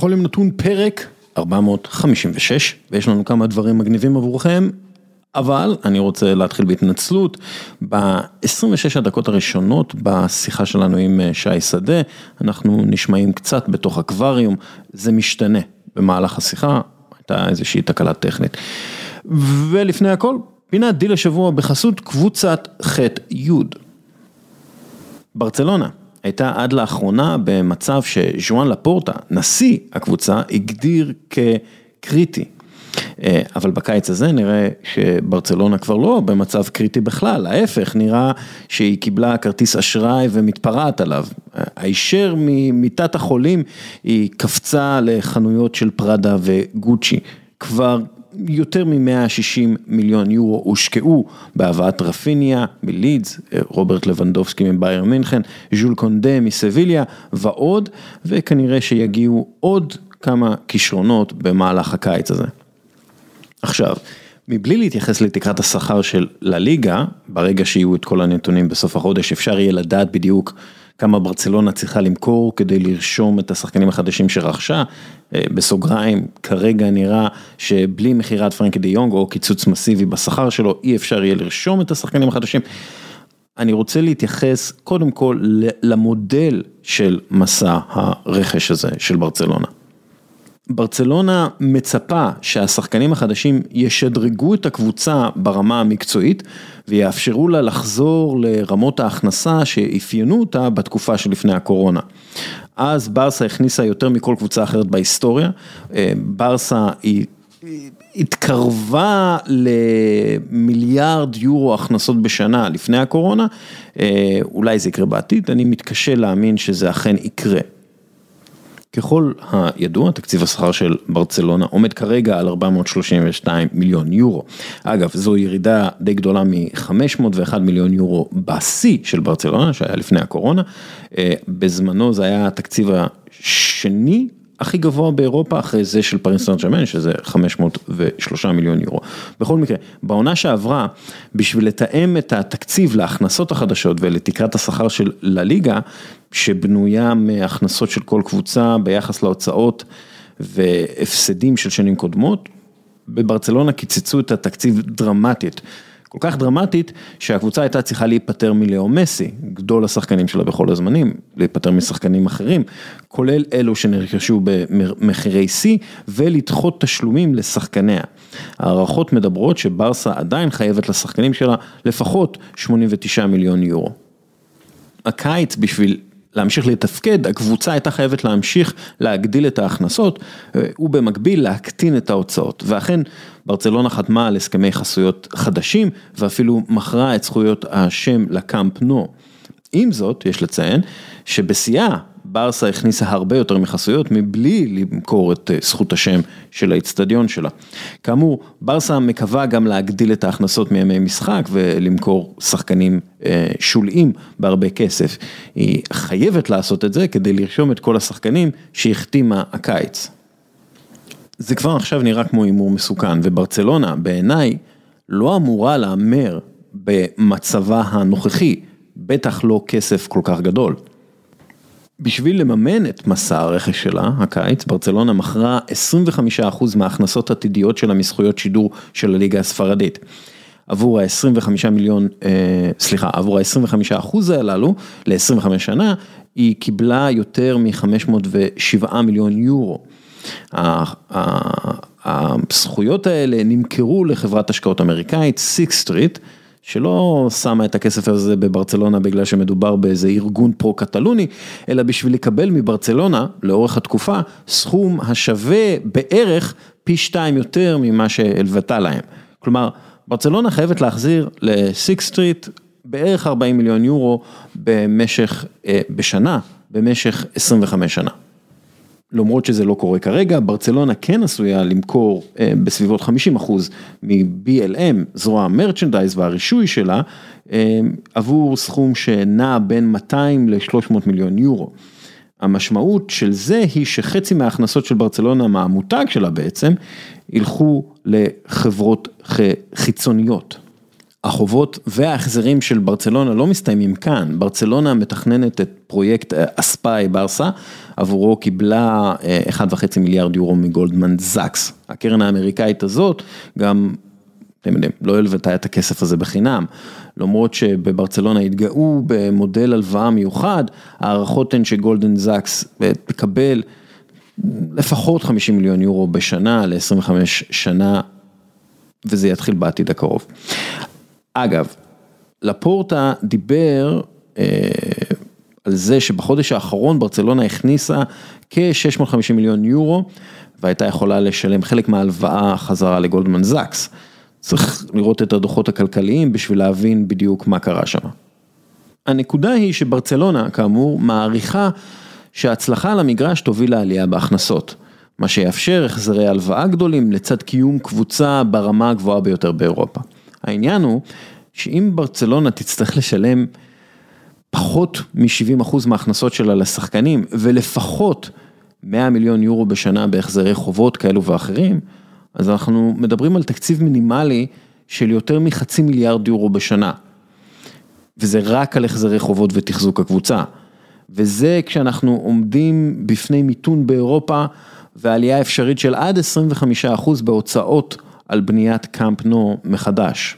חולים נתון פרק 456, ויש לנו כמה דברים מגניבים עבורכם, אבל אני רוצה להתחיל בהתנצלות, ב-26 הדקות הראשונות בשיחה שלנו עם אה, שי שדה, אנחנו נשמעים קצת בתוך אקווריום, זה משתנה במהלך השיחה, הייתה איזושהי תקלה טכנית. ולפני הכל, פינת דיל השבוע בחסות קבוצת ח' י'. ברצלונה הייתה עד לאחרונה במצב שז'ואן לפורטה, נשיא הקבוצה, הגדיר כקריטי. אה, אבל בקיץ הזה נראה שברצלונה כבר לא במצב קריטי בכלל, ההפך, נראה שהיא קיבלה כרטיס אשראי ומתפרעת עליו. הישר ממיטת החולים היא קפצה לחנויות של פראדה וגוצ'י. כבר יותר מ-160 מיליון יורו הושקעו בהבאת רפיניה מלידס, רוברט לבנדובסקי מביירן מינכן, ז'ול קונדה מסביליה ועוד, וכנראה שיגיעו עוד כמה כישרונות במהלך הקיץ הזה. עכשיו, מבלי להתייחס לתקרת השכר של לליגה, ברגע שיהיו את כל הנתונים בסוף החודש, אפשר יהיה לדעת בדיוק כמה ברצלונה צריכה למכור כדי לרשום את השחקנים החדשים שרכשה. אה, בסוגריים, כרגע נראה שבלי מכירת פרנקי דה יונג או קיצוץ מסיבי בשכר שלו, אי אפשר יהיה לרשום את השחקנים החדשים. אני רוצה להתייחס קודם כל למודל של מסע הרכש הזה של ברצלונה. ברצלונה מצפה שהשחקנים החדשים ישדרגו את הקבוצה ברמה המקצועית ויאפשרו לה לחזור לרמות ההכנסה שאפיינו אותה בתקופה שלפני הקורונה. אז ברסה הכניסה יותר מכל קבוצה אחרת בהיסטוריה, אה, ברסה היא התקרבה למיליארד יורו הכנסות בשנה לפני הקורונה, אה, אולי זה יקרה בעתיד, אני מתקשה להאמין שזה אכן יקרה. ככל הידוע, תקציב השכר של ברצלונה עומד כרגע על 432 מיליון יורו. אגב, זו ירידה די גדולה מ-501 מיליון יורו בשיא של ברצלונה, שהיה לפני הקורונה. אה, בזמנו זה היה התקציב השני הכי גבוה באירופה אחרי זה של פריס סן ג'רמן שזה 503 מיליון יורו. בכל מקרה, בעונה שעברה, בשביל לתאם את התקציב להכנסות החדשות ולתקרת השכר של לליגה, שבנויה מהכנסות של כל קבוצה ביחס להוצאות והפסדים של שנים קודמות, בברצלונה קיצצו את התקציב דרמטית. כל כך דרמטית שהקבוצה הייתה צריכה להיפטר מלאו מסי, גדול השחקנים שלה בכל הזמנים, להיפטר משחקנים אחרים, כולל אלו שנרכשו במחירי שיא ולדחות תשלומים לשחקניה. הערכות מדברות שברסה עדיין חייבת לשחקנים שלה לפחות 89 מיליון יורו. הקיץ בשביל להמשיך לתפקד, הקבוצה הייתה חייבת להמשיך להגדיל את ההכנסות אה, ובמקביל להקטין את ההוצאות. ואכן, ברצלונה חתמה על הסכמי חסויות חדשים ואפילו מכרה את זכויות השם לקאמפ נו. עם זאת, יש לציין שבשיאה ברסה הכניסה הרבה יותר מחסויות מבלי למכור את אה, זכות השם של האיצטדיון שלה. כאמור, ברסה מקווה גם להגדיל את ההכנסות מימי משחק ולמכור שחקנים אה, שוליים בהרבה כסף. היא חייבת לעשות את זה כדי לרשום את כל השחקנים שהחתימה הקיץ. זה כבר עכשיו נראה כמו הימור מסוכן, וברצלונה בעיניי לא אמורה להמר במצבה הנוכחי, בטח לא כסף כל כך גדול. בשביל לממן את מסע הרכש שלה, הקיץ, ברצלונה מכרה 25% מההכנסות עתידיות שלה מזכויות שידור של הליגה הספרדית. עבור ה-25 מיליון, אה, סליחה, עבור ה-25% הללו, ל-25 שנה, היא קיבלה יותר מ-507 מיליון יורו. הזכויות האלה נמכרו לחברת השקעות אמריקאית, Sixth Street, שלא שמה את הכסף הזה בברצלונה בגלל שמדובר באיזה ארגון פרו-קטלוני, אלא בשביל לקבל מברצלונה, לאורך התקופה, סכום השווה בערך פי שתיים יותר ממה שהלוותה להם. כלומר, ברצלונה חייבת להחזיר ל Sixth Street בערך 40 מיליון יורו במשך, אה, בשנה, במשך 25 שנה. למרות שזה לא קורה כרגע, ברצלונה כן עשויה למכור אה, בסביבות 50 אחוז מ-BLM, זרוע המרצ'נדייז והרישוי שלה, אה, עבור סכום שנע בין 200 ל-300 מיליון יורו. המשמעות של זה היא שחצי מההכנסות של ברצלונה מהמותג שלה בעצם, ילכו לחברות חיצוניות. החובות וההחזרים של ברצלונה לא מסתיימים כאן, ברצלונה מתכננת את פרויקט אספאי ברסה, עבורו קיבלה 1.5 מיליארד יורו מגולדמן זקס. הקרן האמריקאית הזאת גם, אתם יודעים, לא הלוותה את הכסף הזה בחינם, למרות שבברצלונה התגאו במודל הלוואה מיוחד, הערכות הן שגולדן זקס תקבל לפחות 50 מיליון יורו בשנה ל-25 שנה, וזה יתחיל בעתיד הקרוב. אגב, לפורטה דיבר אה, על זה שבחודש האחרון ברצלונה הכניסה כ-650 מיליון יורו והייתה יכולה לשלם חלק מההלוואה חזרה לגולדמן זקס. צריך לראות את הדוחות הכלכליים בשביל להבין בדיוק מה קרה שם. הנקודה היא שברצלונה, כאמור, מעריכה שההצלחה על המגרש תוביל לעלייה בהכנסות, מה שיאפשר החזרי הלוואה גדולים לצד קיום קבוצה ברמה הגבוהה ביותר באירופה. העניין הוא שאם ברצלונה תצטרך לשלם פחות מ-70% מההכנסות שלה לשחקנים ולפחות 100 מיליון יורו בשנה בהחזרי חובות כאלו ואחרים, אז אנחנו מדברים על תקציב מינימלי של יותר מחצי מיליארד יורו בשנה. וזה רק על החזרי חובות ותחזוק הקבוצה. וזה כשאנחנו עומדים בפני מיתון באירופה ועלייה אפשרית של עד 25% בהוצאות על בניית קאמפ נו מחדש.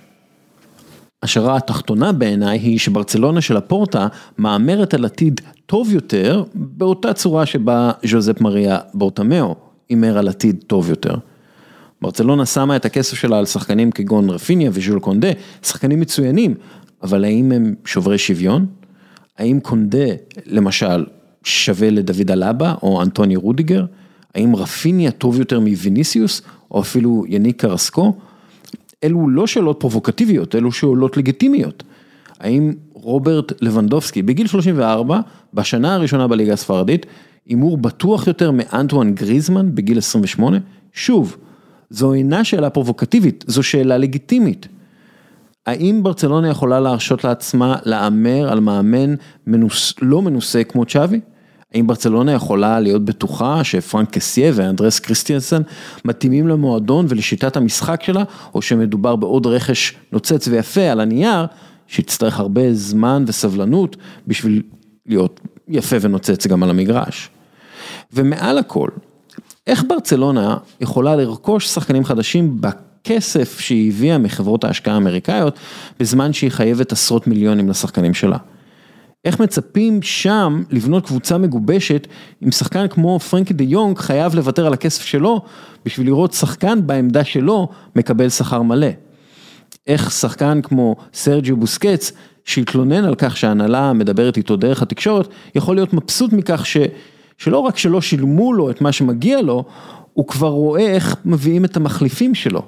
השורה התחתונה בעיניי היא שברצלונה של לפורטה מהמרת על עתיד טוב יותר באותה צורה שבה ז'וזפ מריה ברתומאו הימר על עתיד טוב יותר. ברצלונה שמה את הכסף שלה על שחקנים כגון רפיניה וז'ול קונדה, שחקנים מצוינים, אבל האם הם שוברי שוויון? האם קונדה למשל שווה לדוד אלאבה או אנטוני רודיגר? האם רפיניה טוב יותר מוויניסיוס או אפילו יניק קרסקו? אלו לא שאלות פרובוקטיביות, אלו שאלות לגיטימיות. האם רוברט לבנדובסקי בגיל 34, בשנה הראשונה בליגה הספרדית, הימור בטוח יותר מאנטואן גריזמן בגיל 28? שוב, זו אינה שאלה פרובוקטיבית, זו שאלה לגיטימית. האם ברצלונה יכולה להרשות לעצמה להמר על מאמן מנוס, לא מנוסה כמו צ'אבי? האם ברצלונה יכולה להיות בטוחה שפרנק קסיה ואנדרס קריסטיאנסן מתאימים למועדון ולשיטת המשחק שלה, או שמדובר בעוד רכש נוצץ ויפה על הנייר, שיצטרך הרבה זמן וסבלנות בשביל להיות יפה ונוצץ גם על המגרש. ומעל הכל, איך ברצלונה יכולה לרכוש שחקנים חדשים בכסף שהיא הביאה מחברות ההשקעה האמריקאיות, בזמן שהיא חייבת עשרות מיליונים לשחקנים שלה? איך מצפים שם לבנות קבוצה מגובשת עם שחקן כמו פרנקי דה יונג חייב לוותר על הכסף שלו בשביל לראות שחקן בעמדה שלו מקבל שכר מלא. איך שחקן כמו סרג'יו בוסקץ שהתלונן על כך שההנהלה מדברת איתו דרך התקשורת יכול להיות מבסוט מכך ש, שלא רק שלא שילמו לו את מה שמגיע לו, הוא כבר רואה איך מביאים את המחליפים שלו.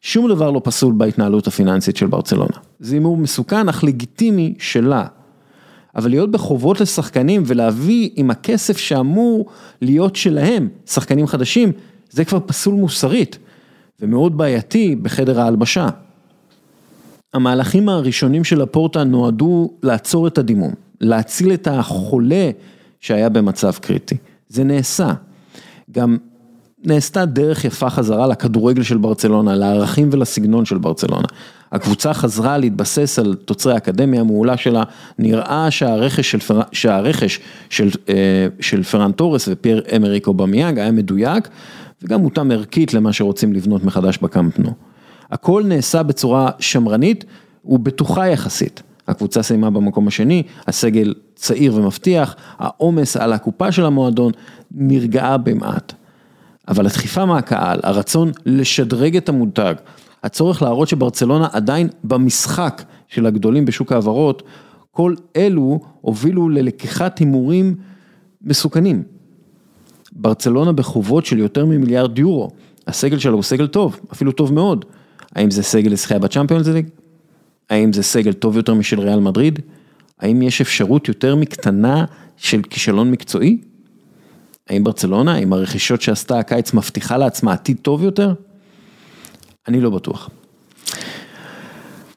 שום דבר לא פסול בהתנהלות הפיננסית של ברצלונה. זה הימור מסוכן אך לגיטימי שלה. אבל להיות בחובות לשחקנים ולהביא עם הכסף שאמור להיות שלהם, שחקנים חדשים, זה כבר פסול מוסרית ומאוד בעייתי בחדר ההלבשה. המהלכים הראשונים של הפורטה נועדו לעצור את הדימום, להציל את החולה שהיה במצב קריטי. זה נעשה. גם נעשתה דרך יפה חזרה לכדורגל של ברצלונה, לערכים ולסגנון של ברצלונה. הקבוצה חזרה להתבסס על תוצרי האקדמיה המעולה שלה, נראה שהרכש של, פר... שהרכש של, אה, של פרן תורס ופייר אמריק אובמיאנג היה מדויק, וגם מותאם ערכית למה שרוצים לבנות מחדש בקאמפ נו. הכל נעשה בצורה שמרנית ובטוחה יחסית. הקבוצה סיימה במקום השני, הסגל צעיר ומבטיח, העומס על הקופה של המועדון נרגעה במעט. אבל הדחיפה מהקהל, הרצון לשדרג את המותג, הצורך להראות שברצלונה עדיין במשחק של הגדולים בשוק ההעברות, כל אלו הובילו ללקיחת הימורים מסוכנים. ברצלונה בחובות של יותר ממיליארד יורו, הסגל שלו הוא סגל טוב, אפילו טוב מאוד. האם זה סגל לזכייה בצ'אמפיונס ליג? האם זה סגל טוב יותר משל ריאל מדריד? האם יש אפשרות יותר מקטנה של כישלון מקצועי? האם ברצלונה, עם הרכישות שעשתה הקיץ, מבטיחה לעצמה עתיד טוב יותר? אני לא בטוח.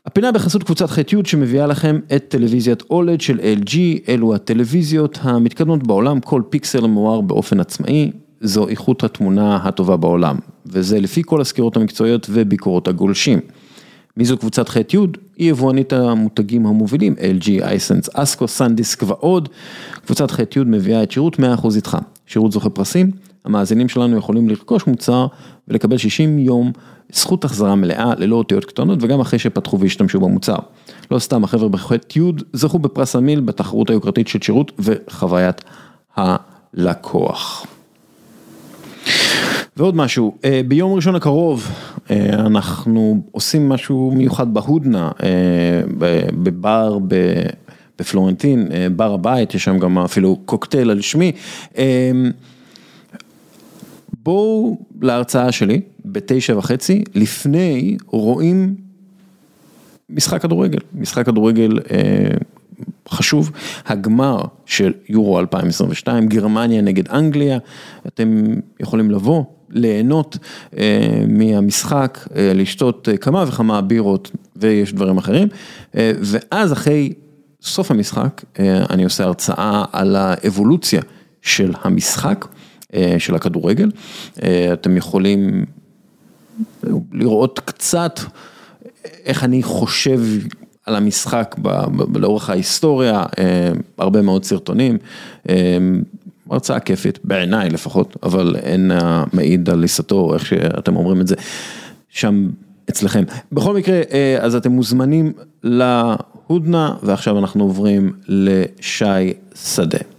הפינה בחסות קבוצת ח'-י' שמביאה לכם את טלוויזיית אולד של LG, אלו הטלוויזיות המתקדמות בעולם, כל פיקסל מואר באופן עצמאי, זו איכות התמונה הטובה בעולם, וזה לפי כל הסקירות המקצועיות וביקורות הגולשים. מי זו קבוצת ח'-י'? היא יבואנית המותגים המובילים, LG, אייסנס, אסקו, סנדיסק ועוד. קבוצת ח'-י' מביאה את שירות 100% איתך. שירות זוכה פרסים, המאזינים שלנו יכולים לרכוש מוצר ולקבל 60 יום זכות החזרה מלאה ללא אותיות קטנות וגם אחרי שפתחו והשתמשו במוצר. לא סתם החבר'ה בח'-י' זכו בפרס המיל בתחרות היוקרתית של שירות וחוויית הלקוח. ועוד משהו, אה, ביום ראשון הקרוב אה, אנחנו עושים משהו מיוחד בהודנה, אה, בבר בפלורנטין, בר הבית, יש שם גם אפילו קוקטייל על שמי. בואו להרצאה שלי בתשע וחצי, לפני רואים משחק כדורגל, משחק כדורגל חשוב, הגמר של יורו 2022, גרמניה נגד אנגליה, אתם יכולים לבוא, ליהנות אה, מהמשחק, אה, לשתות אה, כמה וכמה בירות ויש דברים אחרים, אה, ואז אחרי סוף המשחק אה, אני עושה הרצאה על האבולוציה של המשחק, אה, של הכדורגל, אה, אתם יכולים לראות קצת איך אני חושב על המשחק לאורך ההיסטוריה, הרבה מאוד סרטונים, אה, הרצאה כיפית, בעיניי לפחות, אבל אין מעיד על עיסתו, איך שאתם אומרים את זה, שם אצלכם. בכל מקרה, אה, אז אתם מוזמנים להודנה, ועכשיו אנחנו עוברים לשי שדה.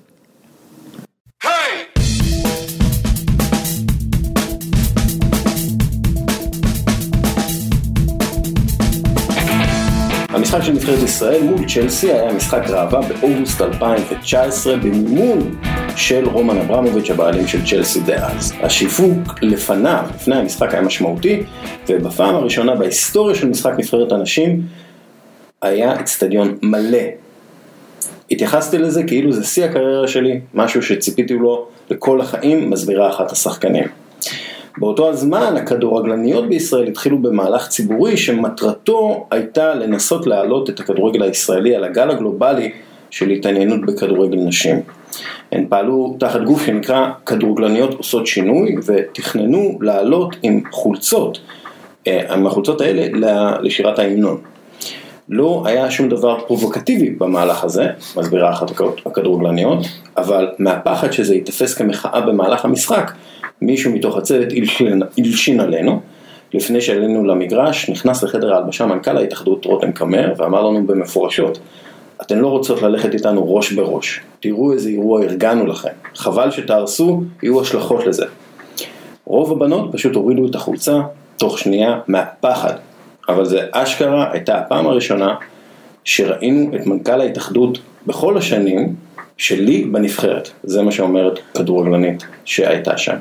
של נבחרת ישראל מול צ'לסי היה משחק ראווה באוגוסט 2019 במימון של רומן אברמוביץ' הבעלים של צ'לסי דאז. השיווק לפניו, לפני המשחק היה משמעותי ובפעם הראשונה בהיסטוריה של משחק נבחרת הנשים היה אצטדיון מלא. התייחסתי לזה כאילו זה שיא הקריירה שלי, משהו שציפיתי לו לכל החיים, מסבירה אחת השחקנים. באותו הזמן הכדורגלניות בישראל התחילו במהלך ציבורי שמטרתו הייתה לנסות להעלות את הכדורגל הישראלי על הגל הגלובלי של התעניינות בכדורגל נשים. הן פעלו תחת גוף שנקרא כדורגלניות עושות שינוי ותכננו לעלות עם חולצות, אה, עם החולצות האלה לשירת ההמנון. לא היה שום דבר פרובוקטיבי במהלך הזה, מסבירה אחת הכדורגלניות, אבל מהפחד שזה ייתפס כמחאה במהלך המשחק, מישהו מתוך הצוות הלשין, עלינו, לפני שעלינו למגרש, נכנס לחדר ההלבשה מנכ"ל ההתאחדות רותם קמר ואמר לנו במפורשות, אתן לא רוצות ללכת איתנו ראש בראש, תראו איזה אירוע ארגנו לכם, חבל שתהרסו, יהיו השלכות לזה. רוב הבנות פשוט הורידו את החולצה תוך שנייה מהפחד, אבל זה אשכרה הייתה הפעם הראשונה שראינו את מנכ"ל ההתאחדות בכל השנים שלי בנבחרת, זה מה שאומרת כדורגלנית שהייתה שם.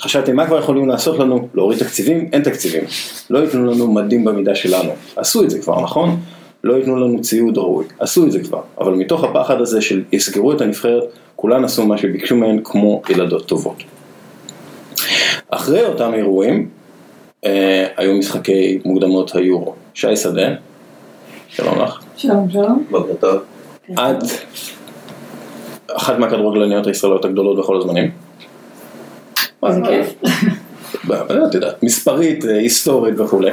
חשבתי מה כבר יכולים לעשות לנו, להוריד תקציבים, אין תקציבים, לא ייתנו לנו מדים במידה שלנו, עשו את זה כבר נכון? לא ייתנו לנו ציוד ראוי, עשו את זה כבר, אבל מתוך הפחד הזה של יסגרו את הנבחרת, כולן עשו מה שביקשו מהן כמו ילדות טובות. אחרי אותם אירועים, היו משחקי מוקדמות היורו. שי שדה, שלום לך. שלום, שלום. בוקר טוב. את אחת מהכדורגלניות הישראליות הגדולות בכל הזמנים. מה זה כיף? את יודעת, מספרית, אה, היסטורית וכולי.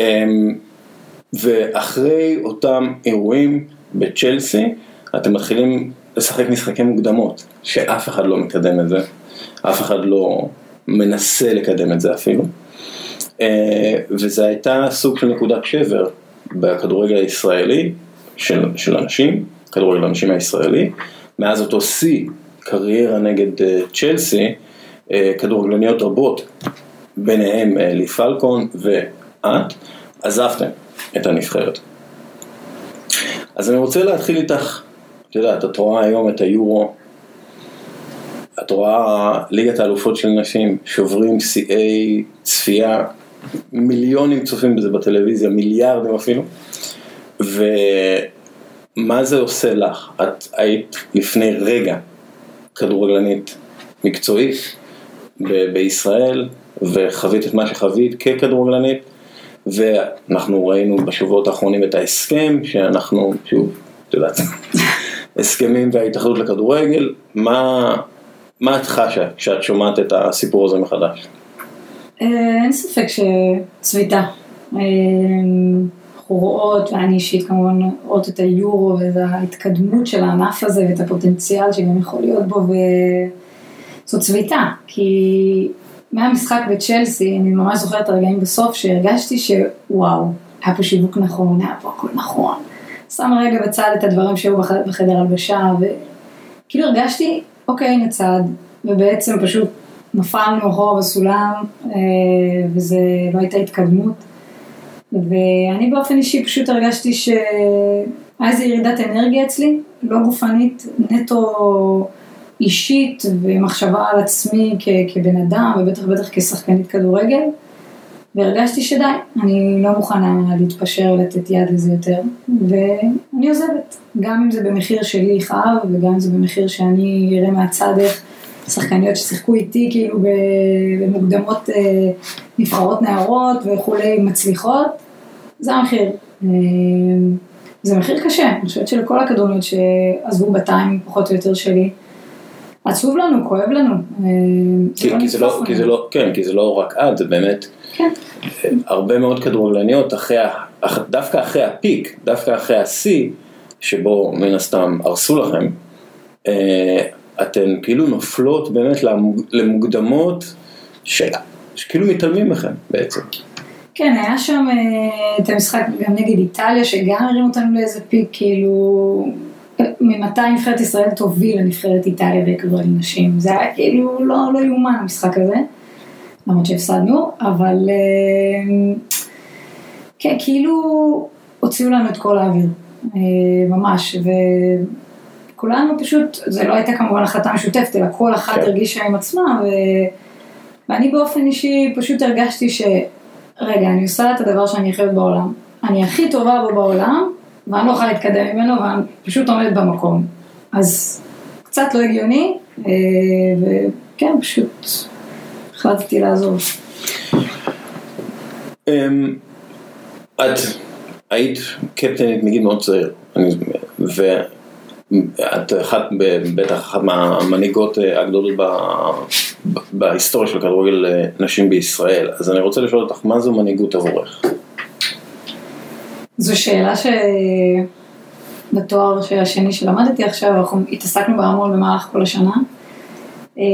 אמ, ואחרי אותם אירועים בצ'לסי, אתם מתחילים לשחק משחקי מוקדמות, שאף אחד לא מקדם את זה, אף אחד לא מנסה לקדם את זה אפילו. אה, וזה הייתה סוג של נקודת שבר בכדורגל הישראלי של, של אנשים, כדורגל הנשים הישראלי, מאז אותו שיא קריירה נגד אה, צ'לסי, אה, כדורגלניות רבות, ביניהם לי פלקון ואת, עזבתם את הנבחרת. אז אני רוצה להתחיל איתך, את יודעת, את רואה היום את היורו, את רואה ליגת האלופות של נשים, שוברים שיאי צפייה, מיליונים צופים בזה בטלוויזיה, מיליארדים אפילו, ומה זה עושה לך? את היית לפני רגע כדורגלנית מקצועית ב- בישראל, וחווית את מה שחווית ככדורגלנית, ואנחנו ראינו בשבועות האחרונים את ההסכם, שאנחנו, שוב, את יודעת, הסכמים וההתאחדות לכדורגל, מה, מה את חשה כשאת שומעת את הסיפור הזה מחדש? אה, אין ספק שצביתה, אה, אנחנו רואות, ואני אישית כמובן רואות את היורו ואת ההתקדמות של הענף הזה ואת הפוטנציאל שגם יכול להיות בו וזאת צביטה, כי מהמשחק בצ'לסי, אני ממש זוכרת את הרגעים בסוף שהרגשתי שוואו, היה פה שיווק נכון, היה פה הכל נכון. שם רגע בצד את הדברים שהיו בח- בחדר הלבשה, וכאילו הרגשתי, אוקיי, הנה ובעצם פשוט נפלנו אחורה בסולם, אה, וזה לא הייתה התקדמות. ואני באופן אישי פשוט הרגשתי שהיה איזו ירידת אנרגיה אצלי, לא גופנית, נטו אישית ומחשבה על עצמי כ- כבן אדם ובטח בטח כשחקנית כדורגל. והרגשתי שדי, אני לא מוכנה להתפשר ולתת יד לזה יותר, ואני עוזבת, גם אם זה במחיר שלי יכאב וגם אם זה במחיר שאני אראה מהצד איך שחקניות ששיחקו איתי כאילו במוקדמות אה, נבחרות נערות וכולי מצליחות, זה המחיר. אה, זה מחיר קשה, אני חושבת שלכל הכדורגלניות שעזבו בטיים פחות או יותר שלי, עצוב לנו, כואב לנו. אה, כי, כי, זה לא, כי זה לא, כן, כי זה לא רק את, זה באמת כן. הרבה מאוד כדורגלניות, אחרי, דווקא אחרי הפיק, דווקא אחרי השיא, שבו מן הסתם הרסו לכם, אתן כאילו נופלות באמת למוקדמות שכאילו מתעלמים מכם בעצם. כן, היה שם אה, את המשחק גם נגד איטליה, שגם הרים אותנו לאיזה פיק, כאילו, ממתי נבחרת ישראל תוביל לנבחרת איטליה בכדורגל נשים. זה היה כאילו לא, לא יאומן המשחק הזה, למרות שהפסדנו, אבל אה, כן, כאילו הוציאו לנו את כל האוויר, אה, ממש, וכולנו פשוט, זה לא הייתה כמובן החלטה משותפת, אלא כל אחת כן. הרגישה עם עצמה, ו... ואני באופן אישי פשוט הרגשתי ש... רגע, אני עושה את הדבר שאני הכי אוהבת בעולם. אני הכי טובה בו בעולם, ואני לא יכולה להתקדם ממנו, ואני פשוט עומדת במקום. אז קצת לא הגיוני, אה, וכן, פשוט החלטתי לעזוב. אמ, את היית קפטנית מגיל מאוד צעיר, ואת אחת, בטח אחת מהמנהיגות אה, הגדולות בהיסטוריה של כדורגל אה, נשים בישראל, אז אני רוצה לשאול אותך, מה זו מנהיגות עבורך? זו שאלה שבתואר השני שלמדתי עכשיו, אנחנו התעסקנו בה המון במהלך כל השנה. אה,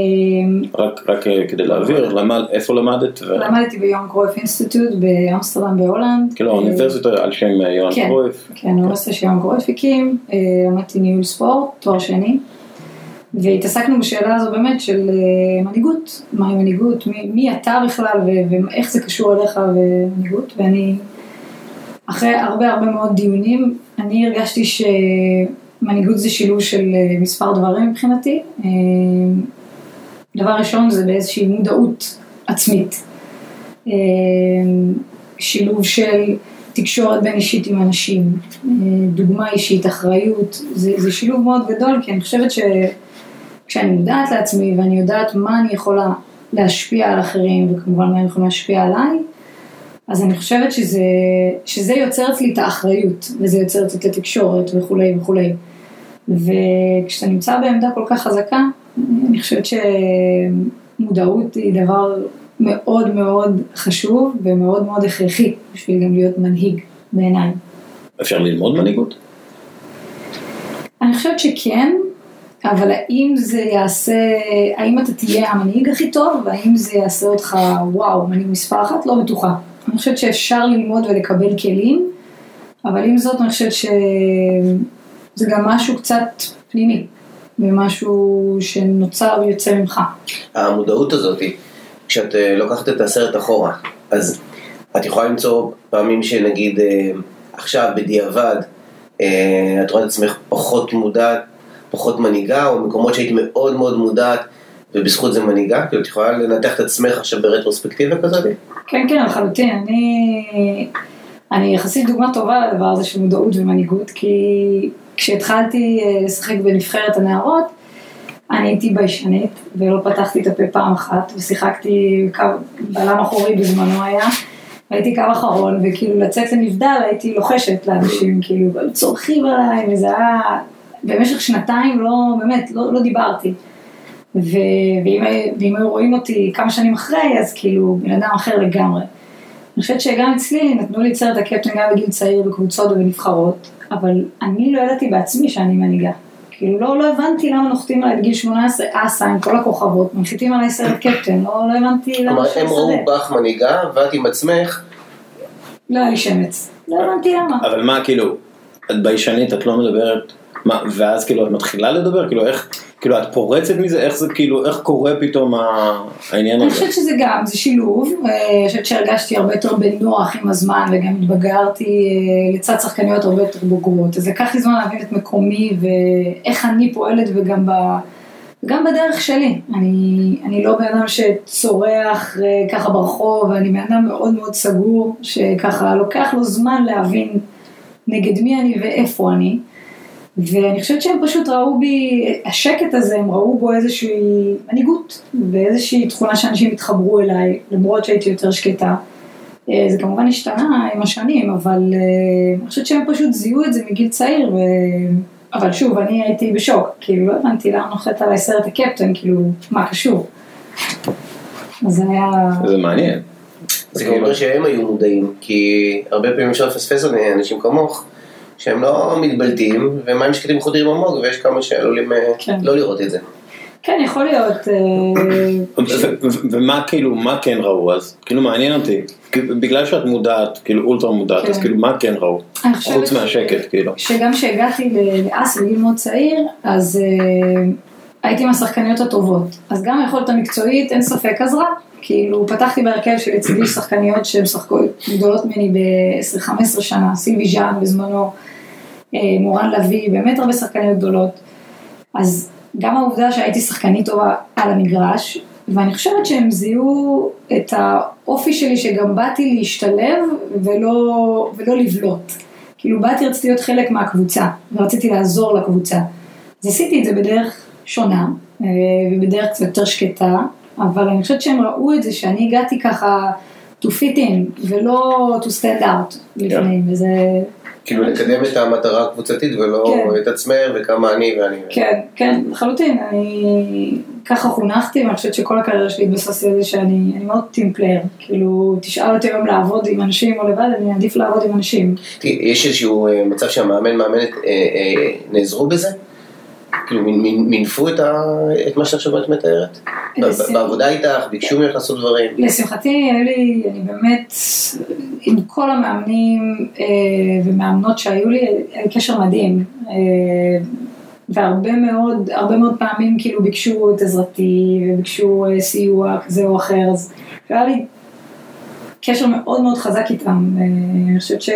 רק, רק אה, כדי להעביר, למד, איפה למדת? ו... למדתי ב Johan Cruyff Institute באמסטרדם בהולנד. כאילו האוניברסיטה על שם אה, יוהאן כן. קרויף, כן, האוניברסיטה שיוהאן קרויף הקים, אה, למדתי ניהול ספורט, תואר שני, והתעסקנו בשאלה הזו באמת של אה, מנהיגות, מהי מנהיגות, מי, מי אתה בכלל ו- ואיך זה קשור אליך ומנהיגות, ואני, אחרי הרבה הרבה מאוד דיונים, אני הרגשתי שמנהיגות זה שילוב של אה, מספר דברים מבחינתי. דבר ראשון זה באיזושהי מודעות עצמית. אה, שילוב של תקשורת בין אישית עם אנשים, אה, דוגמה אישית, אחריות, זה, זה שילוב מאוד גדול, כי אני חושבת שכשאני מודעת לעצמי ואני יודעת מה אני יכולה להשפיע על אחרים וכמובן מה אני יכולה להשפיע עליי, אז אני חושבת שזה, שזה יוצר אצלי את האחריות, וזה יוצר אצלי את התקשורת וכולי וכולי. וכשאתה נמצא בעמדה כל כך חזקה, אני חושבת שמודעות היא דבר מאוד מאוד חשוב ומאוד מאוד הכרחי בשביל גם להיות מנהיג בעיניי. אפשר ללמוד מנהיגות? אני חושבת שכן, אבל האם זה יעשה, האם אתה תהיה המנהיג הכי טוב, והאם זה יעשה אותך וואו, מנהיג מספר אחת? לא בטוחה. אני חושבת שאפשר ללמוד ולקבל כלים, אבל עם זאת אני חושבת שזה גם משהו קצת פנימי, ומשהו שנוצר ויוצא ממך. המודעות הזאת, כשאת אה, לוקחת את הסרט אחורה, אז את יכולה למצוא פעמים שנגיד אה, עכשיו בדיעבד אה, את רואה את עצמך פחות מודעת, פחות מנהיגה, או מקומות שהיית מאוד מאוד מודעת ובזכות זה מנהיגה? כאילו את יכולה לנתח את עצמך עכשיו ברטרוספקטיבה כזאת? כן, כן, לחלוטין. אני, אני יחסית דוגמה טובה לדבר הזה של מודעות ומנהיגות, כי כשהתחלתי אה, לשחק בנבחרת הנערות, אני הייתי ביישנית, ולא פתחתי את הפה פעם אחת, ושיחקתי קו, בלם אחורי בזמנו היה, והייתי קו אחרון, וכאילו לצאת לנבדל הייתי לוחשת לאנשים, כאילו, צורכים עליי, וזה היה, במשך שנתיים לא, באמת, לא, לא דיברתי. ו- ואם, ואם היו רואים אותי כמה שנים אחרי, אז כאילו, בן אדם אחר לגמרי. אני חושבת שגם אצלי נתנו לי את סרט הקפטן גם בגיל צעיר בקבוצות ובנבחרות, אבל אני לא ידעתי בעצמי שאני מנהיגה. כאילו לא, לא הבנתי למה נוחתים עליי בגיל 18 אסה עם כל הכוכבות, מנחיתים עליי סרט קפטן, לא, לא הבנתי למה כלומר, שאני הם ראו. בך מנהיגה, ואת עם עצמך, לא היה לי שמץ, לא הבנתי למה. אבל מה כאילו, את ביישנית, את לא מדברת, מה, ואז כאילו את מתחילה לדבר, כאילו איך, כאילו את פורצת מזה, איך זה כאילו, איך קורה פתאום העניין אני הזה? חושבת שזה גם, זה שילוב, אה, אני חושבת שהרגשתי הרבה יותר בנוח עם הזמן וגם התבגרתי אה, לצד שחקניות הרבה יותר בוגרות, אז לקח לי זמן להבין את מקומי ואיך אני פועלת וגם ב... וגם בדרך שלי, אני, אני לא בן אדם שצורח אה, ככה ברחוב, אני בן אדם מאוד מאוד סגור, שככה לוקח לו זמן להבין נגד מי אני ואיפה אני. ואני חושבת שהם פשוט ראו בי, השקט הזה, הם ראו בו איזושהי מנהיגות, ואיזושהי תכונה שאנשים התחברו אליי, למרות שהייתי יותר שקטה. אה, זה כמובן השתנה עם השנים, אבל אה, אני חושבת שהם פשוט זיהו את זה מגיל צעיר, ו... אבל שוב, אני הייתי בשוק, כאילו לא הבנתי למה נוחת עליי סרט הקפטן, כאילו, מה קשור? אז זה היה... זה מעניין. זה גם אומר שהם היו מודעים, כי הרבה פעמים אפשר לפספס אנשים כמוך, שהם לא מתבלטים, ומים שקטים חודרים עמוק, ויש כמה שעלולים אה, כן. לא לראות את זה. כן, יכול להיות. אה, ומה כאילו, מה כן ראו אז? כאילו מעניין אותי, בגלל שאת מודעת, כאילו אולטרה מודעת, אז כן. כאילו מה כן ראו? חוץ מהשקט, כאילו. שגם כשהגעתי לאס בגיל מאוד צעיר, אז אה, הייתי מהשחקניות הטובות. אז גם היכולת המקצועית, אין ספק, עזרה. כאילו, פתחתי בהרכב שלצידי שחקניות שהן משחקות גדולות ממני ב-10-15 שנה, סילבי ז'אן בזמנו, מורן לביא, באמת הרבה שחקניות גדולות. אז גם העובדה שהייתי שחקנית טובה על המגרש, ואני חושבת שהם זיהו את האופי שלי שגם באתי להשתלב ולא, ולא לבלוט. כאילו באתי, רציתי להיות חלק מהקבוצה, ורציתי לעזור לקבוצה. אז עשיתי את זה בדרך שונה, אה, ובדרך קצת יותר שקטה, אבל אני חושבת שהם ראו את זה שאני הגעתי ככה to fit in, ולא to stand out לפני, וזה... כאילו לקדם את המטרה הקבוצתית ולא כן. את עצמך וכמה אני ואני. כן, כן, לחלוטין, אני ככה חונכתי, ואני חושבת שכל הקריירה שלי התבססתי על זה שאני אני מאוד team player, כאילו, תשאל אותי היום לעבוד עם אנשים או לבד, אני אעדיף לעבוד עם אנשים. יש איזשהו אה, מצב שהמאמן מאמנת אה, אה, נעזרו בזה? כאילו מינפו את ה- את מה שעכשיו את מתארת? לס- בעבודה איתך, ביקשו ממך לעשות דברים? לשמחתי, היו לי, אני באמת, עם כל המאמנים אה, ומאמנות שהיו לי, היה קשר מדהים. אה, והרבה מאוד, הרבה מאוד פעמים כאילו ביקשו את עזרתי וביקשו אה, סיוע כזה או אחר, אז היה לי קשר מאוד מאוד חזק איתם. אה, אני חושבת ש...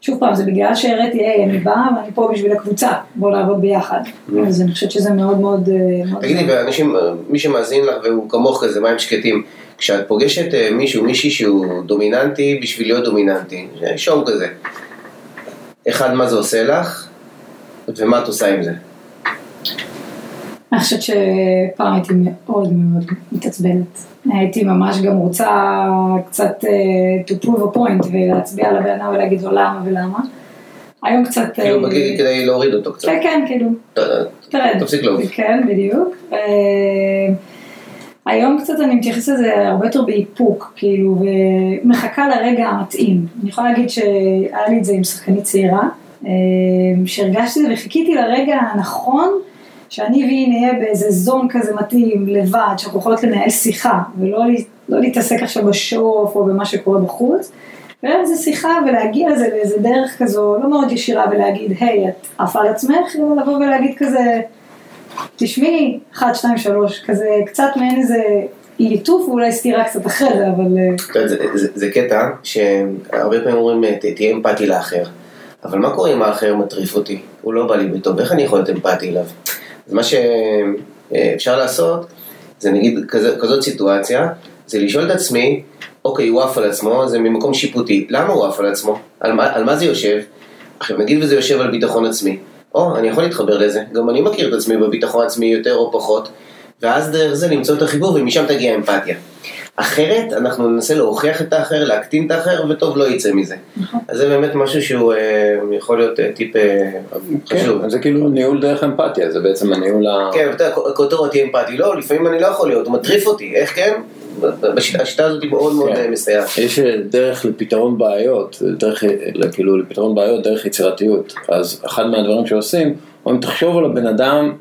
שוב פעם, זה בגלל שהראיתי, היי, אני באה ואני פה בשביל הקבוצה, בואו לעבוד ביחד. אז אני חושבת שזה מאוד מאוד... אה, תגידי, ואנשים, אה, מי שמאזין לך והוא כמוך כזה, מים שקטים, כשאת פוגשת אה, מישהו, מישהי שהוא דומיננטי בשביל להיות דומיננטי, שואו כזה. אחד, מה זה עושה לך, ומה את עושה עם זה? אני חושבת שפעם הייתי מאוד מאוד מתעצבנת. הייתי ממש גם רוצה קצת uh, to prove a point ולהצביע על הבן אדם ולהגיד לו למה ולמה. היום קצת... כאילו, אה, בגיל כדי להוריד אותו קצת. כן, כן, כאילו, תרד. תפסיק לעוף. כן, בדיוק. אה, היום קצת אני מתייחסת לזה הרבה יותר באיפוק, כאילו, ומחכה לרגע המתאים. אני יכולה להגיד שהיה לי את זה עם שחקנית צעירה, אה, שהרגשתי וחיכיתי לרגע הנכון, שאני והיא נהיה באיזה זון כזה מתאים, לבד, שאנחנו יכולות לנהל שיחה, ולא לא להתעסק עכשיו בשואוף או במה שקורה בחוץ. ולנהל איזה שיחה ולהגיע לזה באיזה דרך כזו לא מאוד ישירה ולהגיד, היי, את עפה על עצמך, אלא לבוא ולהגיד כזה, תשמעי, אחת, שתיים, שלוש, כזה קצת מעין איזה ליטוף ואולי סתירה קצת אחרי זה, אבל אה, זה, זה, זה קטע שהרבה פעמים אומרים "ת- תהיה אמפתי לאחר אבל מה קורה אם האחר מטריף אותי? הוא לא בא לי בטוב, איך אני יכול להיות אמפתי אליו? אז מה שאפשר לעשות זה נגיד כזה, כזאת סיטואציה זה לשאול את עצמי אוקיי הוא עף על עצמו זה ממקום שיפוטי למה הוא עף על עצמו? על מה, על מה זה יושב? עכשיו נגיד וזה יושב על ביטחון עצמי או אני יכול להתחבר לזה גם אני מכיר את עצמי בביטחון עצמי יותר או פחות ואז דרך זה למצוא את החיבור ומשם תגיע האמפתיה. אחרת אנחנו ננסה להוכיח את האחר, להקטין את האחר, וטוב לא יצא מזה. נכון. אז זה באמת משהו שהוא אה, יכול להיות אה, טיפ אה, חשוב. כן, זה כאילו ניהול דרך אמפתיה, זה בעצם הניהול ה... כן, אתה יודע, הכותרות תהיה אמפתי, לא, לפעמים אני לא יכול להיות, הוא מטריף אותי, איך כן? השיטה הזאת היא מאוד מאוד כן. מסייעת. יש דרך לפתרון בעיות, דרך, כאילו לפתרון בעיות דרך יצירתיות. אז אחד מהדברים שעושים, אומרים תחשוב על הבן אדם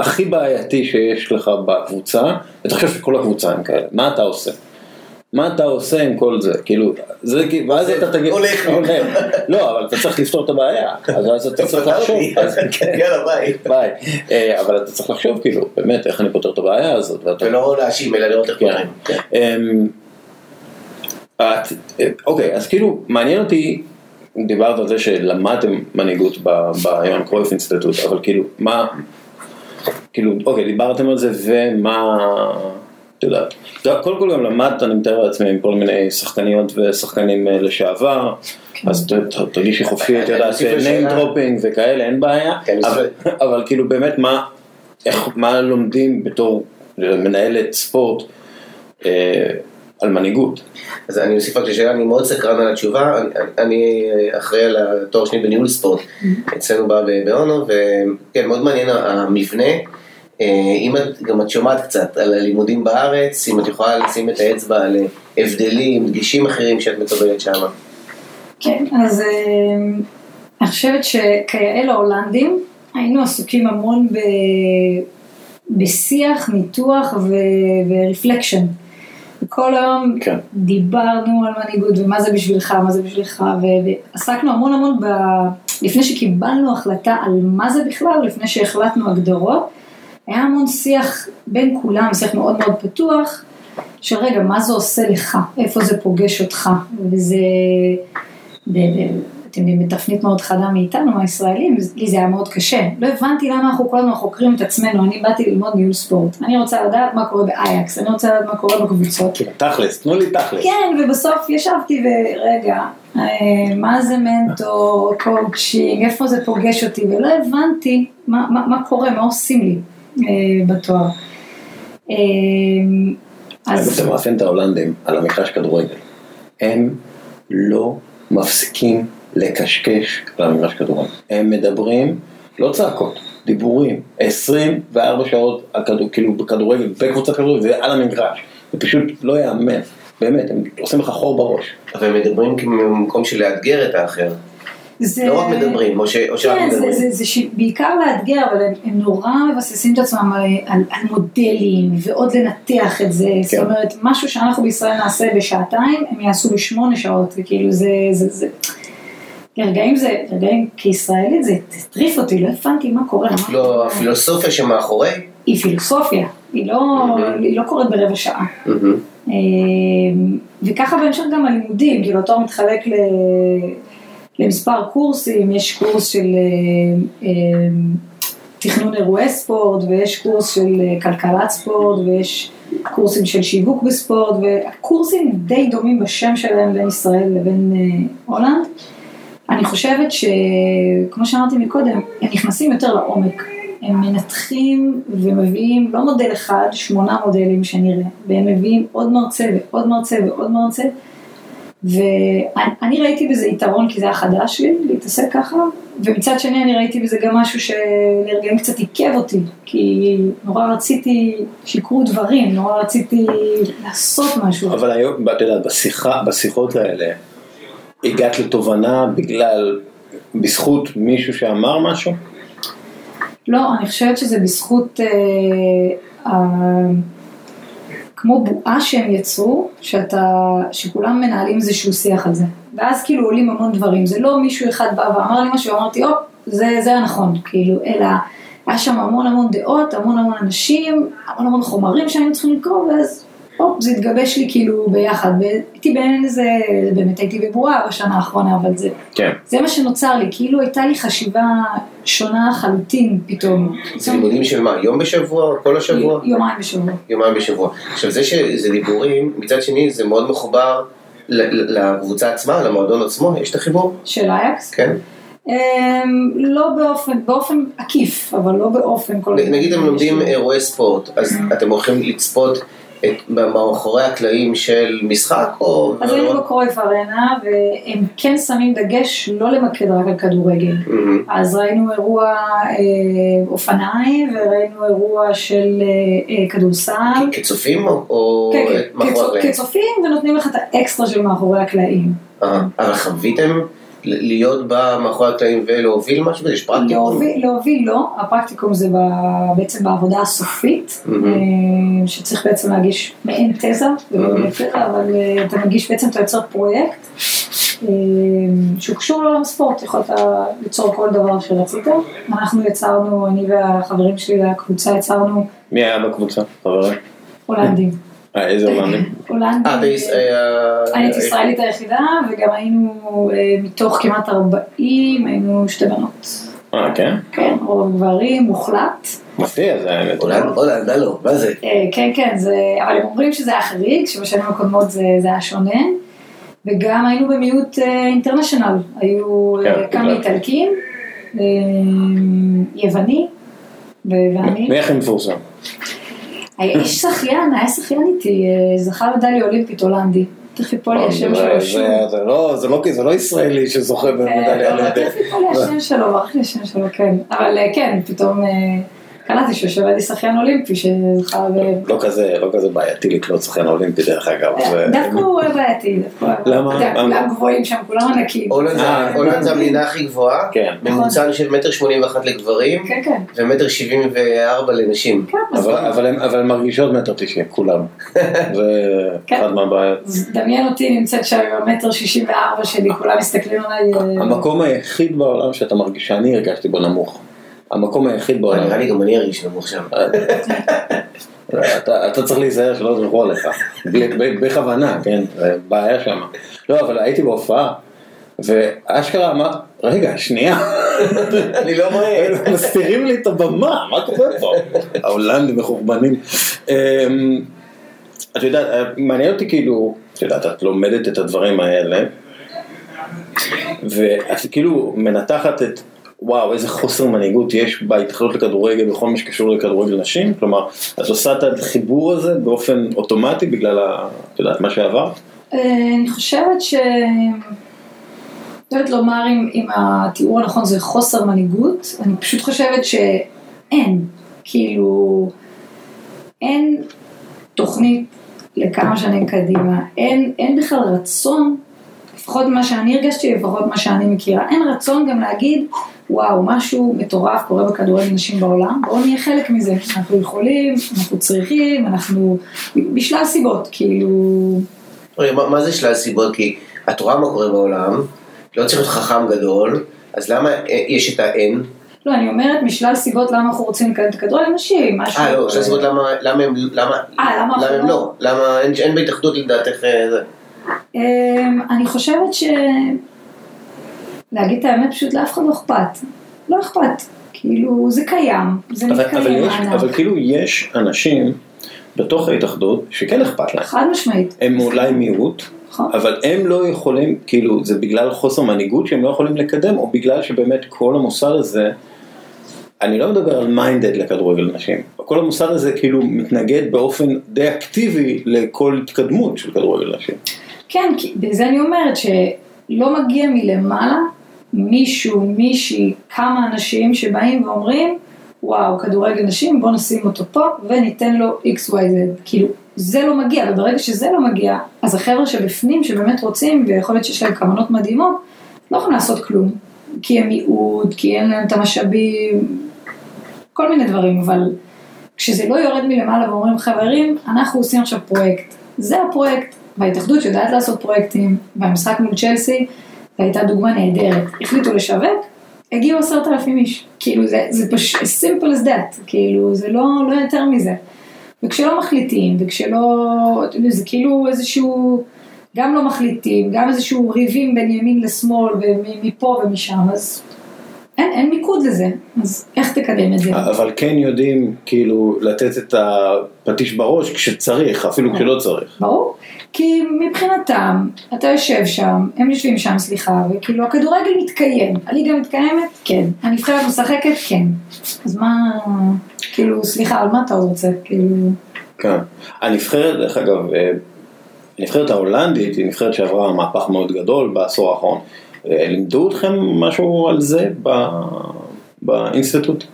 הכי בעייתי שיש לך בקבוצה, ותחשוב שכל הקבוצה הם כאלה, מה אתה עושה? מה אתה עושה עם כל זה? כאילו, זה כאילו, ואז אתה תגיד, הולך. לא, אבל אתה צריך לפתור את הבעיה, אז אז אתה צריך לחשוב. יאללה ביי. ביי, אה, אבל אתה צריך לחשוב כאילו, באמת, איך אני פותר את הבעיה הזאת, ואתה ולא להאשים אלא לראות איך כן, פותרים. כן. אמ, אוקיי, אז כאילו, מעניין אותי, דיברת על זה שלמדתם מנהיגות ב- ביוהאן קרויף אינסטיטוט, אבל כאילו, מה, כאילו, אוקיי, דיברתם על זה, ומה, את יודעת, קודם כל גם למדת, אני מתאר לעצמי, עם כל מיני שחקניות ושחקנים אה, לשעבר, אז ת- ת- תרגישי חופשי, את אני יודעת, אוסיף name dropping וכאלה, אין בעיה, כן, אבל- אבל כאילו באמת, מה, לומדים בתור מנהלת ספורט אה, על מנהיגות? אז אני אוסיף רק לשאלה, אני מאוד סקרן על התשובה, אני- אני אחראי על התואר שני בניהול ספורט אצלנו בא באונו, וכן, מאוד מעניין המבנה. אה, אם את, גם את שומעת קצת על הלימודים בארץ, אם את יכולה לשים את האצבע על הבדלים, דגישים אחרים שאת מקבלת שם. כן, אז אה, אני חושבת שכיאה להולנדים, היינו עסוקים המון ב... בשיח, ניתוח ו- ורפלקשן. כל היום כן. דיברנו על מנהיגות ומה זה בשבילך, מה זה בשבילך, ועסקנו המון המון ב... לפני שקיבלנו החלטה על מה זה בכלל, לפני שהחלטנו הגדרות, היה המון שיח בין כולם, שיח מאוד מאוד פתוח, של רגע, מה זה עושה לך, איפה זה פוגש אותך, וזה, אתם יודעים, בתפנית מאוד חדה מאיתנו, מהישראלים, לי זה היה מאוד קשה. לא הבנתי למה אנחנו כל הזמן חוקרים את עצמנו, אני באתי ללמוד ניהול ספורט. אני רוצה לדעת מה קורה באייקס, אני רוצה לדעת מה קורה בקבוצות. תכלס, תנו לי תכלס. כן, ובסוף ישבתי ורגע, אה, מה זה מנטור, קואוצ'ינג, איפה זה פוגש אותי, ולא הבנתי מה, מה, מה קורה, מה עושים לי אה, בתואר. אה, אז... זה מאפיין את ההולנדים על המגרש כדורגל. הם לא מפסיקים לקשקש על המגרש כדורגל. הם מדברים, לא צעקות, דיבורים, 24 שעות על כדור, כאילו בכדורגל, בקבוצת כדורגל ועל המגרש. זה פשוט לא ייאמן. באמת, הם עושים לך חור בראש. אבל הם מדברים ממקום של לאתגר את האחר. זה... לא רק מדברים, או ש- או שרק כן, זה, מדברים. זה, זה ש... בעיקר לאתגר, אבל הם, הם נורא מבססים את עצמם על, על, על מודלים ועוד לנתח את זה, כן. זאת אומרת, משהו שאנחנו בישראל נעשה בשעתיים, הם יעשו בשמונה שעות, וכאילו זה, זה, זה, לרגעים זה, לרגעים כישראלית זה הטריף אותי, לא הבנתי מה קורה, לא, הפילוסופיה שמאחורי, היא פילוסופיה, היא לא, היא לא קורית ברבע שעה. אה, וככה בהמשך גם הלימודים, כאילו התואר מתחלק ל... למספר קורסים, יש קורס של אה, אה, תכנון אירועי ספורט, ויש קורס של אה, כלכלת ספורט, ויש קורסים של שיווק בספורט, והקורסים די דומים בשם שלהם בין ישראל לבין אה, הולנד. אני חושבת שכמו שאמרתי מקודם, הם נכנסים יותר לעומק. הם מנתחים ומביאים לא מודל אחד, שמונה מודלים שנראה, והם מביאים עוד מרצה ועוד מרצה ועוד מרצה, ואני ראיתי בזה יתרון כי זה היה חדש לי להתעסק ככה, ומצד שני אני ראיתי בזה גם משהו שלרגעים קצת עיכב אותי, כי נורא רציתי שיקרו דברים, נורא רציתי לעשות משהו. אבל היום, את יודעת, בשיחות האלה, הגעת לתובנה בגלל, בזכות מישהו שאמר משהו? לא, אני חושבת שזה בזכות, אה, אה, כמו בועה שהם יצרו, שאתה, שכולם מנהלים איזשהו שיח על זה. ואז כאילו עולים המון דברים, זה לא מישהו אחד בא ואמר לי משהו, אמרתי, הופ, זה, זה הנכון, כאילו, אלא היה שם המון המון דעות, המון המון אנשים, המון המון חומרים שהיינו צריכים לקרוא, ואז הופ, זה התגבש לי כאילו ביחד, והייתי בעין איזה, באמת הייתי בבועה בשנה האחרונה, אבל זה, כן. זה מה שנוצר לי, כאילו הייתה לי חשיבה שונה לחלוטין פתאום. זה לימודים של מה, יום בשבוע, כל השבוע? יומיים בשבוע. יומיים בשבוע. עכשיו זה שזה דיבורים, מצד שני זה מאוד מחובר ל- ל- לקבוצה עצמה, למועדון עצמו, יש את החיבור? של אייקס? כן. אמ, לא באופן, באופן עקיף, אבל לא באופן כל נגיד הם לומדים אירועי ספורט, אז אתם הולכים לצפות מאחורי הקלעים של משחק או... אז היינו בקרויף ארנה, והם כן שמים דגש לא למקד רק על כדורגל. מהמם. אז ראינו אירוע אה, אופניים, וראינו אירוע של אה, אה, כדורסל. כצופים או- כן, כן, מאחורי הקלעים? כצופים, ונותנים לך את האקסטרה של מאחורי הקלעים. אבל חוויתם להיות בה מאחורי הקלעים ולהוביל משהו? יש פרקטיקום? להוביל, להוביל לא, הפרקטיקום זה ב- בעצם בעבודה הסופית. אה, שצריך בעצם להגיש מעין תזה, תזה, אבל אה, אתה מגיש בעצם, אתה יוצר פרויקט אה, שהוא קשור לעולם הספורט, יכולת ליצור כל דבר שרצית. אנחנו יצרנו, אני והחברים שלי לקבוצה יצרנו מי היה בקבוצה? חברים? הולנדים. אה, איזה הולנדים? הולנדים. אה, ביש- אה, אני הייתי ישראלית היחידה, וגם היינו אה, מתוך כמעט 40, היינו שתי בנות. אה, כן? כן, רוב גברים, מוחלט. מפתיע זה האמת. הולנד, הולנד, הלו, מה זה? אה, כן, כן, זה, אבל הם אומרים שזה היה חריג, שבשנים הקודמות זה, זה היה שונה. וגם היינו במיעוט אה, אינטרנשיונל, היו אה, כן, כמה. איטלקים, אה, יווני, ואני. מי הכי מפורסם? היה איש שחיין, היה שחיין איתי, אה, זכה מדליה אולימפית הולנדי. תכף יפול לי השם שלו שוב. זה לא- זה לא- זה לא ישראלי שזוכה כן, במדליה אולימפית. תכף יפול לי השם שלו, ברח לי השם שלו, כן. אבל אה, כן, פתאום אה, קלטתי שיושב לידי שחיין אולימפי שזכה ב... לא כזה, לא כזה בעייתי לקלוט שחקן אולימפי דרך אגב. זה- דווקא הוא בעייתי, דווקא למה? אתה יודע, למה? כולם גבוהים שם, כולם ענקים. הולנד זה- אה, המדינה הכי גבוהה, כן. ממוצע של מטר שמונים ואחת לגברים, כן, כן. ומטר שבעים וארבע לנשים. כן, אבל- אבל הן- מרגישות מטר תשעים, כולם. זה כן. אחת מהבעיות. דמיין אותי נמצאת שם עם המטר שישים וארבע שלי, כולם מסתכלים עליי. אה, המקום היחיד בעולם שאתה מרגיש, שאני הרגשתי בו נמוך. המקום היחיד בעולם. נראה לי גם אני ארגיש נמוך שם. אתה, צריך להיזהר שלא יזרקו עליך, בכוונה, כן, בעיה שם. לא, אבל הייתי בהופעה, ואשכרה אמר, רגע, שנייה, אני לא רואה. מסתירים לי את הבמה, מה קורה פה? ההולנדים מחורבנים. אמ, את יודעת, מעניין אותי כאילו, את יודעת, את לומדת את הדברים האלה, ואת כאילו מנתחת את, וואו, איזה חוסר מנהיגות יש בהתאחדות לכדורגל בכל מה שקשור לכדורגל נשים, כלומר, את עושה את החיבור הזה באופן אוטומטי בגלל, ה- את יודעת, מה שעברת? אה, אני חושבת ש... לא יודעת לומר אם, אם התיאור הנכון זה חוסר מנהיגות, אני פשוט חושבת שאין, כאילו, אין תוכנית לכמה שנים קדימה, אין, אין בכלל רצון, לפחות ממה שאני הרגשתי, לפחות מה שאני מכירה, אין רצון גם להגיד, וואו, משהו מטורף קורה בכדורגל נשים בעולם, בואו נהיה חלק מזה, אנחנו יכולים, אנחנו צריכים, אנחנו, בשלל סיבות, כאילו... רגע, מה- מה זה שלל סיבות? כי את רואה מה קורה בעולם, לא צריך להיות חכם גדול, אז למה אה, יש את ה-N? לא, אני אומרת משלל סיבות למה אנחנו רוצים לקדם את הכדורגל נשים, משהו... אה, לא, שלל סיבות למה למה הם למה אה, למה למה הם לא? למה אין- אין בהתאחדות לדעתך אה, זה? אמ, אני חושבת ש... להגיד את האמת, פשוט לאף אחד לא אכפת. לא אכפת. כאילו, זה קיים, זה מתקיים. אבל, יש. אבל כאילו יש אנשים בתוך ההתאחדות שכן אכפת להם. חד משמעית. הם אולי מיעוט, נכון. אבל הם לא יכולים, כאילו, זה בגלל חוסר מנהיגות שהם לא יכולים לקדם, או בגלל שבאמת כל המוסד הזה, אני לא מדבר על מיינדד לכדורגל נשים, כל המוסד הזה כאילו מתנגד באופן די אקטיבי לכל התקדמות של כדורגל נשים. כן, כי בזה אני אומרת שלא מגיע מלמעלה מישהו, מישהי, כמה אנשים שבאים ואומרים, וואו, כדורגל נשים, בוא נשים אותו פה וניתן לו XYZ. כאילו, זה לא מגיע, וברגע שזה לא מגיע, אז החבר'ה שבפנים, שבאמת רוצים, ויכול להיות שיש להם כוונות מדהימות, לא יכולים לעשות כלום. כי הם מיעוט, כי אין להם את המשאבים, כל מיני דברים, אבל כשזה לא יורד מלמעלה ואומרים חברים, אנחנו עושים עכשיו פרויקט. זה הפרויקט, וההתאחדות שיודעת לעשות פרויקטים, והמשחק מול צ'לסי, הייתה דוגמה נהדרת. החליטו לשווק, הגיעו עשרת אלפים איש. כאילו זה, זה פשוט simple as that, כאילו זה לא, לא יותר מזה. וכשלא מחליטים, וכשלא, זה כאילו איזשהו, גם לא מחליטים, גם איזשהו ריבים בין ימין לשמאל, ומפה ומשם, אז אין, אין מיקוד לזה, אז איך תקדם את זה? אבל כן יודעים כאילו לתת את הפטיש בראש כשצריך, אפילו כשלא צריך. ברור, כי מבחינתם, אתה יושב שם, הם יושבים שם, סליחה, וכאילו הכדורגל מתקיים, הליגה מתקיימת? כן. הנבחרת משחקת? כן. אז מה, כאילו, סליחה, על מה אתה רוצה? כאילו, כן. הנבחרת, דרך אגב, אה, הנבחרת ההולנדית היא נבחרת שעברה מהפך מאוד גדול בעשור האחרון. אה, לימדו אתכם משהו על זה באינסטיטוט?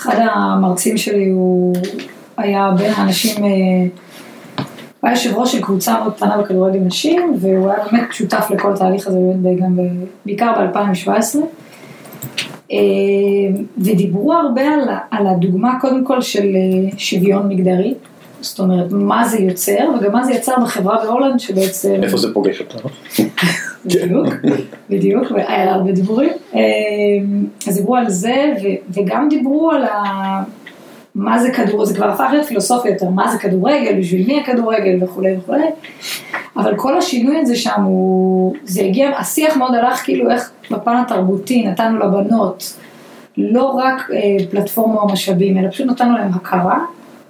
אחד המרצים שלי הוא היה בין האנשים, אה, הוא היה יושב ראש של קבוצה מאוד קטנה בכדורגל נשים, והוא היה באמת שותף לכל התהליך הזה, באמת גם בעיקר ב-2017. אה, ודיברו הרבה על, על הדוגמה קודם כל של שוויון מגדרי, זאת אומרת מה זה יוצר וגם מה זה יצר בחברה בהולנד שבעצם, איפה זה פוגש אותנו? בדיוק, בדיוק, והיה לה הרבה דיבורים, אה, אז דיברו על זה וגם דיברו על ה... מה זה כדור, זה כבר הפך להיות פילוסופיה יותר, מה זה כדורגל, בשביל מי הכדורגל וכולי וכולי, אבל כל השינוי הזה שם הוא, זה הגיע, השיח מאוד הלך כאילו איך בפן התרבותי נתנו לבנות לא רק אה, פלטפורמה או משאבים, אלא פשוט נתנו להם הכרה,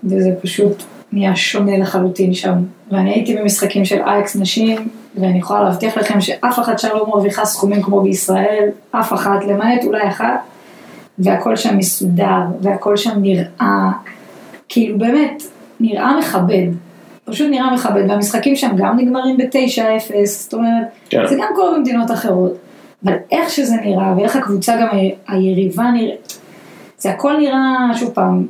וזה פשוט נהיה שונה לחלוטין שם. ואני הייתי במשחקים של אייקס נשים, ואני יכולה להבטיח לכם שאף אחת שם לא מרוויחה סכומים כמו בישראל, אף אחת, למעט אולי אחת, והכל שם מסודר, והכל שם נראה, כאילו באמת, נראה מכבד. פשוט נראה מכבד, והמשחקים שם גם נגמרים ב-9-0, זאת אומרת, כן. זה גם קורה במדינות אחרות. אבל איך שזה נראה, ואיך הקבוצה גם היריבה נראית, זה הכל נראה, שוב פעם,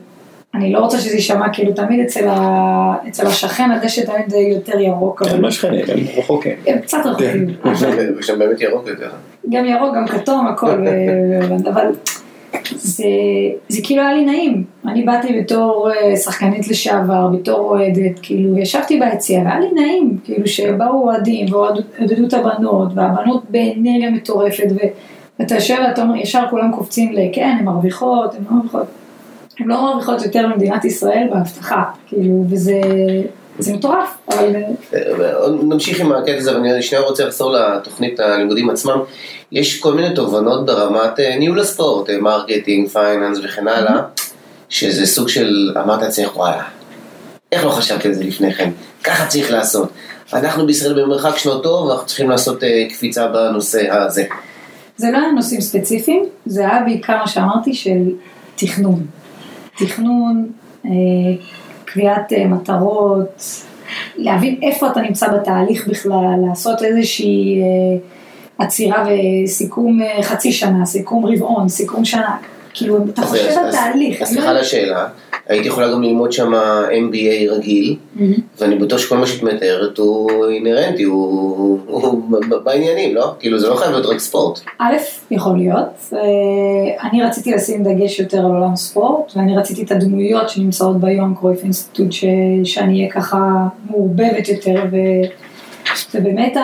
אני לא רוצה שזה יישמע כאילו תמיד אצל, ה... אצל השכן הדשא תמיד יותר ירוק, הם אבל לא שכנים, הם רחוקים. הם קצת רחוקים, אבל ושם באמת ירוק יותר. גם ירוק, גם כתום, הכל, ו- אבל זה, זה כאילו היה לי נעים. אני באתי בתור אה, שחקנית לשעבר, בתור אוהדת, כאילו ישבתי ביציע והיה לי נעים, כאילו שבאו אוהדים ועודדו את הבנות, והבנות באנרגיה מטורפת, ואתה יושב ואתה אומר, ישר כולם קופצים ל, כן, הן מרוויחות, הן לא מרוויחות. הן לא מרוויחות יותר ממדינת ישראל בהבטחה, כאילו, וזה זה מטורף, אבל... אה, נמשיך עם הקטע הזה, ואני שנייה רוצה לחזור לתוכנית הלימודים עצמם. יש כל מיני תובנות ברמת אה, ניהול הספורט, אה, marketing, finance וכן הלאה, שזה סוג של, אמרת לעצמך, וואלה, איך לא חשבתי על זה לפני כן? ככה צריך לעשות. אנחנו בישראל במרחק שנות אור, ואנחנו צריכים לעשות קפיצה בנושא הזה. זה לא היה נושאים ספציפיים, זה היה בעיקר מה שאמרתי של תכנון. תכנון, אה, קביעת אה, מטרות, להבין איפה אתה נמצא בתהליך בכלל, לעשות איזושהי אה, עצירה וסיכום חצי שנה, סיכום רבעון, סיכום שנה. כאילו, אתה חושב על תהליך. אז סליחה על השאלה, הייתי יכולה גם ללמוד שם MBA רגיל, מהמם. ואני בטוח שכל מה שאת מתארת הוא אינהרנטי, הוא הוא בעניינים, לא? כאילו זה לא חייב להיות רק ספורט. א', יכול להיות. אה, אני רציתי לשים דגש יותר על עולם הספורט, ואני רציתי את הדמויות שנמצאות ביום קרויף אינסטיטוט, ש- שאני אהיה ככה מעורבבת יותר, ו... ובאמת ה-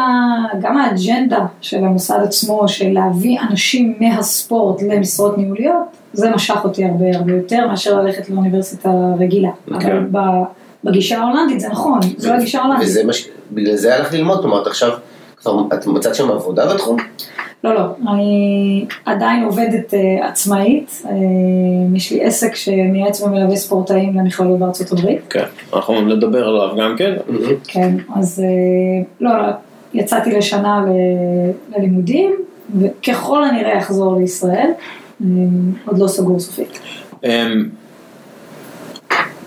גם האג'נדה של המוסד עצמו, של להביא אנשים מהספורט למשרות ניהוליות, זה משך אותי הרבה הרבה יותר מאשר ללכת לאוניברסיטה רגילה. אוקיי. אבל ב- בגישה ההולנדית זה נכון, זו הגישה ההולנדית. וזה מה ש... בגלל זה הלכת ללמוד, כלומר את עכשיו, כבר, את מצאת שם עבודה בתחום? לא, לא, אני עדיין עובדת uh, עצמאית, uh, יש לי עסק שמייעץ ומלווה ספורטאים למכללות בארצות הברית, כן, אנחנו נדבר עליו גם כן. כן, אז uh, לא, לא, יצאתי לשנה ל- ללימודים, וככל הנראה אחזור לישראל, um, עוד לא סגור סופית. אמ,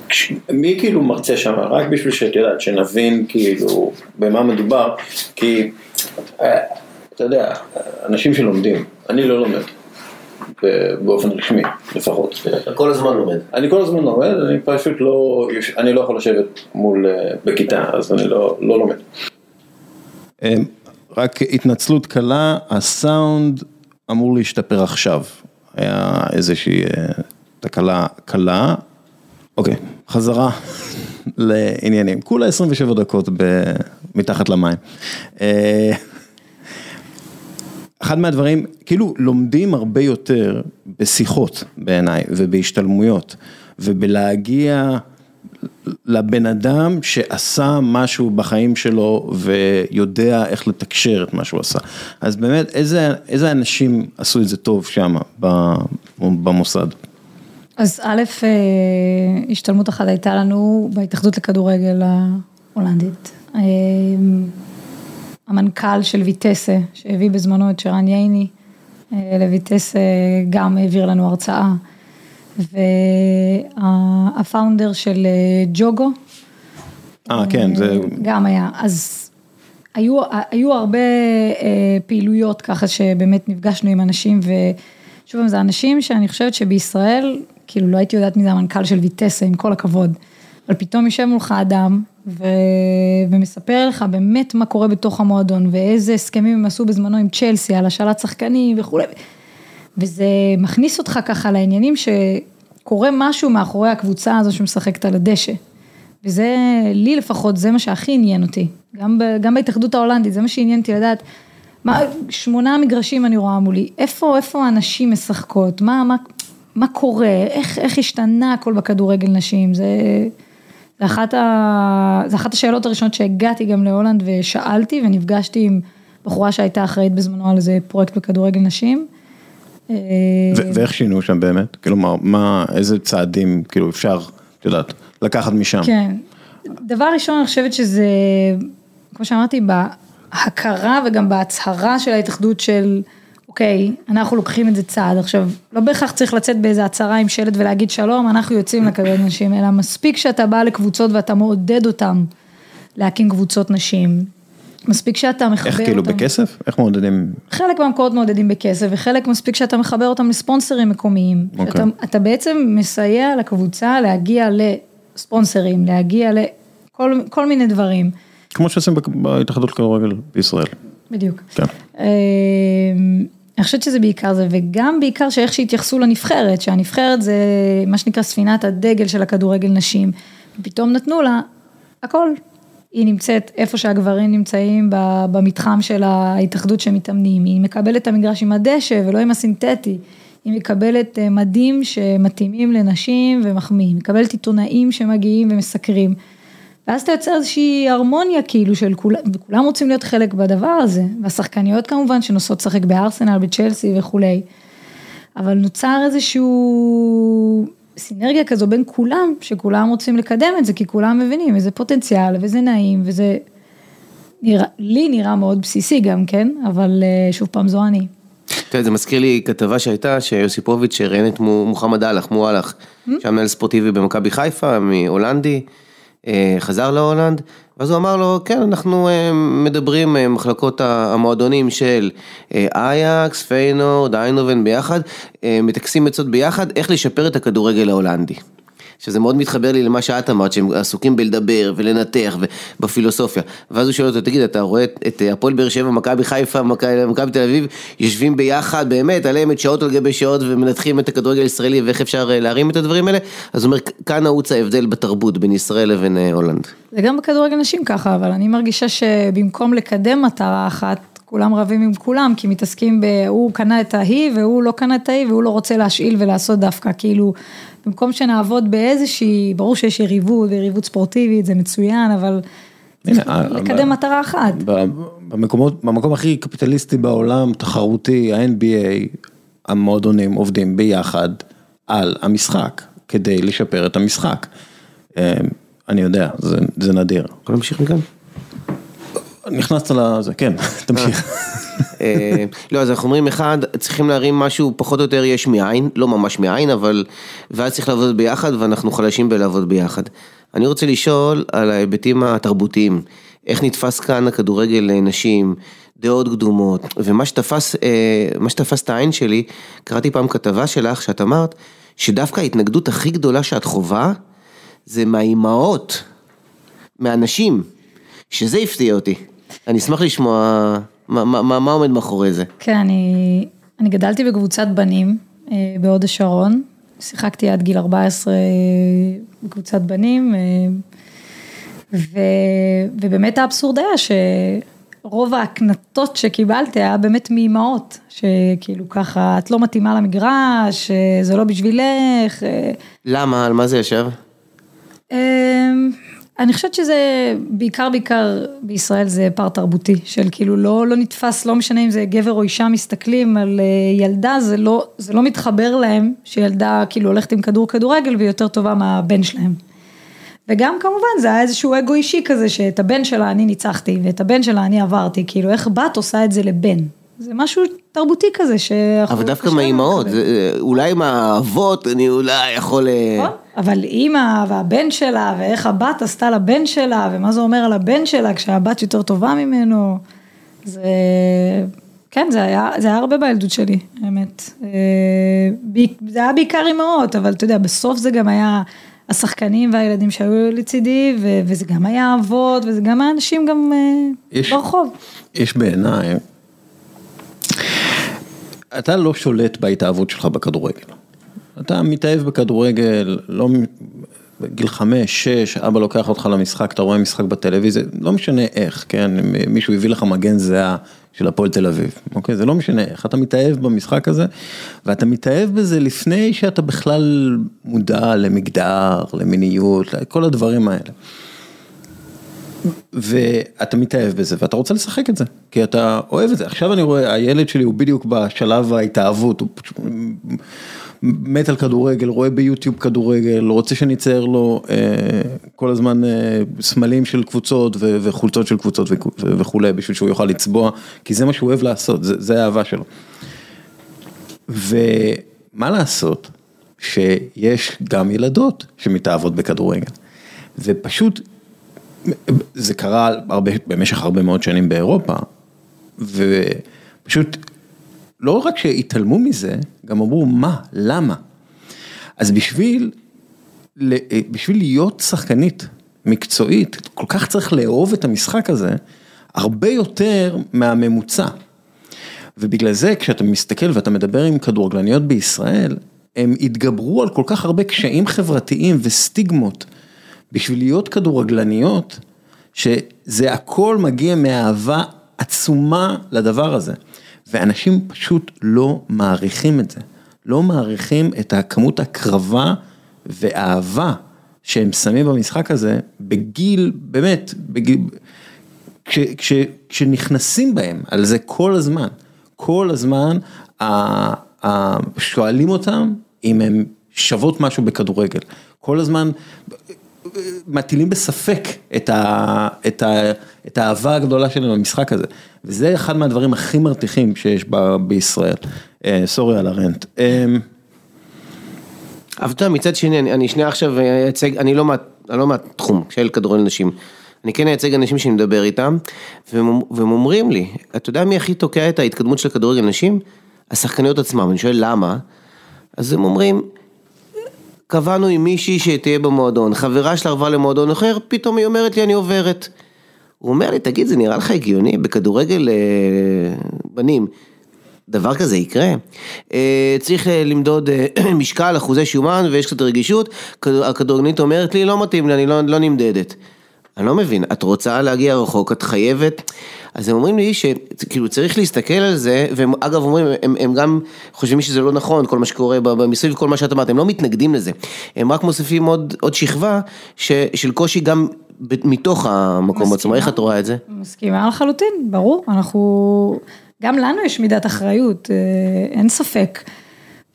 כש- מי כאילו מרצה שם, רק בשביל שאת יודעת, שנבין כאילו במה מדובר, כי אה, אתה יודע, אנשים שלומדים, אני לא לומד, ב- באופן רשמי לפחות. כל הזמן לומד. אני כל הזמן לומד, אני פשוט לא, אני לא יכול לשבת מול, אה, בכיתה, אז אני לא, לא לומד. אמ, רק התנצלות קלה, הסאונד אמור להשתפר עכשיו. היה איזושהי אה, תקלה קלה. אוקיי, חזרה לעניינים. כולה 27 דקות ב- מתחת למים. אה, אחד מהדברים, כאילו לומדים הרבה יותר בשיחות בעיניי ובהשתלמויות ובלהגיע לבן אדם שעשה משהו בחיים שלו ויודע איך לתקשר את מה שהוא עשה. אז באמת, איזה, איזה אנשים עשו את זה טוב שם במוסד? אז א', אה, השתלמות אחת הייתה לנו בהתאחדות לכדורגל ההולנדית. אה, המנכ"ל של ויטסה, שהביא בזמנו את שרן ייני אה, לויטסה, גם העביר לנו הרצאה. והפאונדר של אה, ג'וגו, אה, כן, זה... גם היה. אז היו, היו הרבה אה, פעילויות ככה שבאמת נפגשנו עם אנשים, ושוב פעם, זה אנשים שאני חושבת שבישראל, כאילו לא הייתי יודעת מי זה המנכ"ל של ויטסה, עם כל הכבוד, אבל פתאום יושב מולך אדם ו... ומספר לך באמת מה קורה בתוך המועדון, ואיזה הסכמים הם עשו בזמנו עם צ'לסי על השאלת שחקנים וכולי, וזה מכניס אותך ככה לעניינים שקורה משהו מאחורי הקבוצה הזו שמשחקת על הדשא. וזה, לי לפחות, זה מה שהכי עניין אותי, גם, ב, גם בהתאחדות ההולנדית, זה מה שעניין אותי לדעת, מה, שמונה מגרשים אני רואה מולי, איפה, איפה הנשים משחקות, מה, מה, מה קורה, איך, איך השתנה הכל בכדורגל נשים, זה, זה, אחת ה, זה אחת השאלות הראשונות שהגעתי גם להולנד ושאלתי ונפגשתי עם בחורה שהייתה אחראית בזמנו על איזה פרויקט בכדורגל נשים. אה, ואיך שינו שם באמת? כאילו מה, מה, איזה צעדים, כאילו אפשר, את יודעת, לקחת משם? כן, דבר ראשון אני חושבת שזה, כמו שאמרתי, בהכרה וגם בהצהרה של ההתאחדות של, אוקיי, אנחנו לוקחים את זה צעד, עכשיו, לא בהכרח צריך לצאת באיזה הצהרה עם שלט ולהגיד שלום, אנחנו יוצאים לכדורגל נשים, אלא מספיק שאתה בא לקבוצות ואתה מעודד אותם להקים קבוצות נשים. מספיק שאתה מחבר איך אותם. כאילו בכסף? איך מעודדים? חלק מהמקורות מעודדים בכסף, וחלק מספיק שאתה מחבר אותם לספונסרים מקומיים. אוקיי. שאתה אתה בעצם מסייע לקבוצה להגיע לספונסרים, להגיע לכל כל מיני דברים. כמו שעושים בהתאחדות כדורגל בישראל. בדיוק. כן. אני חושבת שזה בעיקר זה, וגם בעיקר שאיך שהתייחסו לנבחרת, שהנבחרת זה מה שנקרא ספינת הדגל של הכדורגל נשים, ופתאום נתנו לה הכל. היא נמצאת איפה שהגברים נמצאים במתחם של ההתאחדות שמתאמנים, היא מקבלת את המגרש עם הדשא ולא עם הסינתטי, היא מקבלת אה, מדים שמתאימים לנשים ומחמיאים, היא מקבלת עיתונאים שמגיעים ומסקרים. ואז אתה יוצר איזושהי הרמוניה כאילו של כולם, וכולם רוצים להיות חלק בדבר הזה, והשחקניות כמובן שנוסעות לשחק בארסנל, בצ'לסי וכולי, אבל נוצר איזשהו סינרגיה כזו בין כולם, שכולם רוצים לקדם את זה, כי כולם מבינים איזה פוטנציאל וזה נעים וזה, נראה, לי נראה מאוד בסיסי גם כן, אבל אה, שוב פעם זו אני. אתה יודע, זה מזכיר לי כתבה שהייתה, שיוסיפוביץ' ראיין את מו- מוחמד אהלך, מואלך, שהיה מנהל ספורטיבי במכבי חיפה, מהולנדי, חזר להולנד, ואז הוא אמר לו, כן, אנחנו אה, מדברים, אה, מחלקות המועדונים של אה, אייקס, פיינורד, איינובן ביחד, אה, מטכסים עצות ביחד, איך לשפר את הכדורגל ההולנדי. שזה מאוד מתחבר לי למה שאת אמרת, שהם עסוקים בלדבר ולנתח ובפילוסופיה. ואז הוא שואל אותו, תגיד, אתה רואה את- את הפועל באר שבע, מכבי חיפה, מכבי תל אביב, יושבים ביחד, באמת, על אמת שעות על גבי שעות ומנתחים את הכדורגל הישראלי ואיך אפשר אה, להרים את הדברים האלה? אז הוא אומר, כאן נעוץ ההבדל בתרבות בין ישראל לבין אה, הולנד. זה גם בכדורגל נשים ככה, אבל אני מרגישה שבמקום לקדם מטרה אחת, כולם רבים עם כולם, כי מתעסקים ב... הוא קנה את ההיא והוא לא קנה את ההיא והוא לא רוצה להשאיל ולעשות דווקא, כאילו, במקום שנעבוד באיזושהי, ברור שיש יריבות ויריבות ספורטיבית, זה מצוין, אבל אה, לקדם מטרה אחת. במקומות, במקום הכי קפיטליסטי בעולם, תחרותי, ה-NBA, המועדונים עובדים ביחד על המשחק, כדי לשפר את המשחק. אה, אני יודע, זה, זה נדיר. יכול להמשיך מכאן? נכנסת לזה, כן, תמשיך. אה, לא, אז אנחנו אומרים, אחד, צריכים להרים משהו פחות או יותר יש מאין, לא ממש מאין, אבל, ואז צריך לעבוד ביחד, ואנחנו חלשים בלעבוד ביחד. אני רוצה לשאול על ההיבטים התרבותיים, איך נתפס כאן הכדורגל לנשים, דעות קדומות, ומה שתפס, אה, שתפס את העין שלי, קראתי פעם כתבה שלך, שאת אמרת, שדווקא ההתנגדות הכי גדולה שאת חווה, זה מהאימהות, מהנשים, שזה הפתיע אותי. אני אשמח לשמוע מה, מה, מה, מה עומד מאחורי זה. כן, אני, אני גדלתי בקבוצת בנים אה, בהוד השרון, שיחקתי עד גיל 14 אה, בקבוצת בנים, אה, ו, ובאמת האבסורד היה שרוב ההקנטות שקיבלתי היה באמת מאימהות, שכאילו ככה, את לא מתאימה למגרש, זה לא בשבילך. למה? על מה זה ישב? אני חושבת שזה בעיקר בעיקר בישראל זה פער תרבותי של כאילו לא, לא נתפס, לא משנה אם זה גבר או אישה מסתכלים על אה, ילדה, זה לא, זה לא מתחבר להם שילדה כאילו הולכת עם כדור כדורגל והיא יותר טובה מהבן שלהם. וגם כמובן זה היה איזשהו אגו אישי כזה שאת הבן שלה אני ניצחתי ואת הבן שלה אני עברתי, כאילו איך בת עושה את זה לבן. זה משהו תרבותי כזה שאנחנו... אבל דווקא מהאימהות. זה- אולי מהאבות אני אולי יכול... אה, נכון, אבל אימא והבן שלה, ואיך הבת עשתה לבן שלה, ומה זה אומר על הבן שלה כשהבת יותר טובה ממנו, זה... כן, זה היה, זה היה הרבה בילדות שלי, האמת. אה, זה היה בעיקר אימהות, אבל אתה יודע, בסוף זה גם היה השחקנים והילדים שהיו לצידי, ו- וזה גם היה אבות, וזה גם היה אנשים גם אה, יש- ברחוב. יש בעיניי, אתה לא שולט בהתאהבות שלך בכדורגל. אתה מתאהב בכדורגל, לא, בגיל חמש, שש, אבא לוקח אותך למשחק, אתה רואה משחק בטלוויזיה, לא משנה איך, כן, מישהו הביא לך מגן זהה של הפועל תל אביב, אוקיי, זה לא משנה איך, אתה מתאהב במשחק הזה, ואתה מתאהב בזה לפני שאתה בכלל מודע למגדר, למיניות, לכל הדברים האלה. ואתה מתאהב בזה ואתה רוצה לשחק את זה, כי אתה אוהב את זה. עכשיו אני רואה, הילד שלי הוא בדיוק בשלב ההתאהבות, הוא מת על כדורגל, רואה ביוטיוב כדורגל, רוצה שנצייר לו אה, כל הזמן אה, סמלים של קבוצות ו- וחולצות של קבוצות וכו- ו- וכולי, בשביל שהוא יוכל לצבוע, כי זה מה שהוא אוהב לעשות, זה, זה האהבה שלו. ומה לעשות שיש גם ילדות שמתאהבות בכדורגל, ופשוט זה קרה הרבה, במשך הרבה מאוד שנים באירופה, ופשוט לא רק שהתעלמו מזה, גם אמרו מה, למה. אז בשביל, ל- בשביל להיות שחקנית מקצועית, כל כך צריך לאהוב את המשחק הזה, הרבה יותר מהממוצע. ובגלל זה כשאתה מסתכל ואתה מדבר עם כדורגלניות בישראל, הם התגברו על כל כך הרבה קשיים חברתיים וסטיגמות בשביל להיות כדורגלניות, שזה הכל מגיע מאהבה עצומה לדבר הזה. ואנשים פשוט לא מעריכים את זה, לא מעריכים את הכמות הקרבה ואהבה שהם שמים במשחק הזה בגיל, באמת, בגיל, כש, כש, כשנכנסים בהם על זה כל הזמן, כל הזמן ה- ה- שואלים אותם אם הם שוות משהו בכדורגל, כל הזמן מטילים בספק את, ה, את, ה, את האהבה הגדולה שלהם למשחק הזה, וזה אחד מהדברים הכי מרתיחים שיש בישראל, אה, סורי על הרנט. אה, אבל אתה יודע, מצד שני, אני, אני שנייה עכשיו אייצג, אני לא, אני לא מהתחום של כדורגל נשים. אני כן אייצג אנשים שאני מדבר איתם, והם אומרים לי, אתה יודע מי הכי תוקע את ההתקדמות של הכדורגל נשים? השחקניות עצמם, אני שואל למה? אז הם אומרים, קבענו עם מישהי שתהיה במועדון, חברה שלה עברה למועדון אחר, פתאום היא אומרת לי אני עוברת. הוא אומר לי, תגיד, זה נראה לך הגיוני בכדורגל אה, בנים? דבר כזה יקרה. אה, צריך אה, למדוד אה, משקל, אחוזי שומן ויש קצת רגישות, כדור- הכדורגלנית אומרת לי, לא מתאים לי, אני לא, לא נמדדת. אני לא מבין, את רוצה להגיע רחוק, את חייבת, אז הם אומרים לי שכאילו צריך להסתכל על זה, והם אגב אומרים, הם, הם גם חושבים שזה לא נכון, כל מה שקורה מסביב, כל מה שאת אמרת, הם לא מתנגדים לזה, הם רק מוסיפים עוד, עוד שכבה ש, של קושי גם מתוך המקום עצמו. איך את רואה את זה? מסכימה לחלוטין, ברור, אנחנו, גם לנו יש מידת אחריות, אה, אין ספק.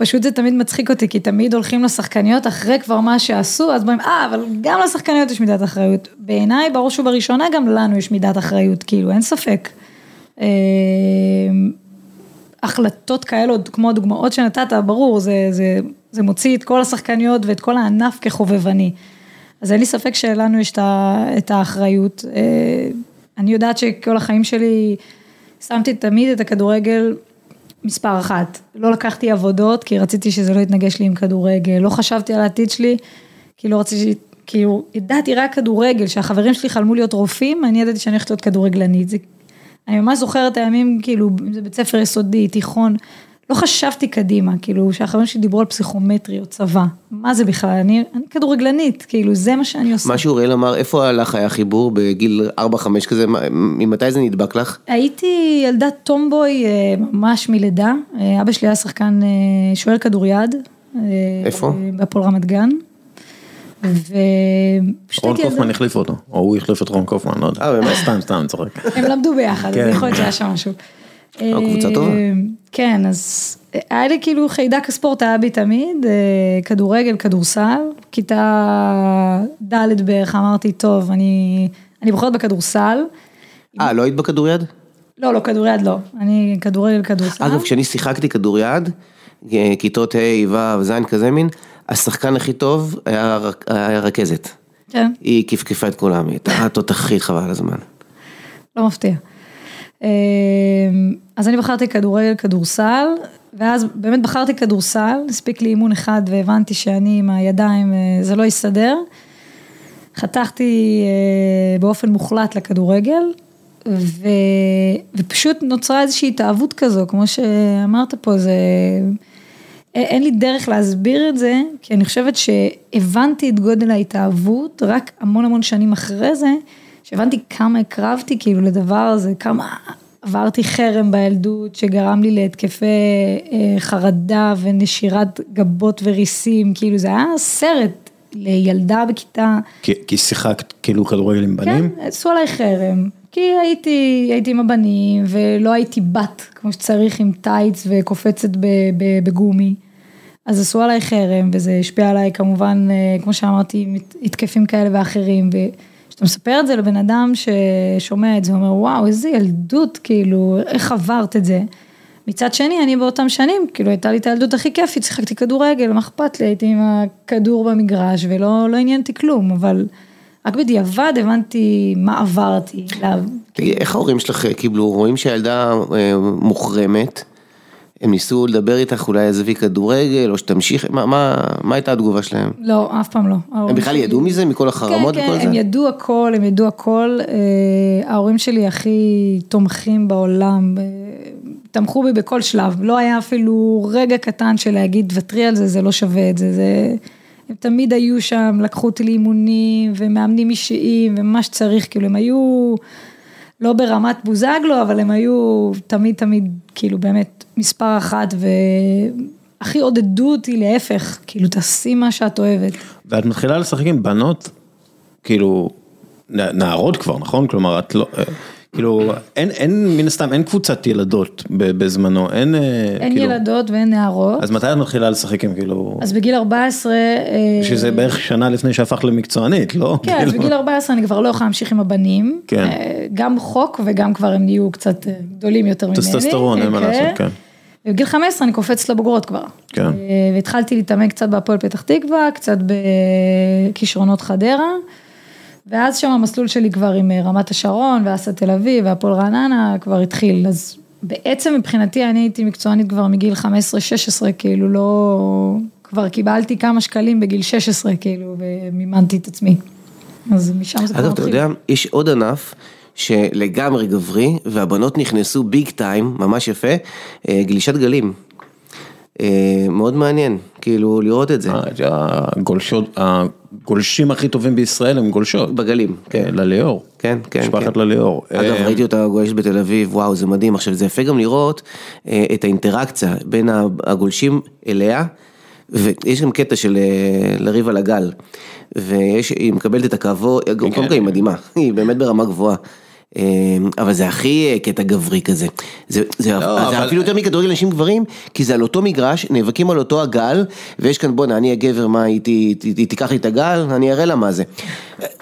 פשוט זה תמיד מצחיק אותי, כי תמיד הולכים לשחקניות אחרי כבר מה שעשו, אז אומרים, אה, אבל גם לשחקניות יש מידת אחריות. בעיניי, בראש ובראשונה, גם לנו יש מידת אחריות, כאילו, אין ספק. אה, החלטות כאלו, כמו הדוגמאות שנתת, ברור, זה, זה, זה מוציא את כל השחקניות ואת כל הענף כחובבני. אז אין לי ספק שלנו יש את האחריות. אה, אני יודעת שכל החיים שלי שמתי תמיד את הכדורגל מספר אחת. לא לקחתי עבודות כי רציתי שזה לא יתנגש לי עם כדורגל, לא חשבתי על העתיד שלי, כי לא רציתי, כאילו, ידעתי רק כדורגל, שהחברים שלי חלמו להיות רופאים, אני ידעתי שאני הולכת להיות כדורגלנית. זה, אני ממש זוכרת הימים, כאילו, אם זה בית ספר יסודי, תיכון, לא חשבתי קדימה, כאילו, שהחברים שלי דיברו על פסיכומטרי או צבא, מה זה בכלל, אני, אני כדורגלנית, כאילו, זה מה שאני עושה. מה שאוריאל אמר, איפה לך היה חיבור בגיל 4-5 כזה, ממתי זה נדבק לך? הייתי ילדת טומבוי אה, ממש מלידה, אה, אבא שלי היה שחקן אה, שוער כדוריד. איפה? בהפועל רמת גן. רון ילדה, קופמן החליף אותו, או הוא החליף את רון קופמן, לא יודע. אה, באמת? סתם, סתם, צוחק. הם למדו ביחד, אז כן. יכול להיות שהיה שם משהו. קבוצה אה, טובה. כן, אז היה לי כאילו חיידק הספורט היה בי תמיד, אה, כדורגל, כדורסל, כיתה ד' בערך אמרתי, טוב, אני אני בוחרת בכדורסל. אה, לא היית בכדוריד? לא, לא, כדוריד לא, אני כדורגל, כדורסל. אגב, כשאני שיחקתי כדוריד, אה, כיתות ה', ו', ז', כזה מין, השחקן הכי טוב היה היה הרכזת. כן, היא כפכפה את כולם, היא הייתה תותחית חבל הזמן. לא מפתיע. אמ, אז אני בחרתי כדורגל, כדורסל, ואז באמת בחרתי כדורסל, הספיק לי אימון אחד והבנתי שאני עם הידיים, אה, זה לא יסתדר. חתכתי אה, באופן מוחלט לכדורגל, ו... ופשוט נוצרה איזושהי התאהבות כזו, כמו שאמרת פה, זה... אין לי דרך להסביר את זה, כי אני חושבת שהבנתי את גודל ההתאהבות רק המון המון שנים אחרי זה, שהבנתי כמה הקרבתי כאילו לדבר הזה, כמה עברתי חרם בילדות שגרם לי להתקפי אה, חרדה ונשירת גבות וריסים, כאילו זה היה סרט לילדה בכיתה. כי, כי שיחקת כאילו כדורגל עם בנים? כן, עשו עליי חרם, כי הייתי, הייתי עם הבנים ולא הייתי בת כמו שצריך עם טייץ וקופצת בגומי. אז עשו עליי חרם וזה השפיע עליי כמובן, אה, כמו שאמרתי, התקפים כאלה ואחרים. וכשאתה מספר את זה לבן אדם ששומע את זה, אומר וואו איזה ילדות, כאילו איך עברת את זה. מצד שני, אני באותם שנים, כאילו הייתה לי את הילדות הכי כיפית, שיחקתי כדורגל, מה אכפת לי, הייתי עם הכדור במגרש ולא לא עניין אותי כלום, אבל רק בדיעבד הבנתי מה עברתי. לה- תגיד, איך ההורים שלך קיבלו, רואים שהילדה אה, מוחרמת, הם ניסו לדבר איתך אולי עזבי כדורגל, או שתמשיך, מה- מה מה הייתה התגובה שלהם? לא, אף פעם לא. הם בכלל ידעו מזה, מכל החרמות כן, וכל כן, זה? הם ידעו הכל, הם ידעו הכל. אה, ההורים שלי הכי תומכים בעולם, אה, תמכו בי בכל שלב. לא היה אפילו רגע קטן של להגיד, ותרי על זה, זה לא שווה את זה. זה... הם תמיד היו שם, לקחו אותי לאימונים, ומאמנים אישיים, ומה שצריך, כאילו הם היו לא ברמת בוזגלו, אבל הם היו תמיד תמיד, כאילו באמת, מספר אחת, והכי עודדו אותי להפך, כאילו תעשי מה שאת אוהבת. ואת מתחילה לשחק עם בנות, כאילו, נערות כבר, נכון? כלומר, את לא, אה, כאילו, אין, אין, מן הסתם, אין קבוצת ילדות בזמנו, אין, אה, אין כאילו, ילדות ואין נערות. אז מתי את מתחילה לשחק עם כאילו, אז בגיל 14, אה, שזה בערך שנה לפני שהפכת למקצוענית, לא? כן, אז כאילו. בגיל 14 אני כבר לא יכולה להמשיך עם הבנים. כן. אה, גם חוק וגם כבר הם נהיו קצת גדולים יותר ממני. טסטוסטרון, אין מה כן. לעשות, כן. ובגיל 15 אני קופצת לבוגרות כבר. כן. והתחלתי להתאמן קצת בהפועל פתח תקווה, קצת בכישרונות חדרה. ואז שם המסלול שלי כבר עם אה, רמת השרון, ואסא תל אביב, והפועל רעננה כבר התחיל. אז בעצם מבחינתי אני הייתי מקצוענית כבר מגיל 15-16, כאילו לא... כבר קיבלתי כמה שקלים בגיל 16, כאילו, ומימנתי את עצמי. אז משם זה כבר אגב, אתה מתחיל. יודע, יש עוד ענף שלגמרי גברי, והבנות נכנסו ביג טיים, ממש יפה, אה, גלישת גלים. אה, מאוד מעניין, כאילו, לראות את זה. אה, הגולשות, הגולשים הכי טובים בישראל הם גולשות. בגלים, כן. לליאור. כן, כן, משפחת כן. לליאור. אגב, אה, ראיתי אותה גולשת בתל אביב, וואו, זה מדהים. עכשיו, זה יפה גם לראות את האינטראקציה בין הגולשים אליה, ויש גם קטע של לריב על הגל, והיא מקבלת את הכבוד, קודם כל היא מדהימה, היא באמת ברמה גבוהה. אה, אבל זה הכי אה, קטע גברי כזה, זה, זה, זה אבל- אפילו יותר מכדורגל נשים גברים, כי זה על אותו מגרש, נאבקים על אותו הגל, ויש כאן בואנה, אני הגבר, מה, היא, תיקח לי את הגל, אני אראה לה מה זה.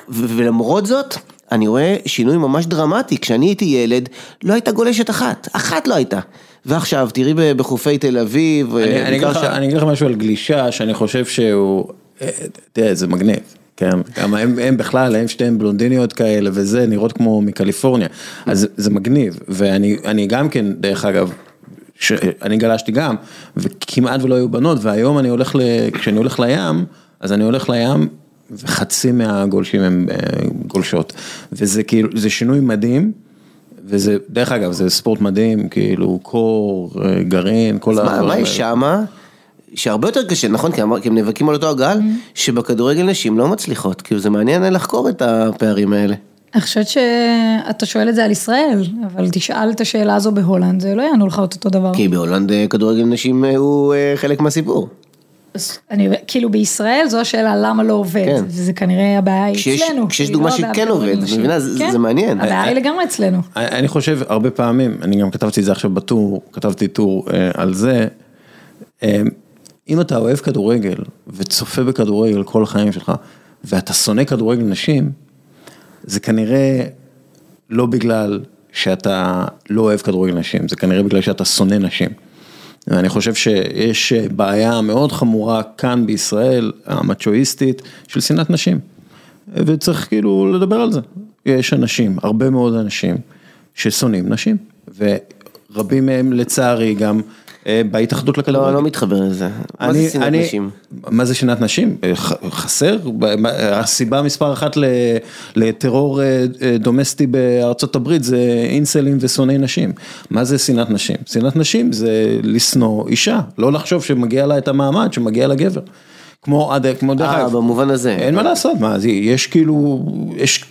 ולמרות זאת, אני רואה שינוי ממש דרמטי, כשאני הייתי ילד, לא הייתה גולשת אחת, אחת לא הייתה. ועכשיו, תראי בחופי תל אביב, אני, אה, אגיד לך, אני אגיד לך משהו על גלישה שאני חושב שהוא, אה, תראה זה מגניב, כן, גם הם, הם בכלל, הם שתיהן בלונדיניות כאלה וזה, נראות כמו מקליפורניה, אז זה, מגניב, ואני אני גם כן, דרך אגב, ש, אני גלשתי גם, וכמעט ולא היו בנות, והיום אני הולך, ל, כשאני הולך לים, אז אני הולך לים, וחצי מהגולשים הם אה, גולשות, וזה כאילו, זה שינוי מדהים. וזה, דרך אגב, זה ספורט מדהים, כאילו, קור, אה, גרעין, כל מה, הדברים מה האלה. יש שמה? שהרבה יותר קשה, נכון? כי הם נאבקים על אותו הגל, שבכדורגל נשים לא מצליחות, כאילו זה מעניין לחקור את הפערים האלה. אני חושבת שאתה שואל את זה על ישראל, אבל תשאל את השאלה הזו בהולנד, זה לא יענו לך את אותו דבר. כי בהולנד אה, כדורגל נשים אה, הוא אה, חלק מהסיפור. אני, כאילו בישראל זו השאלה למה לא עובד, כן. וזה כנראה הבעיה היא כשיש- אצלנו. כשיש היא דוגמה לא שכן עובד, את. מבינה? זה- כן, זה מעניין. הבעיה היא לגמרי אצלנו. אני אני חושב הרבה פעמים, אני גם כתבתי את זה עכשיו בטור, כתבתי טור אה, על זה, אה, אם אתה אוהב כדורגל וצופה בכדורגל כל החיים שלך, ואתה שונא כדורגל נשים, זה כנראה לא בגלל שאתה לא אוהב כדורגל נשים, זה כנראה בגלל שאתה שונא נשים. ואני חושב שיש בעיה מאוד חמורה כאן בישראל, המצ'ואיסטית, של שנאת נשים. וצריך כאילו לדבר על זה. יש אנשים, הרבה מאוד אנשים, ששונאים נשים, ורבים מהם לצערי גם בהתאחדות לכדורגל. לא, לא מתחבר לזה. מה זה שנאת נשים? מה זה שנאת נשים? אה, חסר? הסיבה מספר אחת לטרור אה, אה, דומסטי בארצות הברית זה אינסלים ושונאי נשים. מה זה שנאת נשים? שנאת נשים זה לשנוא אישה, לא לחשוב שמגיע לה את המעמד שמגיע לגבר. כמו עד, כמו דרך אה, אגב. במובן הזה. אין מה לעשות, מה, זה- יש כאילו, יש,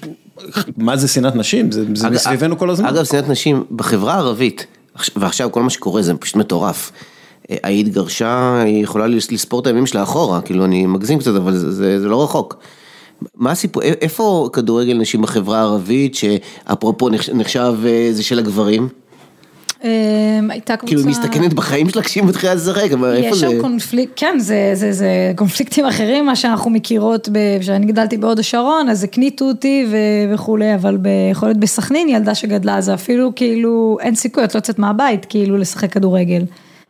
מה זה שנאת נשים? זה זה אג- מסביבנו כל הזמן. אגב, שנאת נשים בחברה הערבית, ועכשיו כל מה שקורה זה פשוט מטורף. אה, היית גרשה, היא יכולה לס- לספור את הימים שלה אחורה, כאילו אני מגזים קצת, אבל זה, זה, זה לא רחוק. מה הסיפור, איפה כדורגל נשים בחברה הערבית, שאפרופו נחש- נחשב אה, זה של הגברים? אמ, הייתה קבוצה... כאילו היא מסתכנת בחיים שלה כשהיא מתחילה לשחק, אבל איפה יש זה? שם קונפליקט, כן, זה, זה, זה קונפליקטים אחרים, מה שאנחנו מכירות, ב- כשאני גדלתי בהוד השרון, אז הקניטו אותי ו- וכולי, אבל יכול להיות בסכנין, ילדה שגדלה, זה אפילו כאילו, אין סיכוי, את לא יוצאת מהבית, כאילו, לשחק כדורגל.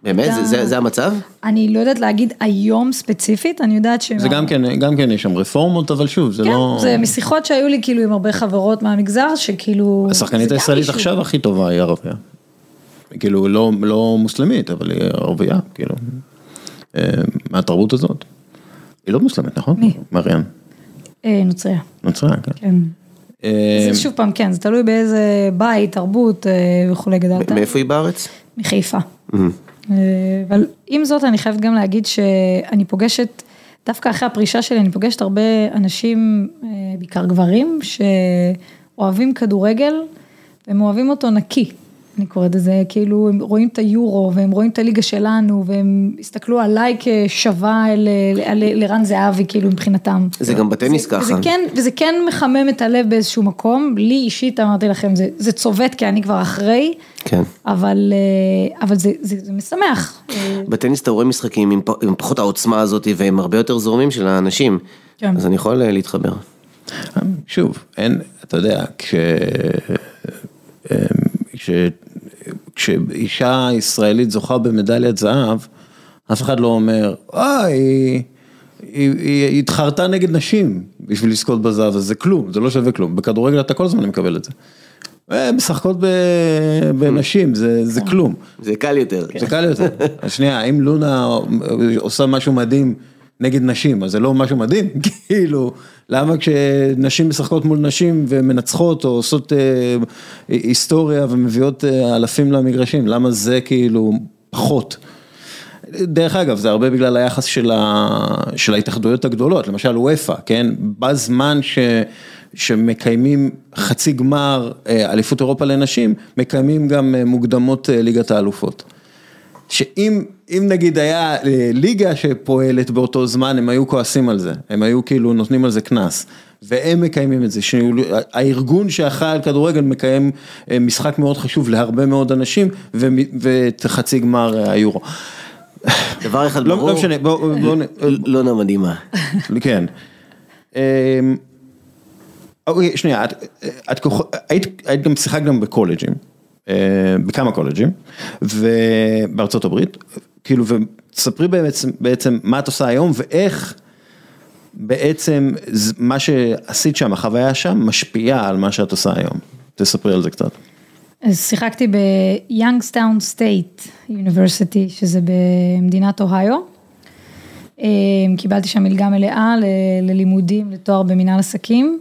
באמת? זה, זה, זה המצב? אני לא יודעת להגיד היום ספציפית, אני יודעת ש... זה גם כן, גם כן יש שם רפורמות, אבל שוב, זה כן, לא... זה משיחות שהיו לי כאילו עם הרבה חברות מהמגזר, שכאילו... השחקנית הישראלית. עכשיו הכי טובה היא ערבייה. כאילו לא, לא מוסלמית, אבל היא ערבייה, כאילו, אה, מהתרבות הזאת. היא לא מוסלמית, נכון? מי? מריאן. אה, נוצריה, נוצרה, כן. כן. אה, זה שוב פעם, כן, זה תלוי באיזה בית, תרבות אה, וכולי גדלת. מאיפה היא בארץ? מחיפה. אה, אבל עם זאת אני חייבת גם להגיד שאני פוגשת, דווקא אחרי הפרישה שלי אני פוגשת הרבה אנשים, אה, בעיקר גברים, שאוהבים כדורגל והם אוהבים אותו נקי. אני קוראת לזה, כאילו הם רואים את היורו והם רואים את הליגה שלנו והם הסתכלו עליי כשווה לרן זהבי כאילו מבחינתם. זה גם בטניס ככה. וזה כן, וזה כן מחמם את הלב באיזשהו מקום, לי אישית אמרתי לכם, זה, זה צובט כי אני כבר אחרי, כן. אבל, אה, אבל זה, זה, זה משמח. אה, בטניס אתה רואה משחקים עם, פחות העוצמה הזאת והם הרבה יותר זורמים של האנשים. כן. אז אני יכול אה, להתחבר. שוב, אין, אתה יודע, כש... כש... כשאישה ישראלית זוכה במדליית זהב, אף אחד לא אומר, אה, היא, היא, היא, היא התחרתה נגד נשים בשביל לזכות בזהב, אז זה כלום, זה לא שווה כלום. בכדורגל אתה כל הזמן מקבל את זה. אה, משחקות. בנשים, זה, זה כלום. זה קל יותר. זה קל יותר. שנייה, אם לונה עושה משהו מדהים נגד נשים, אז זה לא משהו מדהים? כאילו, למה כשנשים משחקות מול נשים ומנצחות או עושות אה, היסטוריה ומביאות אה, אלפים למגרשים, למה זה כאילו פחות? דרך אגב, זה הרבה בגלל היחס של, ה... של ההתאחדויות הגדולות, למשל וופא, כן? בזמן ש... שמקיימים חצי גמר אה, אליפות אירופה לנשים, מקיימים גם אה, מוקדמות אה, ליגת האלופות. שאם אם נגיד היה אה, ליגה שפועלת באותו זמן, הם היו כועסים על זה, הם היו כאילו נותנים על זה קנס. והם מקיימים את זה, שהארגון שאחראי על כדורגל מקיים אה, משחק מאוד חשוב להרבה מאוד אנשים, ואת חצי גמר אה, היורו. דבר אחד לא ברור, לא משנה, בואו, בואו, נ- לונה מדהימה. כן. אמ, אוקיי, שנייה, את, את כוח- היית, היית גם שיחקת גם בקולג'ים, בכמה קולג'ים, ובארצות הברית, כאילו, ותספרי בעצם, בעצם מה את עושה היום ואיך בעצם מה שעשית שם, החוויה שם, משפיעה על מה שאת עושה היום. תספרי על זה קצת. אז שיחקתי ב Youngstown State יוניברסיטי, שזה במדינת אוהיו. אה, קיבלתי שם מלגה מלאה ל- ללימודים, לתואר במנהל עסקים.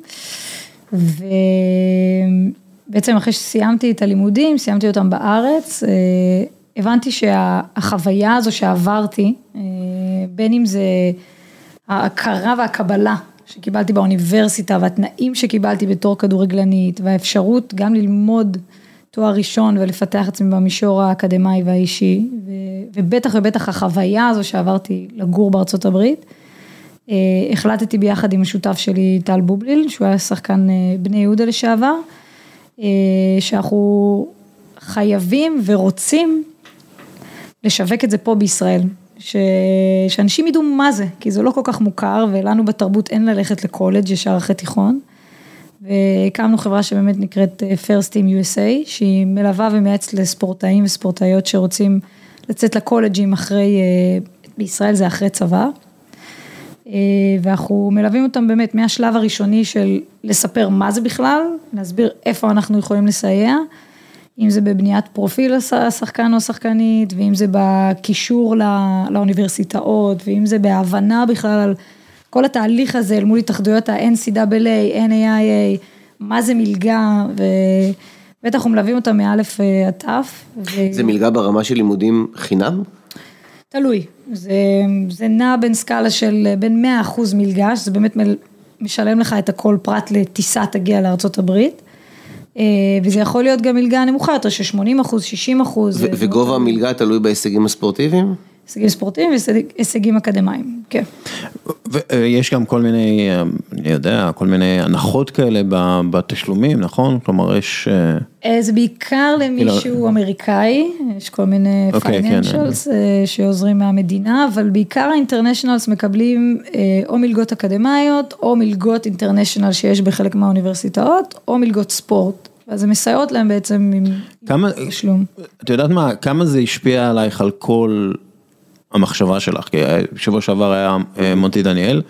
ובעצם אחרי שסיימתי את הלימודים, סיימתי אותם בארץ, אה, הבנתי שהחוויה הזו שעברתי, אה, בין אם זה ההכרה והקבלה שקיבלתי באוניברסיטה והתנאים שקיבלתי בתור כדורגלנית והאפשרות גם ללמוד תואר ראשון ולפתח עצמי במישור האקדמאי והאישי ובטח ובטח החוויה הזו שעברתי לגור בארצות הברית. אה, החלטתי ביחד עם השותף שלי טל בובליל שהוא היה שחקן בני יהודה לשעבר שאנחנו חייבים ורוצים לשווק את זה פה בישראל, ש... שאנשים ידעו מה זה, כי זה לא כל כך מוכר ולנו בתרבות אין ללכת לקולג' ישר אחרי תיכון. והקמנו חברה שבאמת נקראת אה, First Team USA, שהיא מלווה ומייעצת לספורטאים וספורטאיות שרוצים לצאת לקולג'ים אחרי, אה, בישראל זה אחרי צבא. אה, ואנחנו מלווים אותם באמת מהשלב הראשוני של לספר מה זה בכלל, להסביר איפה אנחנו יכולים לסייע, אם זה בבניית פרופיל השחקן או השחקנית, ואם זה בקישור לא, לאוניברסיטאות, ואם זה בהבנה בכלל על כל התהליך הזה אל מול התאחדויות ה-NCAA, NAIA, מה זה מלגה, ובטח אנחנו מלווים אותם מאלף עד תף. זה מלגה ברמה של לימודים חינם? תלוי, זה, זה נע בין סקאלה של בין 100% מלגה, שזה באמת משלם לך את הכל פרט לטיסה תגיע לארה"ב. וזה יכול להיות גם מלגה נמוכה יותר של 80 אחוז, 60 אחוז. וגובה המלגה תלוי בהישגים הספורטיביים? הישגים ספורטיביים והישגים אקדמיים, כן. ויש גם כל מיני, אני יודע, כל מיני הנחות כאלה בתשלומים, נכון? כלומר יש... זה בעיקר למישהו אמריקאי, יש כל מיני פייננשלס שעוזרים מהמדינה, אבל בעיקר האינטרנשיונלס מקבלים או מלגות אקדמאיות, או מלגות אינטרנשיונל שיש בחלק מהאוניברסיטאות, או מלגות ספורט. אז הן מסייעות להם בעצם עם תשלום. את יודעת מה, כמה זה השפיע עלייך על כל... המחשבה שלך, כי שבוע שעבר היה מוטי דניאל,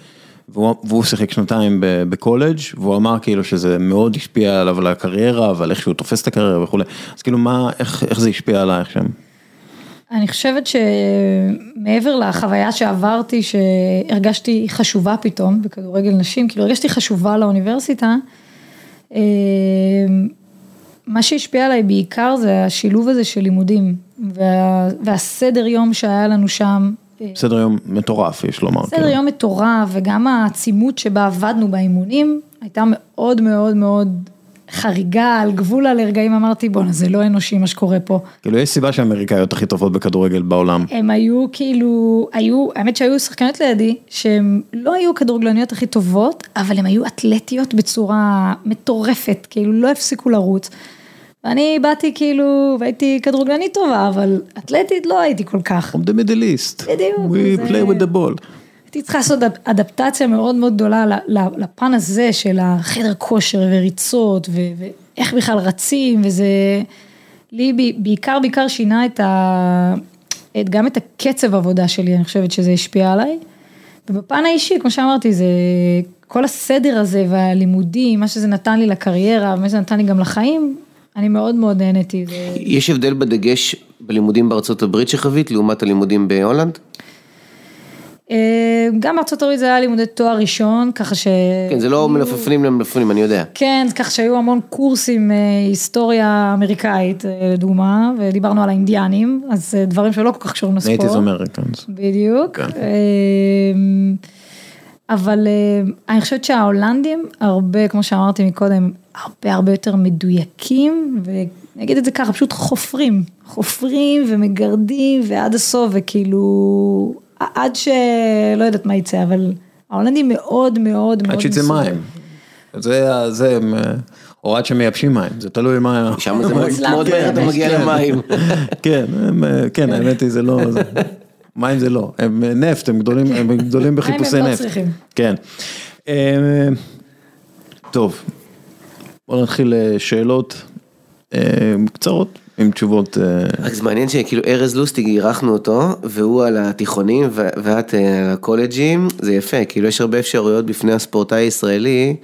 והוא שיחק שנתיים בקולג' והוא אמר כאילו שזה מאוד השפיע עליו על הקריירה ועל איך שהוא תופס את הקריירה וכולי, אז כאילו מה, איך, איך זה השפיע עלייך שם? אני חושבת שמעבר לחוויה שעברתי, שהרגשתי חשובה פתאום בכדורגל נשים, כאילו הרגשתי חשובה לאוניברסיטה, מה שהשפיע עליי בעיקר זה השילוב הזה של לימודים וה, והסדר יום שהיה לנו שם. סדר יום מטורף יש לומר. סדר כאילו. יום מטורף וגם העצימות שבה עבדנו באימונים הייתה מאוד מאוד מאוד חריגה על גבול הלרגעים אמרתי בואנה זה לא אנושי מה שקורה פה. כאילו יש סיבה שהאמריקאיות הכי טובות בכדורגל בעולם. הם היו כאילו, היו, האמת שהיו שחקניות לידי שהם לא היו כדורגלניות הכי טובות אבל הם היו אתלטיות בצורה מטורפת כאילו לא הפסיקו לרוץ. ואני באתי כאילו, והייתי כדורגלנית טובה, אבל אתלטית לא הייתי כל כך. From the middle east. בדיוק. We play with the ball. הייתי צריכה לעשות אדפטציה מאוד מאוד גדולה לפן הזה של החדר כושר וריצות, ואיך בכלל רצים, וזה לי בעיקר בעיקר שינה את ה... גם את הקצב עבודה שלי, אני חושבת שזה השפיע עליי. ובפן האישי, כמו שאמרתי, זה כל הסדר הזה והלימודים, מה שזה נתן לי לקריירה, ומה שזה נתן לי גם לחיים, אני מאוד מאוד נהניתי. יש הבדל בדגש בלימודים בארצות הברית שחווית לעומת הלימודים בהולנד? גם בארצות הברית זה היה לימודי תואר ראשון, ככה ש... כן, זה לא מלפפונים למלפפונים, אני יודע. כן, ככה שהיו המון קורסים היסטוריה אמריקאית, לדוגמה, ודיברנו על האינדיאנים, אז דברים שלא כל כך קשורים לספורט. Native Americans. בדיוק. אבל אני חושבת שההולנדים, הרבה, כמו שאמרתי מקודם, הרבה הרבה יותר מדויקים, ואני אגיד את זה ככה, פשוט חופרים, חופרים ומגרדים ועד הסוף, וכאילו, עד שלא יודעת מה יצא, אבל ההולנדים מאוד מאוד מאוד... עד שיצא מים. זה, זה, או עד שמייבשים מים, זה תלוי מה... שם זה מאוד מהר אתה מגיע למים. כן, כן, האמת היא זה לא... מים זה לא, הם נפט, הם גדולים, הם גדולים בחיפושי נפט. מים הם לא צריכים. כן. טוב, בוא נתחיל שאלות קצרות עם תשובות. רק זה מעניין שכאילו ארז לוסטיג אירחנו אותו והוא על התיכונים ואת על הקולג'ים, זה יפה, כאילו יש הרבה אפשרויות בפני הספורטאי הישראלי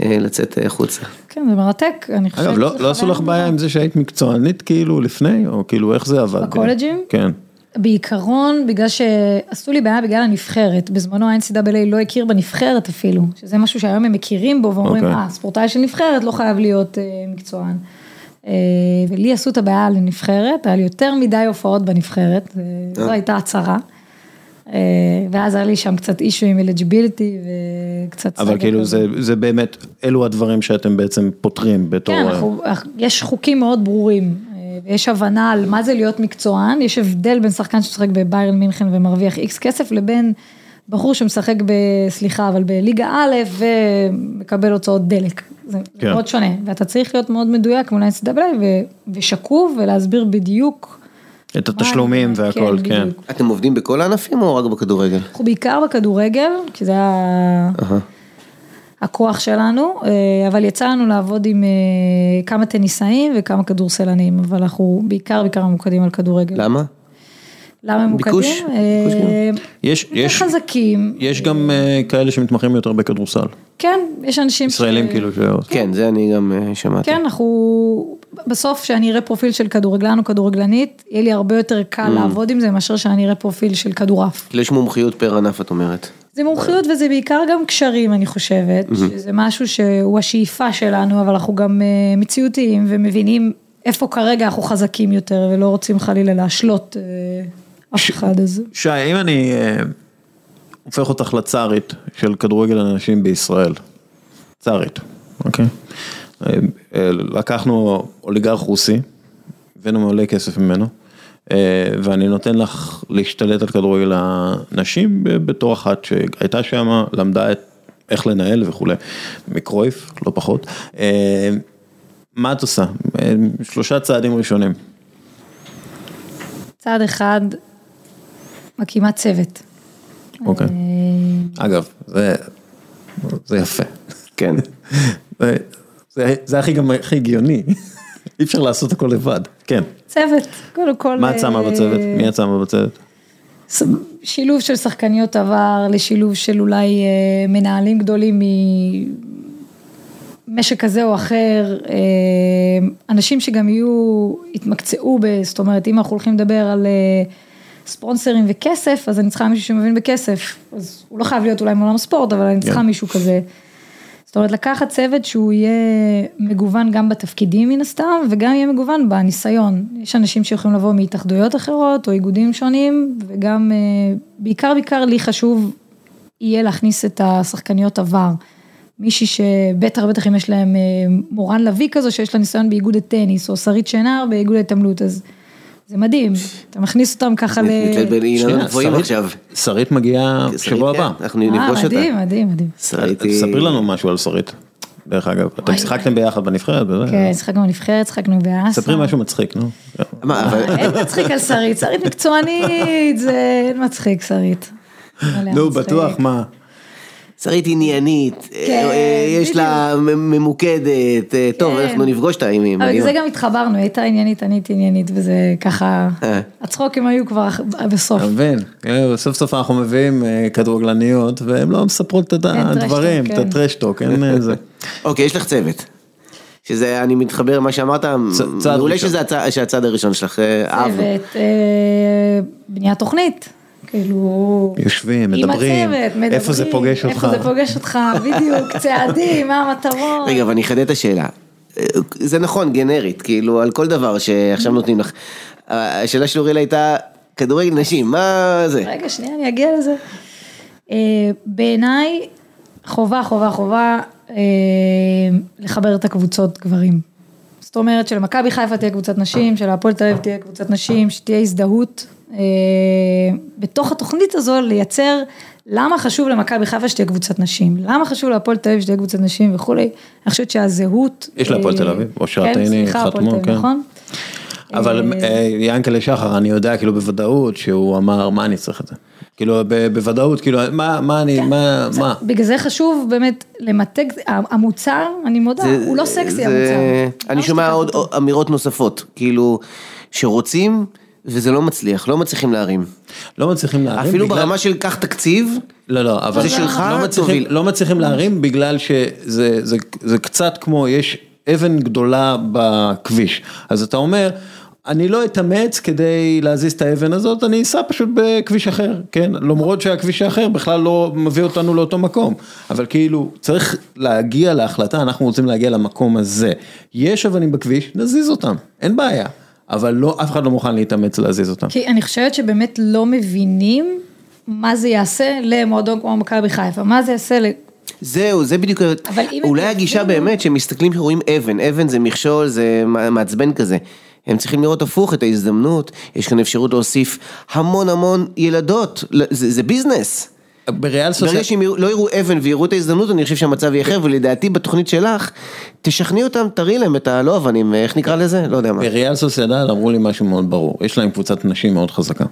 לצאת החוצה. כן, זה מרתק, אני חושבת. אגב, לא עשו לך בעיה עם זה שהיית מקצוענית כאילו לפני, או כאילו איך זה עבד? בקולג'ים? כן. בעיקרון, בגלל שעשו לי בעיה בגלל הנבחרת, בזמנו ה-NCAA לא הכיר בנבחרת אפילו, שזה משהו שהיום הם מכירים בו ואומרים, אה, ספורטאי של נבחרת לא חייב להיות מקצוען. ולי עשו את הבעיה לנבחרת, היה לי יותר מדי הופעות בנבחרת, זו הייתה הצהרה. ואז היה לי שם קצת issue עם eligibility וקצת... אבל כאילו זה באמת, אלו הדברים שאתם בעצם פותרים בתור... כן, יש חוקים מאוד ברורים. ויש הבנה על מה זה להיות מקצוען, יש הבדל בין שחקן שמשחק בביירן מינכן ומרוויח איקס כסף, לבין בחור שמשחק ב... סליחה, אבל בליגה א' ומקבל הוצאות דלק. זה כן. מאוד שונה, ואתה צריך להיות מאוד מדויק מול ה-NCAA ושקוף ולהסביר בדיוק. את התשלומים והכל, כן. כן. אתם עובדים בכל הענפים או רק בכדורגל? אנחנו בעיקר בכדורגל, כי זה היה... הכוח שלנו, אבל יצא לנו לעבוד עם כמה טניסאים וכמה כדורסלנים, אבל אנחנו בעיקר בעיקר ממוקדים על כדורגל. למה? למה הם ביקוש, ממוקדים? אה, ביקוש יש, יותר יש, חזקים. יש גם אה, כאלה שמתמחים יותר בכדורסל, כן, יש אנשים ש- ישראלים כאילו, ש... כן, זה אני גם אה, שמעתי. כן, אנחנו, בסוף שאני אראה פרופיל של כדורגלן או כדורגלנית, יהיה לי הרבה יותר קל Mm. לעבוד עם זה מאשר שאני אראה פרופיל של כדורעף. כאילו יש מומחיות פר ענף את אומרת. זה מומחיות וזה בעיקר גם קשרים, אני חושבת, שזה משהו שהוא השאיפה שלנו, אבל אנחנו גם מציאותיים ומבינים איפה כרגע אנחנו חזקים יותר ולא רוצים חלילה להשלות אף אחד, אז שי, אם אני אה, הופך אותך לצארית של כדורגל הנשים בישראל, צארית, אוקיי? אה, אה, לקחנו אוליגרך רוסי, הבאנו מעולה כסף ממנו, ואני נותן לך להשתלט על כדורגל הנשים ב- בתור אחת שהייתה שם, למדה את איך לנהל וכולי, מקרויף, לא פחות. מה את עושה? שלושה צעדים ראשונים. צעד אחד, מקימה צוות. אוקיי. אה, אגב, זה, זה יפה. כן. זה, זה, זה הכי גם הכי הגיוני, אי אפשר לעשות הכל לבד, כן. צוות, קודם כל. מה את שמה אה, בצוות? מי את שמה בצוות? שילוב של שחקניות עבר לשילוב של אולי אה, מנהלים גדולים ממשק כזה או אחר, אנשים שגם יהיו, יתמקצעו ב... זאת אומרת, אם אנחנו הולכים לדבר על ספונסרים וכסף, אז אני צריכה מישהו שמבין בכסף. אז הוא לא חייב להיות אולי מעולם הספורט, אבל אני צריכה כן. מישהו כזה. זאת אומרת, לקחת צוות שהוא יהיה מגוון גם בתפקידים מן הסתם, וגם יהיה מגוון בניסיון. יש אנשים שיכולים לבוא מהתאחדויות אחרות, או איגודים שונים, וגם, אה, בעיקר בעיקר לי חשוב יהיה להכניס את השחקניות עבר. מישהי שבטח בטח אם יש להם אה, מורן לביא כזו, שיש לה ניסיון באיגוד הטניס, או שרית שנהר באיגוד ההתעמלות, אז זה מדהים, אתה מכניס אותם ככה ל... שנייה, גבוהים שרית- עכשיו. שרית מגיעה שרית, שבוע כן, הבא. אנחנו אה, נפגוש אותה. מדהים, מדהים, מדהים. שרית היא- ספרי לנו משהו על שרית, דרך אגב. אתם. שיחקתם ביחד בנבחרת? כן, שיחקנו בנבחרת, שיחקנו באסה. ספרי משהו מצחיק, נו. מה, אבל... אין מצחיק על שרית, שרית מקצוענית, זה אין מצחיק שרית. נו. בטוח, מה? שרית עניינית, כן, אה, יש לה ממוקדת, אה, טוב, כן. אנחנו נפגוש אותה אם היא אבל. זה גם התחברנו, היא הייתה עניינית, אני הייתי עניינית, וזה ככה, אה. הצחוקים היו כבר בסוף. מבין? אה, סוף סוף אנחנו מביאים אה, כדורגלניות והן לא מספרות את הדברים, את כן. הטרשטוק, אין אה, זה. אוקיי, יש לך צוות. שזה, אני מתחבר למה שאמרת, מעולה. שזה הצע- שהצעד הראשון שלך, אה, אהבנו. צוות, אה, בניית תוכנית, כאילו... יושבים, עם מדברים, הצוות, מדברים, איפה זה פוגש אותך? איפה זה פוגש אותך, בדיוק, צעדים, מה המטרות. רגע, אבל אני אחדד את השאלה. זה נכון, גנרית, כאילו, על כל דבר שעכשיו נותנים לך. השאלה של אוריאל הייתה, כדורגל נשים, מה זה? רגע, שנייה, אני אגיע לזה. אה, בעיניי, חובה, חובה, חובה אה, לחבר את הקבוצות גברים. זאת אומרת שלמכבי חיפה תהיה קבוצת נשים, שלהפועל תל אביב תהיה קבוצת נשים, שתהיה הזדהות. אה, בתוך התוכנית הזו לייצר למה חשוב למכבי חיפה שתהיה קבוצת נשים, למה חשוב להפועל תל אביב שתהיה קבוצת נשים וכולי. אני חושבת שהזהות... יש להפועל אה, תל אביב, אושרת כן, חתמו, כן. נכון? אבל אה, ינקלה שחר, אני יודע כאילו בוודאות שהוא אמר, מה אני צריך את זה? כאילו, בוודאות, כאילו, מה, מה אני, מה, מה? בגלל זה חשוב באמת למתג, המוצר, אני מודה, זה- הוא לא סקסי זה- המוצר. אני לא שומע עוד אותו. אמירות נוספות, כאילו, שרוצים וזה לא מצליח, לא מצליחים להרים. לא מצליחים להרים. אפילו בגלל- ברמה של קח תקציב, לא, לא, אבל זה שלך, לא מצליחים. לא מצליחים להרים בגלל שזה זה, זה קצת כמו, יש אבן גדולה בכביש. אז אתה אומר, אני לא אתאמץ כדי להזיז את האבן הזאת, אני אסע פשוט בכביש אחר, כן? למרות שהכביש האחר בכלל לא מביא אותנו לאותו מקום. אבל כאילו, צריך להגיע להחלטה, אנחנו רוצים להגיע למקום הזה. יש אבנים בכביש, נזיז אותם, אין בעיה. אבל לא, אף אחד לא מוכן להתאמץ להזיז אותם. כי אני חושבת שבאמת לא מבינים מה זה יעשה למועדון כמו מכבי חיפה, מה זה יעשה ל... זהו, זה בדיוק, אולי הגישה באמת שמסתכלים שרואים אבן, אבן זה מכשול, זה מעצבן כזה. הם צריכים לראות הפוך את ההזדמנות, יש כאן אפשרות להוסיף המון המון ילדות, זה, זה ביזנס. בריאל סוסייד... ברגע שהם לא יראו אבן ויראו את ההזדמנות, אני חושב שהמצב יהיה אחר, ולדעתי בתוכנית שלך, תשכנעי אותם, תראי להם את הלא אבנים, איך נקרא לזה? לא יודע מה. בריאל סוסיידד אמרו לי משהו מאוד ברור, יש להם קבוצת נשים מאוד חזקה.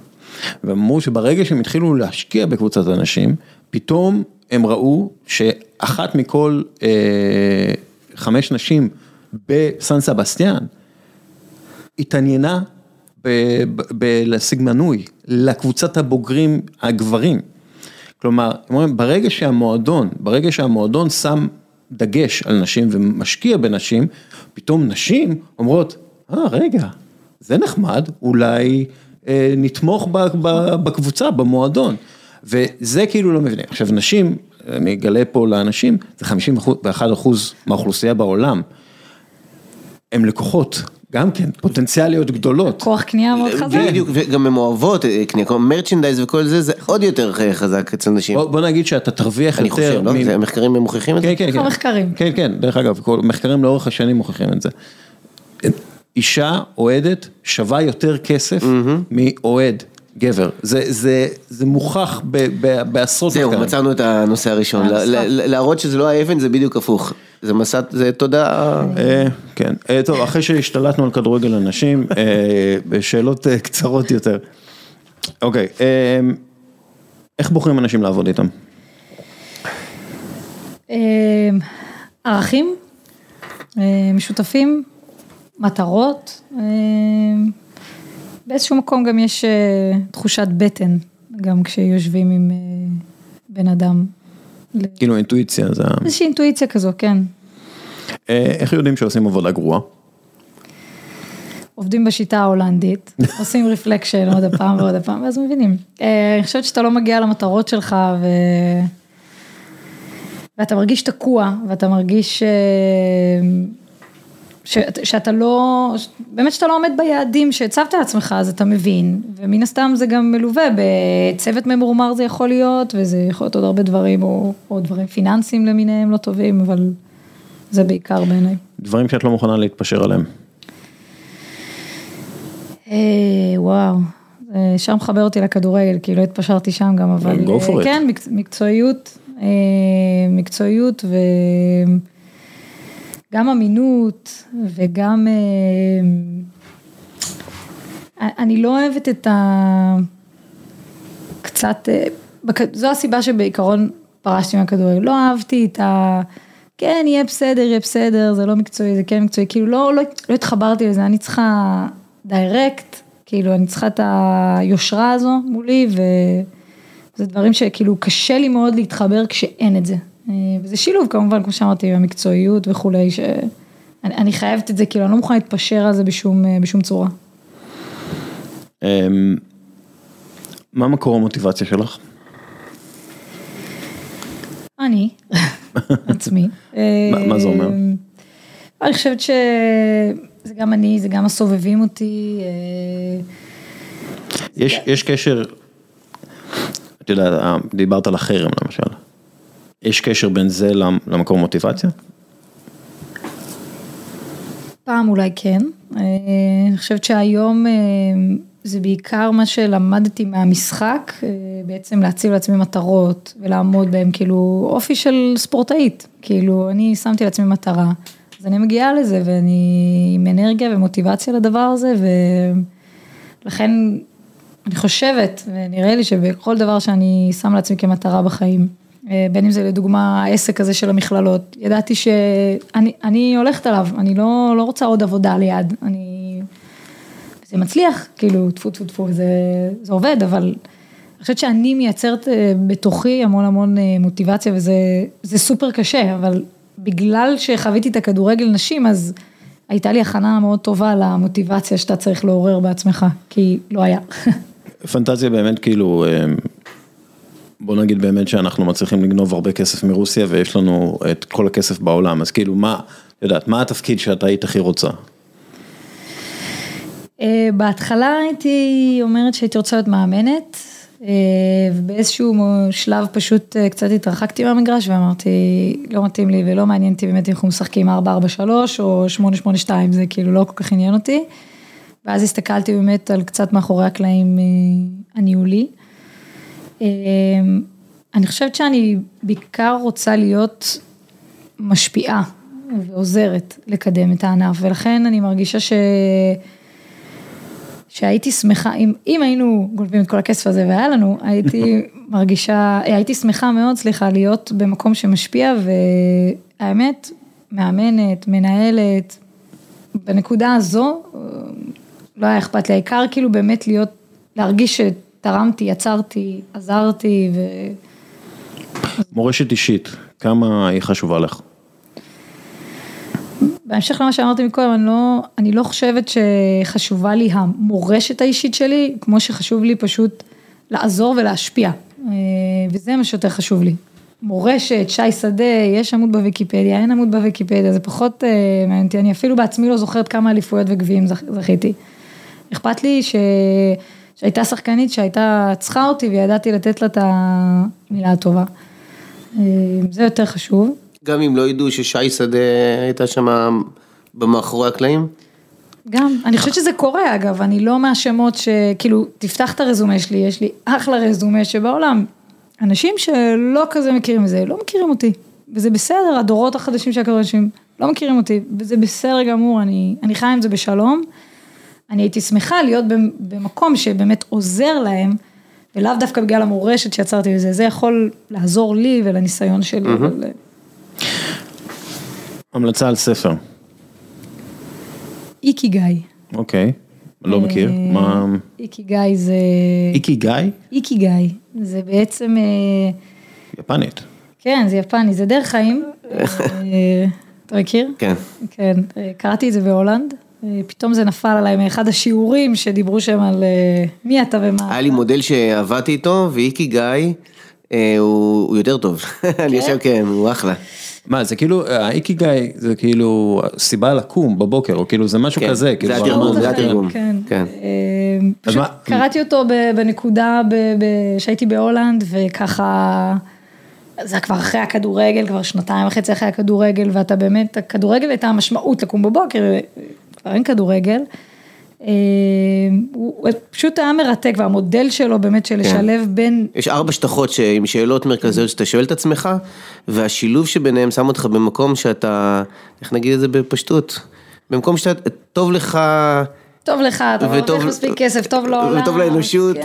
ואמרו שברגע שהם התחילו להשקיע בקבוצת הנשים, פתאום הם ראו שאחת מכל אה, חמש נשים בסן סבסטיאן התעניינה בלהשיג מנוי לקבוצת הבוגרים הגברים. כלומר, ברגע שהמועדון, ברגע שהמועדון שם דגש על נשים ומשקיע בנשים, פתאום נשים אומרות, אה, רגע, זה נחמד, אולי אה, נתמוך ב, ב, בקבוצה, במועדון. וזה כאילו לא מבינים. עכשיו, נשים, אני אגלה פה לאנשים, זה 51 אחוז מהאוכלוסייה בעולם. הם לקוחות, גם כן, פוטנציאליות גדולות. כוח קנייה מאוד חזק. בדיוק, וגם הן אוהבות אה, קנייה, כמו מרצ'נדייז וכל זה, זה עוד יותר אה, חזק אצל נשים. בוא, בוא נגיד שאתה תרוויח אני יותר. חושב, לא? מ- זה המחקרים מוכיחים את זה? כן, כן, כן. כן, כן, דרך אגב, כל- מחקרים לאורך השנים מוכיחים את זה. אישה אוהדת שווה יותר כסף מאוהד גבר, זה, זה, זה מוכח ב, ב, בעשרות זהו, מחקרים. מצאנו את הנושא הראשון, ל- ל- להראות שזה לא האבן זה בדיוק הפוך, זה מסע, זה תודה, אה, כן, אה, טוב, אחרי שהשתלטנו על כדורגל הנשים, אה, בשאלות אה, קצרות יותר. אוקיי, אה, איך בוחרים אנשים לעבוד איתם? אה, ערכים אה, משותפים, מטרות, אה, באיזשהו מקום גם יש אה, תחושת בטן, גם כשיושבים עם אה, בן אדם. כאילו אינטואיציה, זה... איזושהי אינטואיציה כזו, כן. אה, איך יודעים שעושים עבודה גרועה? עובדים בשיטה ההולנדית, עושים רפלקשן עוד הפעם ועוד הפעם, ואז מבינים. אני חושבת שאתה לא מגיע למטרות שלך, ו... ואתה מרגיש תקוע, ואתה מרגיש ש... שאתה לא, באמת שאתה לא עומד ביעדים שהצבת לעצמך, אז אתה מבין, ומן הסתם זה גם מלווה בצוות ממורמר זה יכול להיות, וזה יכול להיות עוד הרבה דברים, או, או דברים פיננסיים למיניהם לא טובים, אבל זה בעיקר בעיניי. דברים שאת לא מוכנה להתפשר עליהם. אה, וואו, זה שם מחבר אותי לכדורגל, כי לא התפשרתי שם גם, אבל... Go for אה, it. כן, מקצ- מקצועיות, אה, וגם אמינות וגם... אה, אני לא אוהבת את ה... קצת, אה, זו הסיבה שבעיקרון פרשתי מהכדורגל, לא אהבתי את ה... כן, יהיה בסדר, יהיה בסדר, זה לא מקצועי, זה כן מקצועי, כאילו לא, לא, לא התחברתי לזה, אני צריכה דיירקט, כאילו אני צריכה את היושרה הזו מולי, וזה דברים שכאילו קשה לי מאוד להתחבר כשאין את זה. אה, וזה שילוב כמובן, כמו שאמרתי, עם המקצועיות וכולי, שאני אני חייבת את זה, כאילו אני לא מוכנה להתפשר על זה בשום, אה, בשום צורה. אמ, מה מקור המוטיבציה שלך? אני, עצמי. מה- זה אומר? אה, אני חושבת שזה גם אני, זה גם הסובבים אותי. אה, יש, קשר, את יודעת, אה, דיברת על החרם למשל, יש קשר בין זה למ- למקור מוטיבציה? פעם אולי כן, אה, אני חושבת שהיום אה, זה בעיקר מה שלמדתי מהמשחק, אה, בעצם להציב לעצמי מטרות ולעמוד בהם, כאילו אופי של ספורטאית, כאילו אני שמתי לעצמי מטרה, אז אני מגיעה לזה ואני עם אנרגיה ומוטיבציה לדבר הזה ולכן אני חושבת ונראה לי שבכל דבר שאני שם לעצמי כמטרה בחיים, בין אם זה לדוגמה העסק הזה של המכללות, ידעתי שאני אני הולכת עליו, אני לא, לא רוצה עוד עבודה ליד, אני, זה מצליח, כאילו טפו טפו טפו, זה, זה עובד, אבל אני חושבת שאני מייצרת אה, בתוכי המון המון אה, מוטיבציה וזה זה סופר קשה, אבל בגלל שחוויתי את הכדורגל נשים, אז הייתה לי הכנה מאוד טובה למוטיבציה שאתה צריך לעורר בעצמך, כי לא היה. פנטזיה באמת כאילו, בוא נגיד באמת שאנחנו מצליחים לגנוב הרבה כסף מרוסיה ויש לנו את כל הכסף בעולם, אז כאילו מה, יודעת, מה התפקיד שאתה היית הכי רוצה? אה, בהתחלה הייתי אומרת שהייתי רוצה להיות מאמנת, אה, ובאיזשהו שלב פשוט אה, קצת התרחקתי מהמגרש ואמרתי, לא מתאים לי ולא מעניין אותי באמת אם אנחנו משחקים 4-4-3 או 8-8-2, זה כאילו לא כל כך עניין אותי. ואז הסתכלתי באמת על קצת מאחורי הקלעים הניהולי. אה, אני חושבת שאני בעיקר רוצה להיות משפיעה ועוזרת לקדם את הענף, ולכן אני מרגישה ש... שהייתי שמחה, אם, אם היינו גונבים את כל הכסף הזה והיה לנו, הייתי מרגישה, הייתי שמחה מאוד, סליחה, להיות במקום שמשפיע, והאמת, מאמנת, מנהלת, בנקודה הזו, לא היה אכפת לי, העיקר כאילו באמת להיות, להרגיש תרמתי, יצרתי, עזרתי, ו... מורשת אישית, כמה היא חשובה לך? בהמשך למה שאמרתי מקודם, אני לא, אני לא חושבת שחשובה לי המורשת האישית שלי, כמו שחשוב לי פשוט לעזור ולהשפיע, אה, וזה מה שיותר חשוב לי. מורשת, שי שדה, יש עמוד בוויקיפדיה, אין עמוד בוויקיפדיה, זה פחות אה, מעניין אותי, אני אפילו בעצמי לא זוכרת כמה אליפויות וגביעים זכיתי. אכפת לי ש... שהייתה שחקנית שהייתה צריכה אותי וידעתי לתת לה את המילה הטובה. אה, זה יותר חשוב. גם אם לא ידעו ששי שדה הייתה שם במאחורי הקלעים? גם, אני חושבת שזה קורה אגב, אני לא מהשמות שכאילו, תפתח את הרזומה שלי, יש לי אחלה רזומה שבעולם, אנשים שלא כזה מכירים את זה, לא מכירים אותי, וזה בסדר, הדורות החדשים של הכדורגלנים לא מכירים אותי, וזה בסדר גמור, אני, אני חיה עם זה בשלום, אני הייתי שמחה להיות במקום שבאמת עוזר להם, ולאו דווקא בגלל המורשת שיצרתי בזה, זה יכול לעזור לי ולניסיון שלי. Mm-hmm. אבל... המלצה על ספר. איקי גיא. אוקיי, לא אה, מכיר, מה... איקי גיא זה... איקי גיא? איקי גיא, זה בעצם... אה, יפנית. כן, זה יפני, זה דרך חיים. אה, אתה מכיר? כן. כן, קראתי את זה בהולנד. פתאום זה נפל עליי מאחד השיעורים שדיברו שם על מי אתה ומה. היה לי מודל שעבדתי איתו, ואיקי גיא, הוא יותר טוב. אני חושב, כן, הוא אחלה. מה זה כאילו האיקיגאי זה כאילו סיבה לקום בבוקר או כאילו זה משהו כן, כזה. זה התרגום, זה התרגום. כן. כן. אה, פשוט קראתי אותו בנקודה שהייתי בהולנד וככה. זה כבר אחרי הכדורגל, כבר שנתיים וחצי אחרי הכדורגל, ואתה באמת, הכדורגל הייתה המשמעות לקום בבוקר, כבר אין כדורגל. אה, הוא פשוט היה מרתק והמודל שלו באמת של כן. לשלב בין... יש ארבע שטחות עם שאלות מרכזיות שאתה שואל את עצמך, והשילוב שביניהם שם אותך במקום שאתה, איך נגיד את זה בפשטות, במקום שאתה, טוב לך... טוב לך, אתה מרוויח מספיק כסף, טוב לעולם. וטוב לאנושות.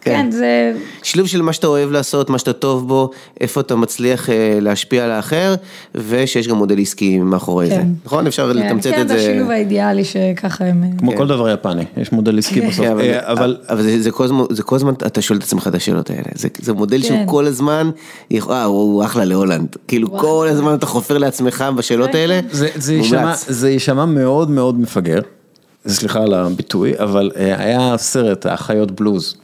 כן. כן, זה... שילוב של מה שאתה אוהב לעשות, מה שאתה טוב בו, איפה אתה מצליח להשפיע על האחר, ושיש גם מודל עסקי מאחורי זה. נכון? אפשר לתמצת את זה. כן, זה השילוב האידיאלי שככה הם... כמו כל דבר יפני, יש מודל עסקי בסוף. אבל זה כל הזמן, אתה שואל את עצמך את השאלות האלה. זה מודל שהוא כל הזמן, אה, הוא אחלה להולנד. כאילו כל הזמן אתה חופר לעצמך בשאלות האלה, מומלץ. זה יישמע מאוד מאוד מפגר. סליחה על הביטוי, אבל היה סרט, האחיות בלוז.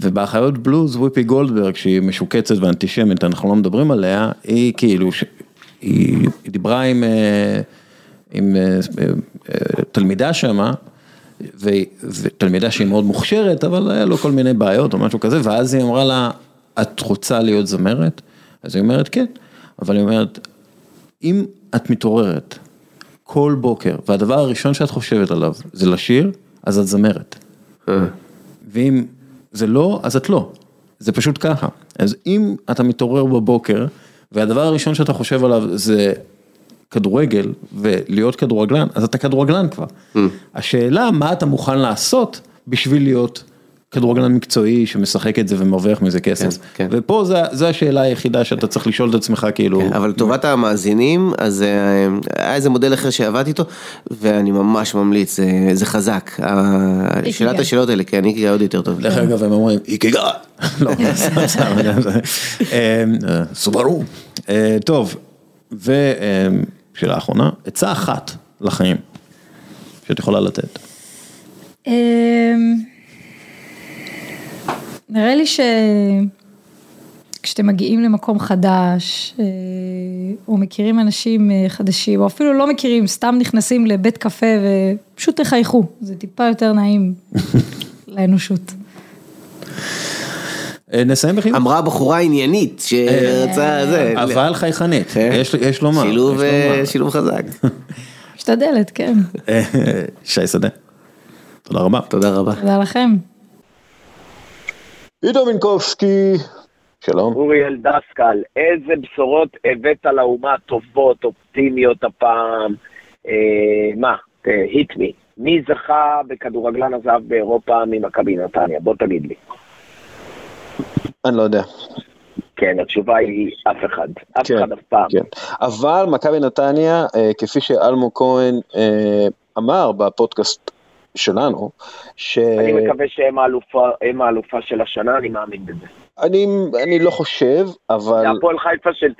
ובאחיות בלוז וויפי גולדברג שהיא משוקצת ואנטישמית אנחנו לא מדברים עליה היא כאילו היא דיברה עם, עם תלמידה שמה ותלמידה שהיא מאוד מוכשרת אבל היה לו כל מיני בעיות או משהו כזה ואז היא אמרה לה את רוצה להיות זמרת? אז היא אומרת כן. אבל היא אומרת אם את מתעוררת כל בוקר והדבר הראשון שאת חושבת עליו זה לשיר אז את זמרת. ואם זה לא, אז את לא, זה פשוט ככה. אז אם אתה מתעורר בבוקר, והדבר הראשון שאתה חושב עליו זה כדורגל, ולהיות כדורגלן, אז אתה כדורגלן כבר. Mm. השאלה, מה אתה מוכן לעשות בשביל להיות כדורגלן מקצועי שמשחק את זה ומרוויח מזה כסף. כן, כן. ופה זה, זה השאלה היחידה שאתה צריך לשאול את עצמך כאילו. כן, אבל לטובת המאזינים, אז היה איזה מודל אחר שעבדתי איתו, ואני ממש ממליץ, זה, זה חזק. שאלת השאלות האלה, כן, איקיגה עוד יותר טוב. דרך אגב, הם אומרים, איקיגה. לא, סוברו. טוב, ושאלה אחרונה, עצה אחת לחיים, שאת יכולה לתת. נראה לי שכשאתם מגיעים למקום חדש, או מכירים אנשים חדשים, או אפילו לא מכירים, סתם נכנסים לבית קפה ופשוט תחייכו, זה טיפה יותר נעים לאנושות. נסיים בחיוך. אמרה בחורה עניינית שרצה זה. אבל חייכנית, יש לומר. שילוב חזק. משתדלת, כן. שי שדה, תודה רבה. תודה רבה. תודה לכם. עידו מינקובסקי, שלום. אוריאל דסקל, איזה בשורות הבאת לאומה טובות, אופטימיות הפעם? אה, מה, היט מי. מי זכה בכדורגלן הזהב באירופה ממכבי נתניה? בוא תגיד לי. אני לא יודע. כן, התשובה היא אף אחד, אף כן, אחד אף פעם. כן. אבל מכבי נתניה, אה, כפי שאלמו כהן אה, אמר בפודקאסט שלנו, ש... אני מקווה שהם האלופה, האלופה של השנה, אני מאמין בזה. אני, אני לא חושב, אבל זה הפועל חיפה של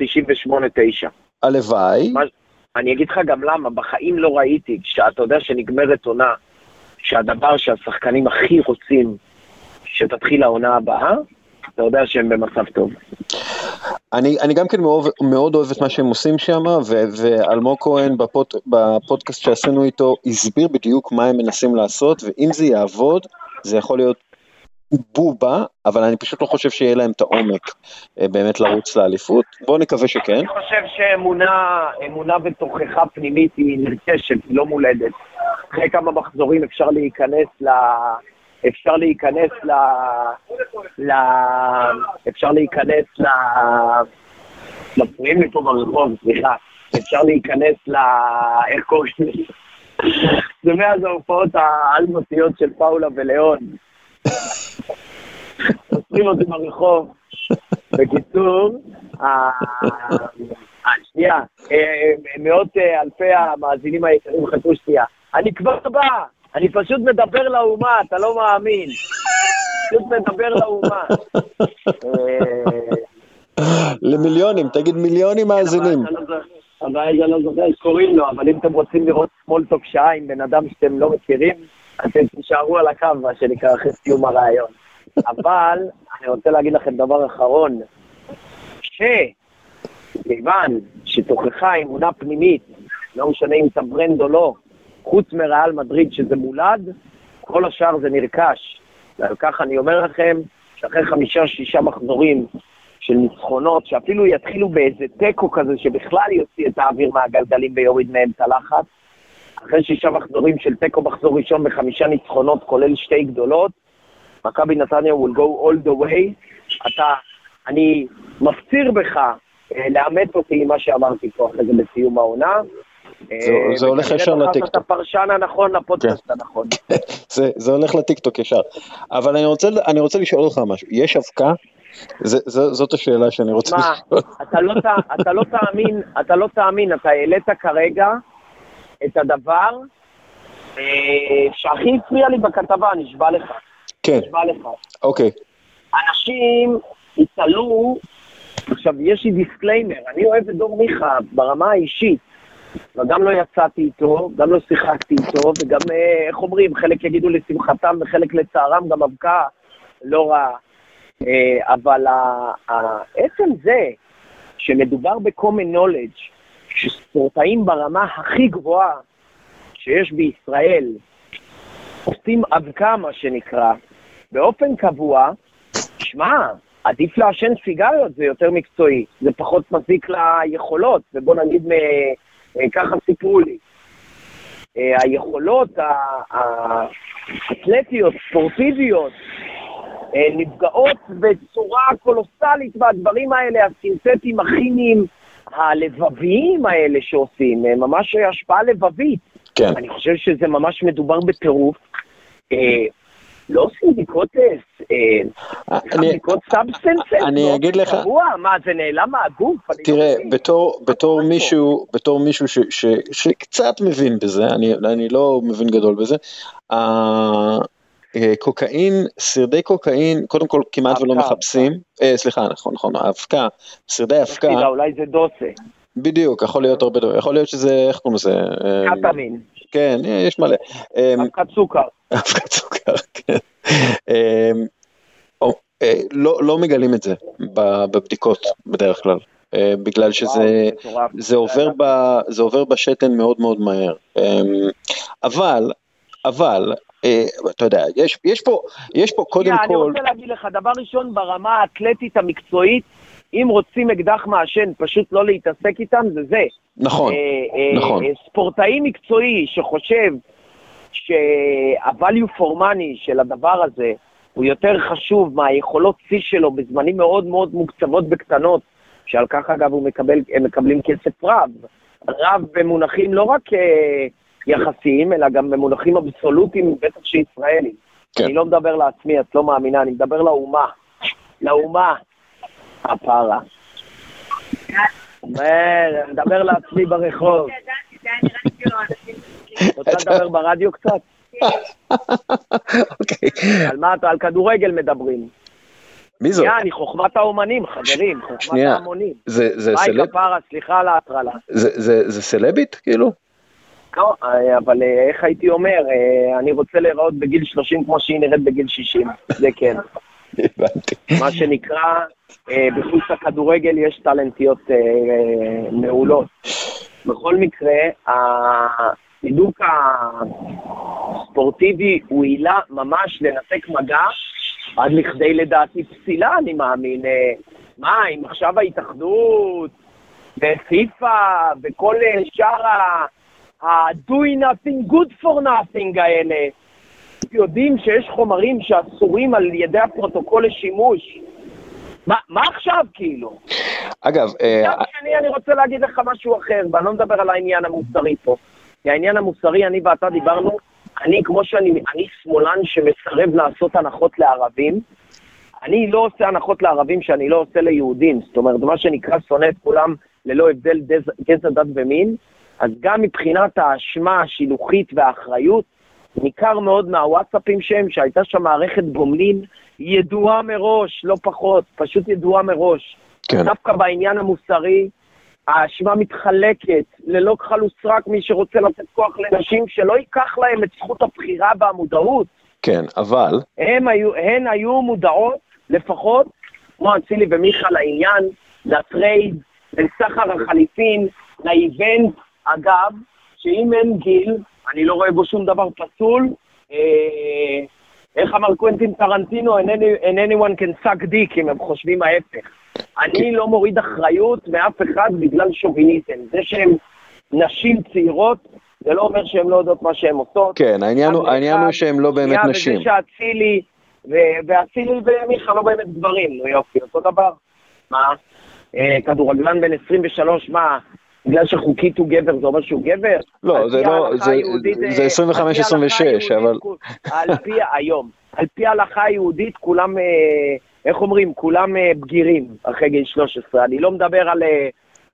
98-9. הלוואי. מה- אני אגיד לך גם למה, בחיים לא ראיתי, שאתה יודע שנגמרת עונה, שהדבר שהשחקנים הכי רוצים שתתחיל העונה הבאה, אתה יודע שהם במצב טוב. אני, אני גם כן מאוד, מאוד אוהב את מה שהם עושים שם, ואלמוג כהן בפוד, בפודקאסט שעשינו איתו הסביר בדיוק מה הם מנסים לעשות, ואם זה יעבוד, זה יכול להיות בובה, אבל אני פשוט לא חושב שיהיה להם את העומק אה, באמת לרוץ לאליפות. בואו נקווה שכן. אני חושב שאמונה אמונה בתוכחה פנימית היא נרכשת, היא לא מולדת. אחרי כמה מחזורים אפשר להיכנס ל... אפשר להיכנס ל... ל... אפשר להיכנס ל... מפריעים לי פה ברחוב, סליחה. אפשר להיכנס ל... איך קוראים לזה? זה מאז ההופעות האלמותיות של פאולה וליאון. עוצרים אותי ברחוב. בקיצור, ה- ה- שנייה, אה, מאות אה, אלפי המאזינים היקרים חכו שנייה. אני כבר בא, אני פשוט מדבר לאומה, אתה לא מאמין. פשוט מדבר לאומה. למיליונים, תגיד מיליונים מאזינים. אבל אני לא זוכר- אבל אני לא זוכר איך קוראים לו, אבל אם אתם רוצים לראות סמולטוק שעה עם בן אדם שאתם לא מכירים, אתם תישארו על הקו, מה שנקרא, אחרי סיום הרעיון. אבל אני רוצה להגיד לכם דבר אחרון, שכיוון שתוכחה אמונה פנימית, לא משנה אם אתה ברנד או לא, חוץ מריאל מדריד שזה מולד, כל השאר זה נרכש. ועל כך אני אומר לכם, שאחרי חמישה-שישה מחזורים של ניצחונות, שאפילו יתחילו באיזה תיקו כזה, שבכלל יוציא את האוויר מהגלגלים ויוריד מהם את הלחץ, אחרי שישה מחזורים של תיקו מחזור ראשון בחמישה ניצחונות, כולל שתי גדולות, מכבי נתניה will go all the way. אתה, אני מפציר בך אה, לאמץ אותי עם מה שאמרתי פה אחרי זה בסיום העונה. זה- זה הולך ישר לטיקטוק. את הפרשן הנכון לפודקאסט הנכון. זה, הולך לטיקטוק ישר. אבל אני רוצה, לשאול אותך משהו, יש אבקה? זאת השאלה שאני רוצה לשאול. אתה לא, אתה לא תאמין, אתה לא תאמין, אתה העלית כרגע את הדבר אה, שהכי הפריע לי בכתבה, נשבע לך, כן, נשבע לך. אוקיי. אנשים יתעלו, עכשיו יש לי disclaimer, אני אוהב את דור מיכה ברמה האישית, וגם לא יצאתי איתו, גם לא שיחקתי איתו, וגם, אה, איך אומרים, חלק יגידו לשמחתם וחלק לצערם, גם אבקה לא רעה. אה, אבל עצם זה שמדובר ב-common knowledge, שספורטאים ברמה הכי גבוהה שיש בישראל עושים אבקה, מה שנקרא, באופן קבוע, שמע, עדיף לעשן סיגריות, זה יותר מקצועי, זה פחות מזיק ליכולות, ובוא נגיד, ככה סיפרו לי. אה, היכולות האתלטיות, ספורטיביות, אה, נפגעות בצורה קולוסלית מהדברים האלה, הסינתטיים הכימיים הלבביים האלה שעושים, אה, ממש השפעה לבבית. כן. אני חושב שזה ממש מדובר בטירוף. אה, לא עושים בדיקות, אה, אה, אני- בדיקות סאבסטנסס? אני אגיד לך-? מה, זה נעלם מהגוף? לא תראה. בתור? מישהו, שקצת מבין בזה, אני, לא מבין גדול בזה, הקוקאין, שרדי קוקאין, קודם כל כמעט ולא אבקה, מחפשים, אה, סליחה, נכון, נכון, האבקה, שרדי אבקה, תראה, אולי זה דוסה, בדיוק, יכול להיות הרבה דברים, יכול להיות שזה, איך קוראים לזה, אה, קטמין, כן, יש מלא, אה, אבקת סוכר. אבקת סוכר, כן. לא, מגלים את זה בבדיקות בדרך כלל, בגלל שזה. זה עובר, ב, זה עובר בשתן מאוד מאוד מהר. אבל, אבל, אתה יודע, יש, יש פה, יש פה קודם שנייה, אני כל, רוצה להגיד לך, דבר ראשון, ברמה האתלטית המקצועית, אם רוצים אקדח מעשן, פשוט לא להתעסק איתם, זה זה. נכון, אה, אה, נכון. אה, ספורטאי מקצועי שחושב שה-value for money של הדבר הזה הוא יותר חשוב מהיכולות שיא שלו בזמנים מאוד מאוד מוקצבות בקטנות, שעל כך אגב הוא מקבל, הם מקבלים כסף רב. רב במונחים לא רק אה, יחסיים, אלא גם במונחים אבסולוטיים, בטח שישראלים. כן. אני לא מדבר לעצמי, את לא מאמינה, אני מדבר לאומה. לאומה. הפרה. אומר, מדבר לעצמי ברחוב. רוצה לדבר ברדיו קצת? אוקיי. על מה אתה, על כדורגל מדברים. מי זאת? יעני, חוכמת האומנים, חברים, חוכמת. ההמונים. זה זה סלב? כפרה, סליחה על ההטרלה. זה- זה זה סלבית כאילו? לא, אה, אבל אה, איך הייתי אומר, אה, אני רוצה להיראות בגיל 30 כמו שהיא נראית בגיל 60, זה כן. הבנתי. מה שנקרא, בחוץ הכדורגל יש טלנטיות מעולות. בכל מקרה, הצידוק הספורטיבי הוא עילה ממש לנתק מגע, עד לכדי לדעתי פסילה, אני מאמין. אה, מה, אם עכשיו ההתאחדות, ופיפ"א, וכל אה, שאר ה-doing nothing good for nothing האלה, יודעים שיש חומרים שאסורים על ידי הפרוטוקול לשימוש. מה, מה עכשיו כאילו? אגב, אה, מצד שני אני רוצה להגיד לך משהו אחר, ואני לא מדבר על העניין המוסרי פה. כי העניין המוסרי, אני ואתה דיברנו, אני כמו שאני, אני שמאלן שמסרב לעשות הנחות לערבים, אני לא עושה הנחות לערבים שאני לא עושה ליהודים. זאת אומרת, מה שנקרא שונא את כולם ללא הבדל דז- גזע, דת ומין, אז גם מבחינת האשמה השילוחית והאחריות, ניכר מאוד מהוואטסאפים שהם, שהייתה שם מערכת גומלין ידועה מראש, לא פחות, פשוט ידועה מראש. כן. דווקא בעניין המוסרי, האשמה מתחלקת ללא כחל וסרק מי שרוצה לתת כוח לנשים, שלא ייקח להם את זכות הבחירה והמודעות. כן, אבל, הם היו, הן היו מודעות, לפחות, כמו אצילי ומיכה, לעניין, ל trade, לסחר החליפין, ל event. אגב, שאם אין גיל, אני לא רואה בו שום דבר פסול. אה, איך אמר קוונטין טרנטינו, "And any- and anyone can suck dick אם הם חושבים ההפך. אני לא מוריד אחריות מאף אחד בגלל שוביניזם. זה שהן נשים צעירות, זה לא אומר שהן לא יודעות מה שהן עושות. כן, העניין הוא- העניין הוא שהן לא באמת נשים. וזה שאצילי, ואצילי ומיכה לא באמת גברים, נו יופי, אותו דבר. מה? אה, כדורגלן בן 23, מה? בגלל שחוקית הוא גבר, זה אומר שהוא גבר? לא, זה לא- זה- היהודית, זה אה, 25, על פי ההלכה 26, היהודית, אבל- על פי, היום, על פי ההלכה היהודית, כולם, אה, איך אומרים, כולם אה, בגירים אחרי גיל 13. אני לא מדבר על... אה,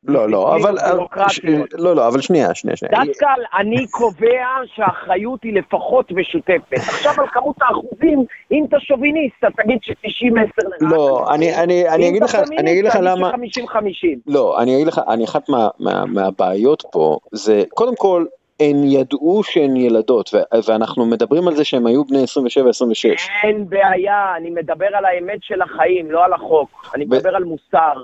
לא, לא, אבל, ביורוקרטיות. לא, לא, אבל שנייה, שנייה, שנייה. דווקא אני קובע שהאחריות היא לפחות משותפת. עכשיו על כמות האחוזים, אם אתה שוביניסט, אתה תגיד ש-90-10 לרעת לא. אני- אני- אני אגיד לך- אני אגיד לך למה- אם אתה 50-50. לא, אני אגיד לך, אני אחת מה, מה, מהבעיות פה, זה קודם כל, הן ידעו שהן ילדות, ואנחנו מדברים על זה שהן היו בני 27-26. אין בעיה, אני מדבר על האמת של החיים, לא על החוק. אני מדבר על מוסר.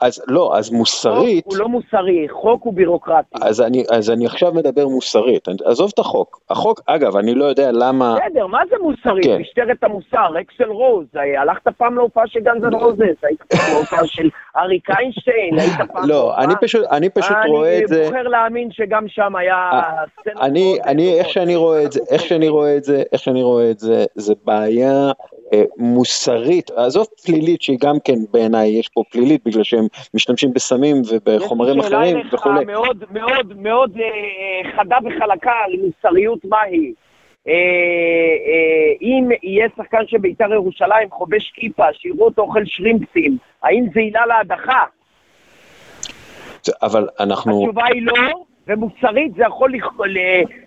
אז לא, אז מוסרית, חוק הוא לא מוסרי, חוק הוא בירוקרטי. אז אני, אז אני עכשיו מדבר מוסרית, עזוב את החוק. החוק, אגב, אני לא יודע למה, בסדר, מה זה מוסרי? כן. משטרת המוסר, אקסל רוז, הלכת פעם להופעה של גנזן רוזס, היית פעם להופעה של אריק איינשטיין, היית פעם... לא, אני פשוט, אני פשוט רואה את זה, אני בוחר להאמין שגם שם היה... אה, אני, אני. איך שאני רואה את זה, איך שאני רואה את זה, איך שאני רואה את זה, זה בעיה אה, מוסרית, עזוב פלילית שהיא גם כן בעיניי יש פה פלילית בגלל שהם משתמשים בסמים ובחומרים יש לי אחרים שאלה וכולי. אליך מאוד מאוד מאוד אה, חדה וחלקה על מוסריות מהי. אה, אה, אם יהיה שחקן של בית"ר ירושלים חובש כיפה, שיראו אותו אוכל שרימפסים, האם זה עילה להדחה? אבל אנחנו, התשובה היא לא, ומוסרית זה יכול לח-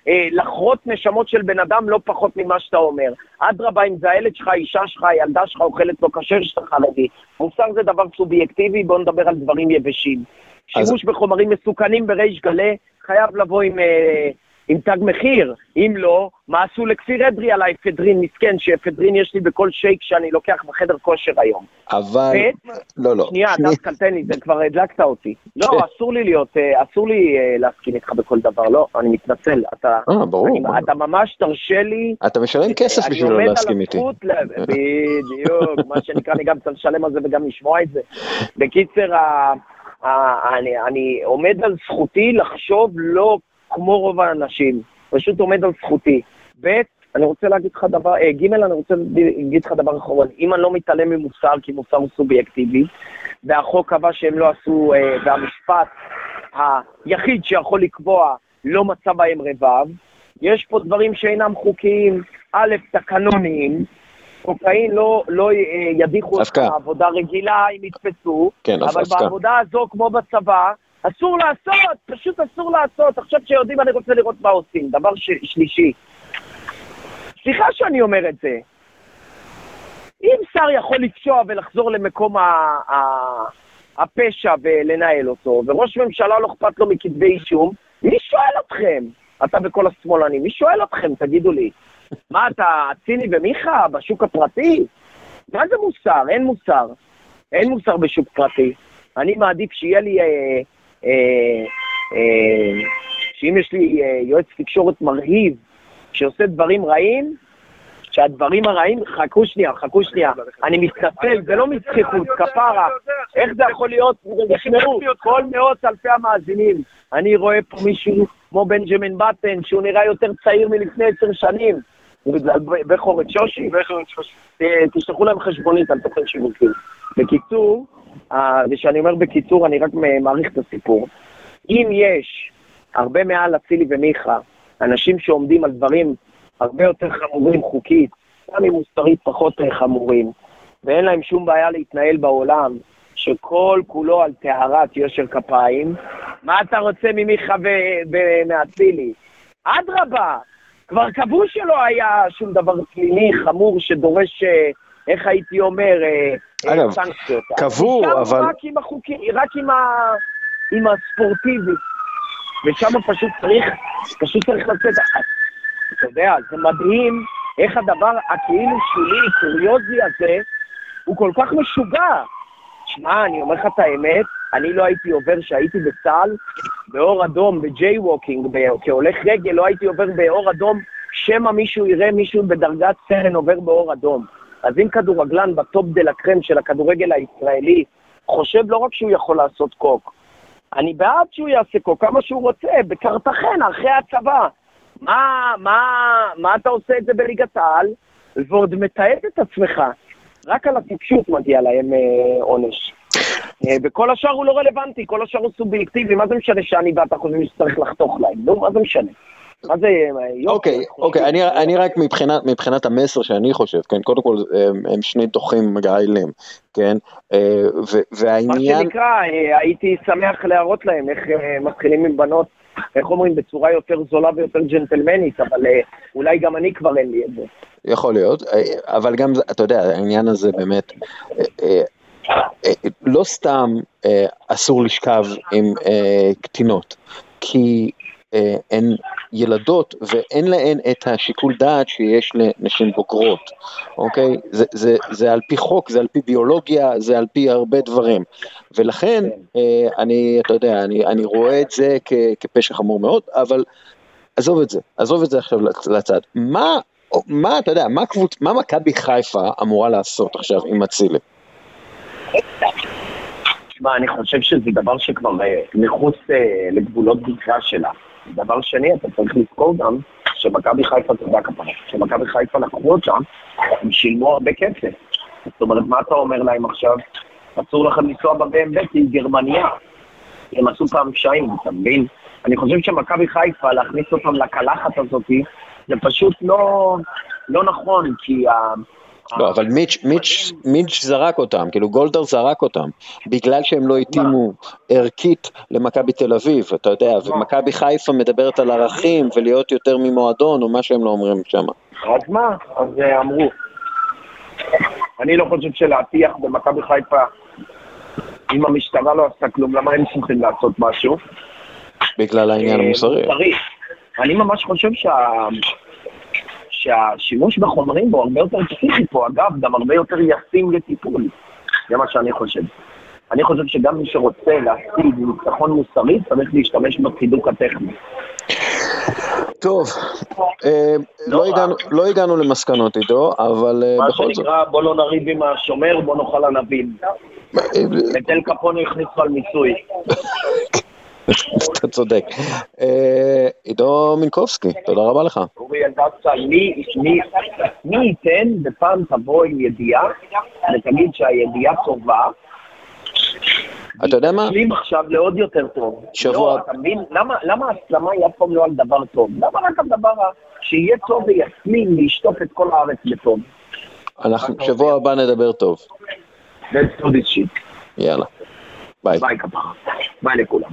אה, לחרות נשמות של בן אדם לא פחות ממה שאתה אומר. אדרבה, אם זה הילד שלך, האישה שלך, הילדה שלך אוכלת לא כשר שאתה חרדי. מוסר זה דבר סובייקטיבי, בואו נדבר על דברים יבשים. אז- שימוש בחומרים מסוכנים בריש גלי חייב לבוא עם, אה, עם תג מחיר. אם לא, מה עשו לכפיר אדרי על האפדרין? מסכן, שאפדרין יש לי בכל שייק שאני לוקח בחדר כושר היום. אבל, ו- לא, לא, שנייה, דווקא תן לי, זה כבר הדלקת אותי. לא, אסור לי להיות, אה, אסור לי אה, להסכים איתך בכל דבר, לא, אני מתנצל. אתה, אה, ברור, אני-? אתה ממש תרשה לי. אתה משלם כסף בשביל לא להסכים איתי. אני עומד על הזכות, בדיוק, מה שנקרא, אני גם צריך לשלם על זה וגם לשמוע את זה. בקיצר, אני- אני עומד על זכותי לחשוב לא כמו רוב האנשים, פשוט עומד על זכותי. ב', אני רוצה להגיד לך דבר, אה, ג', אני רוצה להגיד לך דבר אחרון, אם אני לא מתעלם ממוסר, כי מוסר הוא סובייקטיבי, והחוק קבע שהם לא עשו, אה, והמשפט היחיד שיכול לקבוע לא מצא בהם רבב, יש פה דברים שאינם חוקיים, א', תקנוניים, קוקאין לא, לא אה, ידיחו אותך אבקה. מעבודה רגילה אם יתפסו, כן, אבל. בעבודה הזו, כמו בצבא, אסור לעשות, פשוט אסור לעשות. עכשיו כשיודעים, אני רוצה לראות מה עושים. דבר ש... שלישי, סליחה שאני אומר את זה. אם שר יכול לפשוע ולחזור למקום ה- ה- הפשע ולנהל אותו, וראש ממשלה לא אכפת לו מכתבי אישום, מי שואל אתכם? אתה וכל השמאלנים, מי שואל אתכם, תגידו לי? מה, אתה ציני ומיכה בשוק הפרטי? מה זה מוסר? אין מוסר. אין מוסר בשוק פרטי. אני מעדיף שיהיה לי... אה, שאם יש לי אה, יועץ תקשורת מרהיב שעושה דברים רעים, שהדברים הרעים, חכו שנייה, חכו שנייה, אני מתנצל, זה לא מצחיחות, כפרה, איך זה יכול להיות, תשמעו, כל מאות אלפי המאזינים, אני רואה פה מישהו כמו בנג'מין בטן, שהוא נראה יותר צעיר מלפני עשר שנים, בגלל בכור את שושי, אה, תשלחו להם חשבונית על תוכן שיווקי. בקיצור, אה, וכשאני אומר בקיצור, אני רק מעריך את הסיפור. אם יש הרבה מעל אצילי ומיכה, אנשים שעומדים על דברים הרבה יותר חמורים חוקית, גם אם מוסרית פחות אה, חמורים, ואין להם שום בעיה להתנהל בעולם, שכל כולו על טהרת יושר כפיים, מה אתה רוצה ממיכה ומאצילי? אדרבה, כבר קבעו שלא היה שום דבר פלילי חמור שדורש, אה, איך הייתי אומר, אה, אה, אגב, סנקציות. נשארנו אבל- רק עם החוקים, רק עם, ה... עם הספורטיבי. ושם פשוט צריך, פשוט צריך לצאת. אתה יודע, זה מדהים איך הדבר הכאילו שולי, קוריוזי הזה, הוא כל כך משוגע. שמע, אני אומר לך את האמת, אני לא הייתי עובר, שהייתי בצה"ל, באור אדום, ב jaywalking, כהולך רגל, לא הייתי עובר באור אדום, שמא מישהו יראה מישהו בדרגת סרן עובר באור אדום. אז אם כדורגלן בטופ דה לה קרם של הכדורגל הישראלי, חושב לא רק שהוא יכול לעשות קוק, אני בעד שהוא יעשה קוק כמה שהוא רוצה, בקרטחנה, אחרי הצבא. מה, מה, מה אתה עושה את זה בליגת העל, ועוד מתעד את עצמך? רק על הטיפשות מגיע להם אה, עונש. אה, וכל השאר הוא לא רלוונטי, כל השאר הוא סובייקטיבי, מה זה משנה שאני ואתה חושבים שצריך לחתוך להם? נו, מה זה משנה? מה זה, אה, אוקיי, אוקיי, אני, רק מבחינת, מבחינת המסר שאני חושב, כן, קודם כל הם, הם שני דוחים מגעילים, כן, אה, ו, מה והעניין, שנקרא, אה, הייתי שמח להראות להם איך אה, מתחילים עם בנות, איך אומרים, בצורה יותר זולה ויותר ג'נטלמנית, אבל אה, אולי גם אני כבר אין לי את זה. יכול להיות, אה, אבל גם, אתה יודע, העניין הזה באמת, אה, אה, אה, לא סתם אה, אסור לשכב עם אה, קטינות, כי אה, הן ילדות ואין להן את השיקול דעת שיש לנשים בוגרות, אוקיי? זה, זה, זה על פי חוק, זה על פי ביולוגיה, זה על פי הרבה דברים. ולכן, אה, אני, אתה יודע, אני, אני רואה את זה כ, כפשע חמור מאוד, אבל עזוב את זה, עזוב את זה עכשיו לצד. מה, מה אתה יודע, מה, קבוצ... מה מכבי חיפה אמורה לעשות עכשיו עם אצילי? תשמע, אני חושב שזה דבר שכבר אה, מחוץ אה, לגבולות בדיקה שלה. דבר שני, אתה צריך לזכור גם שמכבי חיפה, אתה יודע כפרה, שמכבי חיפה לקחו אותם, הם שילמו הרבה כסף. זאת אומרת, מה אתה אומר להם עכשיו? אסור לכם לנסוע ב-BMB כי היא גרמניה. הם עשו פעם פשעים, אתה מבין? אני חושב שמכבי חיפה, להכניס אותם לקלחת הזאת, זה פשוט לא, לא נכון, כי ה... לא, אבל מיץ', מיץ', מיץ' זרק אותם, כאילו גולדהר זרק אותם, בגלל שהם לא התאימו ערכית למכבי תל אביב, אתה יודע, ומכבי חיפה מדברת על ערכים ולהיות יותר ממועדון, או מה שהם לא אומרים שם. אז מה? אז אה, אמרו. אני לא חושב שלהטיח במכבי חיפה, אם המשטרה לא עשתה כלום, למה הם צריכים לעשות משהו? בגלל העניין אה, המוסרי. מוסרי. אני ממש חושב שה... שהשימוש בחומרים בו הרבה יותר פסיכי פה, אגב, גם הרבה יותר ישים לטיפול. זה מה שאני חושב. אני חושב שגם מי שרוצה להשיג ניצחון מוסרי, צריך להשתמש בצידוק הטכני. טוב, אה, לא הגענו- לא הגענו למסקנות עידו, אבל אה, מה בכל זאת, שנקרא, בוא לא נריב עם השומר, בוא נאכל ענבים. אה, את אל קפונה הכניסו על מיסוי. אתה צודק. אה, עידו מינקובסקי, תודה רבה לך. אורי אלדסה, מי, ייתן ופעם תבוא עם ידיעה ותגיד שהידיעה טובה, אתה יודע מה? תשלים עכשיו לעוד יותר טוב. שבוע- לא, אתה מבין? למה, למה ההסלמה היא אף פעם לא על דבר טוב? למה רק על דבר שיהיה טוב ויסלים להשטוף את כל הארץ בטוב? אנחנו, שבוע הבא נדבר טוב. Let's do this shit. יאללה. ביי. ביי כפרה. ביי לכולם.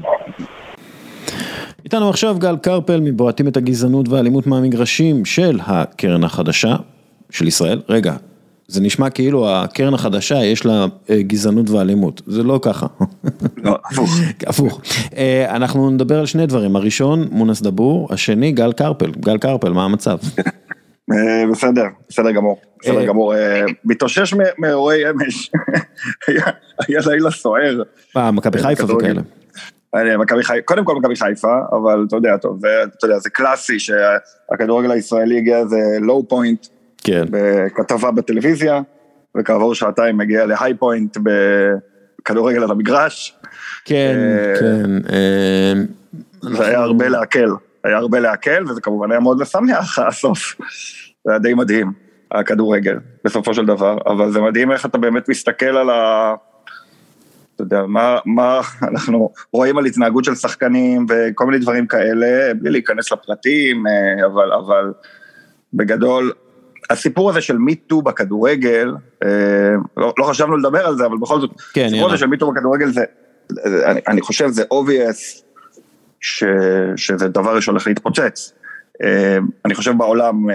איתנו עכשיו גל קרפל מבועטים את הגזענות והאלימות מהמגרשים של הקרן החדשה של ישראל. רגע, זה נשמע כאילו הקרן החדשה יש לה אה, גזענות ואלימות, זה לא ככה. לא, הפוך. הפוך. אה, אנחנו נדבר על שני דברים, הראשון מונס דבור, השני גל קרפל. גל קרפל, מה המצב? אה, בסדר, בסדר גמור, בסדר גמור. מתאושש מאירועי אמש. היה- לילה סוער. מה, מכבי חיפה. וכאלה. מכבי חיפה, קודם כל מכבי חיפה, אבל אתה יודע, טוב, אתה יודע, זה קלאסי שהכדורגל הישראלי הגיע איזה low point כן, בכתבה בטלוויזיה, וכעבור שעתיים מגיע ל high point בכדורגל על המגרש. כן, אה, כן. אה, זה היה הרבה להקל, היה הרבה להקל, וזה כמובן היה מאוד משמח הסוף. זה היה די מדהים, הכדורגל, בסופו של דבר, אבל זה מדהים איך אתה באמת מסתכל על ה... אתה יודע, מה, מה אנחנו רואים על התנהגות של שחקנים וכל מיני דברים כאלה, בלי להיכנס לפרטים, אה, אבל, אבל בגדול, הסיפור הזה של מיטו בכדורגל, אה, לא, לא חשבנו לדבר על זה, אבל בכל זאת, כן, הסיפור יאללה. הזה של מיטו בכדורגל זה, אני, אני חושב זה obvious ש, שזה דבר שהולך להתפוצץ. אה, אני חושב בעולם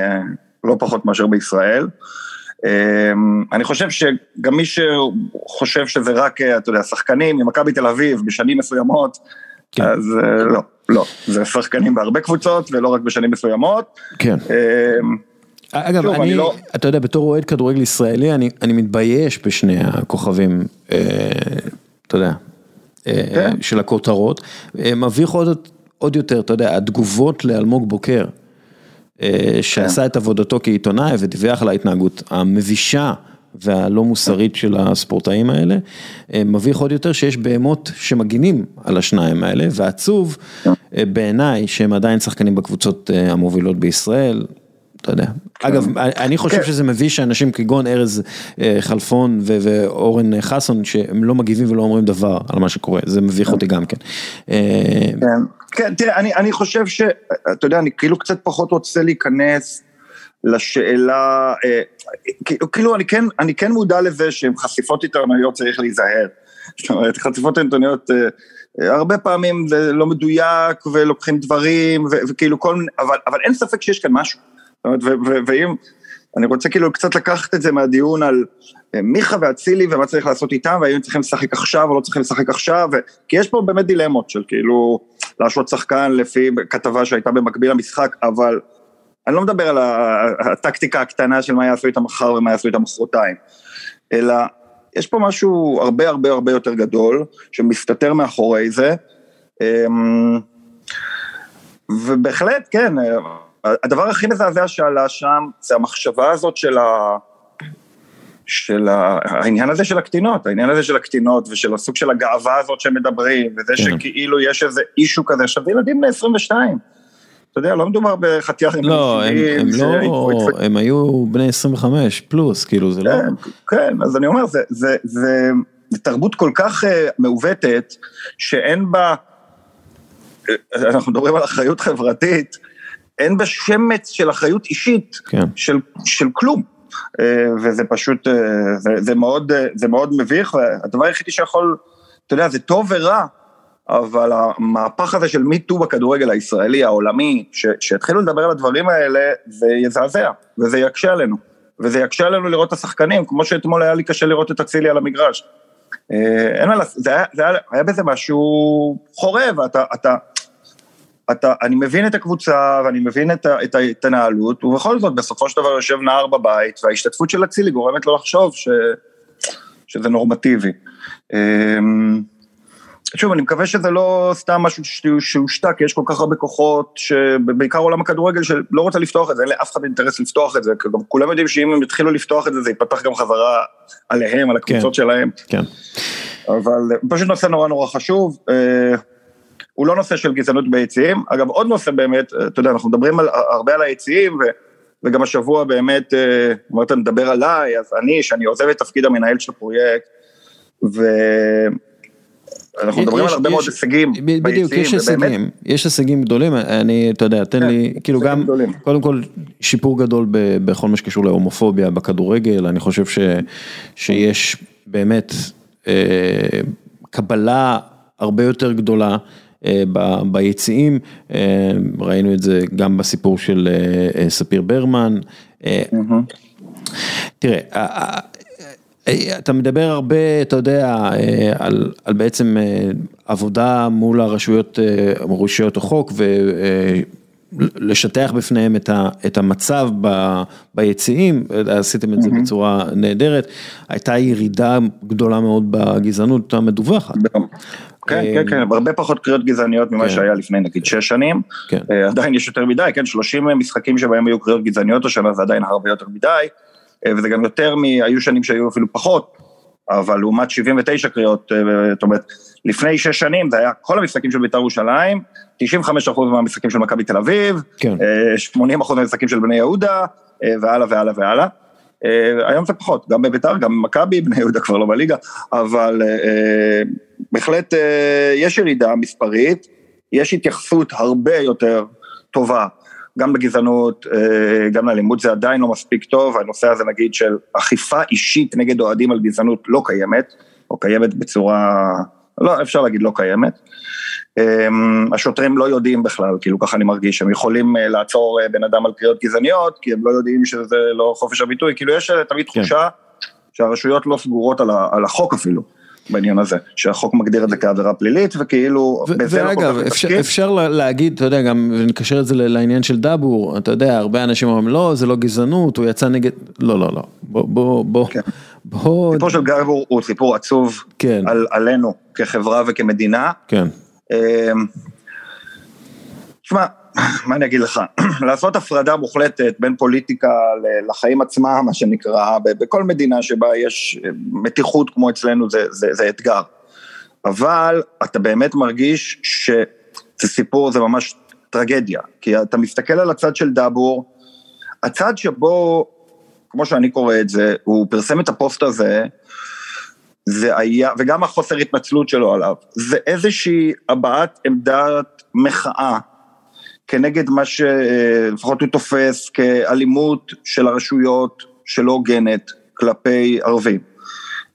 לא פחות מאשר בישראל. אה, אני חושב שגם מי שחושב שזה רק, אה, אתה יודע, שחקנים ממכבי תל אביב בשנים מסוימות, כן. אז אה, לא, לא, זה שחקנים בהרבה קבוצות ולא רק בשנים מסוימות. כן. אה, אגב, שוב, אני, אני לא- אתה יודע, בתור אוהד כדורגל ישראלי, אני, אני מתבייש בשני הכוכבים, אה, אתה יודע, אה, כן. של הכותרות. מביך עוד, עוד יותר, אתה יודע, התגובות לאלמוג בוקר, שעשה את עבודתו כעיתונאי ודיווח על ההתנהגות המבישה והלא מוסרית של הספורטאים האלה, אה, מביך עוד יותר שיש בהמות שמגינים על השניים האלה, ועצוב אה, בעיניי שהם עדיין שחקנים בקבוצות אה, המובילות בישראל. אתה יודע, אגב, אני חושב כן. שזה מביש שאנשים כגון ארז אה, חלפון ואורן חסון, שהם לא מגיבים ולא אומרים דבר על מה שקורה, זה מביך אותי גם כן. אה, כן, כן, תראה, אני, אני חושב ש... אתה יודע, אני כאילו קצת פחות רוצה להיכנס לשאלה, אה, כאילו- אני כן, אני כן מודע לזה שעם חשיפות עיתונאיות צריך להיזהר. זאת אומרת, חשיפות עיתונאיות, הרבה פעמים זה לא מדויק ולוקחים דברים, ו- וכאילו כל מיני, אבל, אבל אין ספק שיש כאן משהו. ואם, אני רוצה כאילו קצת לקחת את זה מהדיון על אה, מיכה ואצילי ומה צריך לעשות איתם, והאם צריכים לשחק עכשיו או לא צריכים לשחק עכשיו. כי יש פה באמת דילמות של כאילו להשעות שחקן לפי כתבה שהייתה במקביל למשחק, אבל אני לא מדבר על הטקטיקה הקטנה של מה יעשו איתם מחר ומה יעשו איתם מחרתיים, אלא יש פה משהו הרבה הרבה הרבה יותר גדול, שמסתתר מאחורי זה, אמ, ובהחלט, כן, הדבר הכי מזעזע שעלה שם, זה המחשבה הזאת של ה... של ה... העניין הזה של הקטינות, העניין הזה של הקטינות ושל הסוג של הגאווה הזאת שהם מדברים, וזה כן. שכאילו יש איזה אישו כזה, עכשיו זה ילדים בני 22, אתה יודע, לא מדובר בחתיארים לא, הם, הם לא. הם היו בני 25 פלוס, כאילו זה לא... כן, כן, אז אני אומר, זה, זה, זה, זה תרבות כל כך uh, מעוותת, שאין בה, אנחנו מדברים על אחריות חברתית, אין בה שמץ של אחריות אישית, כן. של, של כלום. אה, וזה פשוט, אה, זה, זה, מאוד, אה, זה מאוד מביך, והדבר היחידי שיכול, אתה יודע, זה טוב ורע, אבל המהפך הזה של מיטו בכדורגל הישראלי, העולמי, ש- שהתחילו לדבר על הדברים האלה, זה יזעזע, וזה יקשה עלינו. וזה יקשה עלינו לראות את השחקנים, כמו שאתמול היה לי קשה לראות את אצילי על המגרש. אין מה לעשות, זה היה, זה היה, היה בזה משהו חורב, אתה, אתה, אתה, אני מבין את הקבוצה ואני מבין את, ה- את ההתנהלות, ובכל זאת בסופו של דבר יושב נער בבית, וההשתתפות של אצילי גורמת לו לחשוב ש, שזה נורמטיבי. אמ, שוב, אני מקווה שזה לא סתם משהו שהושתק, כי יש כל כך הרבה כוחות, שבעיקר עולם הכדורגל שלא רוצה לפתוח את זה, אין לאף אחד אינטרס לפתוח את זה, כי גם כולם יודעים שאם הם יתחילו לפתוח את זה, זה ייפתח גם חזרה עליהם, על הקבוצות שלהם. כן. אבל אה, פשוט נושא נורא נורא חשוב. אה, הוא לא נושא של גזענות ביציעים. אגב, עוד נושא באמת, אה, אתה יודע, אנחנו מדברים על, הרבה על היציעים, ו, וגם השבוע באמת, אה, אמרת, נדבר עליי, אז אני, שאני עוזב את תפקיד המנהל של הפרויקט, ואנחנו מדברים יש- על הרבה יש- מאוד הישגים ב- בדיוק, ביציעים, יש הישגים, יש הישגים גדולים, אני, אתה יודע, תן כן, לי, כאילו גם, גדולים. קודם כל, שיפור גדול ב- בכל מה שקשור להומופוביה בכדורגל, אני חושב ש, שיש באמת אה, קבלה הרבה יותר גדולה אה, ביציעים, אה, ראינו את זה גם בסיפור של אה, אה, ספיר ברמן. אה, תראה, אה, אתה מדבר הרבה, אתה יודע, אה, על, על בעצם אה, עבודה מול הרשויות, אה, רשויות החוק ולשטח בפניהם את, ה, את המצב ב, ביציעים, עשיתם את זה בצורה נהדרת, הייתה ירידה גדולה מאוד בגזענות המדווחת. כן, כן, כן, הרבה פחות קריאות גזעניות ממה כן. שהיה לפני נגיד שש שנים. כן. אה, עדיין יש יותר מדי, כן, 30 משחקים שבהם היו קריאות גזעניות השנה זה עדיין הרבה יותר מדי, אה, וזה גם יותר מ... היו שנים שהיו אפילו פחות, אבל לעומת 79 קריאות, אה, זאת אומרת, לפני שש שנים זה היה כל המשחקים של בית"ר ירושלים, 95% מהמשחקים של מכבי תל אביב, כן. אה, 80% מהמשחקים של בני יהודה, אה, והלאה והלאה והלאה. אה, היום זה פחות, גם בביתר, גם במכבי, בני יהודה כבר לא בליגה, אבל אה, אה, בהחלט יש ירידה מספרית, יש התייחסות הרבה יותר טובה, גם בגזענות, גם לאלימות, זה עדיין לא מספיק טוב, הנושא הזה נגיד של אכיפה אישית נגד אוהדים על גזענות לא קיימת, או קיימת בצורה, לא, אפשר להגיד לא קיימת. אמ, השוטרים לא יודעים בכלל, כאילו ככה אני מרגיש, הם יכולים אה, לעצור אה, בן אדם על קריאות גזעניות, כי הם לא יודעים שזה לא חופש הביטוי, כאילו יש אה, תמיד תחושה שהרשויות לא סגורות על ה- על החוק אפילו, בעניין הזה, שהחוק מגדיר את זה כעבירה פלילית, וכאילו, ו- בזה לא כל כך אפשר, מתעסקים. אפשר לה- להגיד, אתה יודע, גם נקשר את זה לעניין של דאבור, אתה יודע, הרבה אנשים אומרים, לא, זה לא גזענות, הוא יצא נגד, לא, לא, לא, בוא, בוא, בוא, כן. בוא, הסיפור של גרבור הוא סיפור עצוב כן. על, עלינו כחברה וכמדינה. כן, אמ, תשמע, מה אני אגיד לך, לעשות הפרדה מוחלטת בין פוליטיקה לחיים עצמם, מה שנקרא, בכל מדינה שבה יש אה, מתיחות כמו אצלנו זה, זה, זה אתגר. אבל אתה באמת מרגיש שזה סיפור, זה ממש טרגדיה, כי אתה מסתכל על הצד של דאבור, הצד שבו, כמו שאני קורא את זה, הוא פרסם את הפוסט הזה, זה היה, וגם החוסר התנצלות שלו עליו, זה איזושהי הבעת עמדת מחאה כנגד מה שלפחות הוא תופס כאלימות של הרשויות שלא הוגנת כלפי ערבים.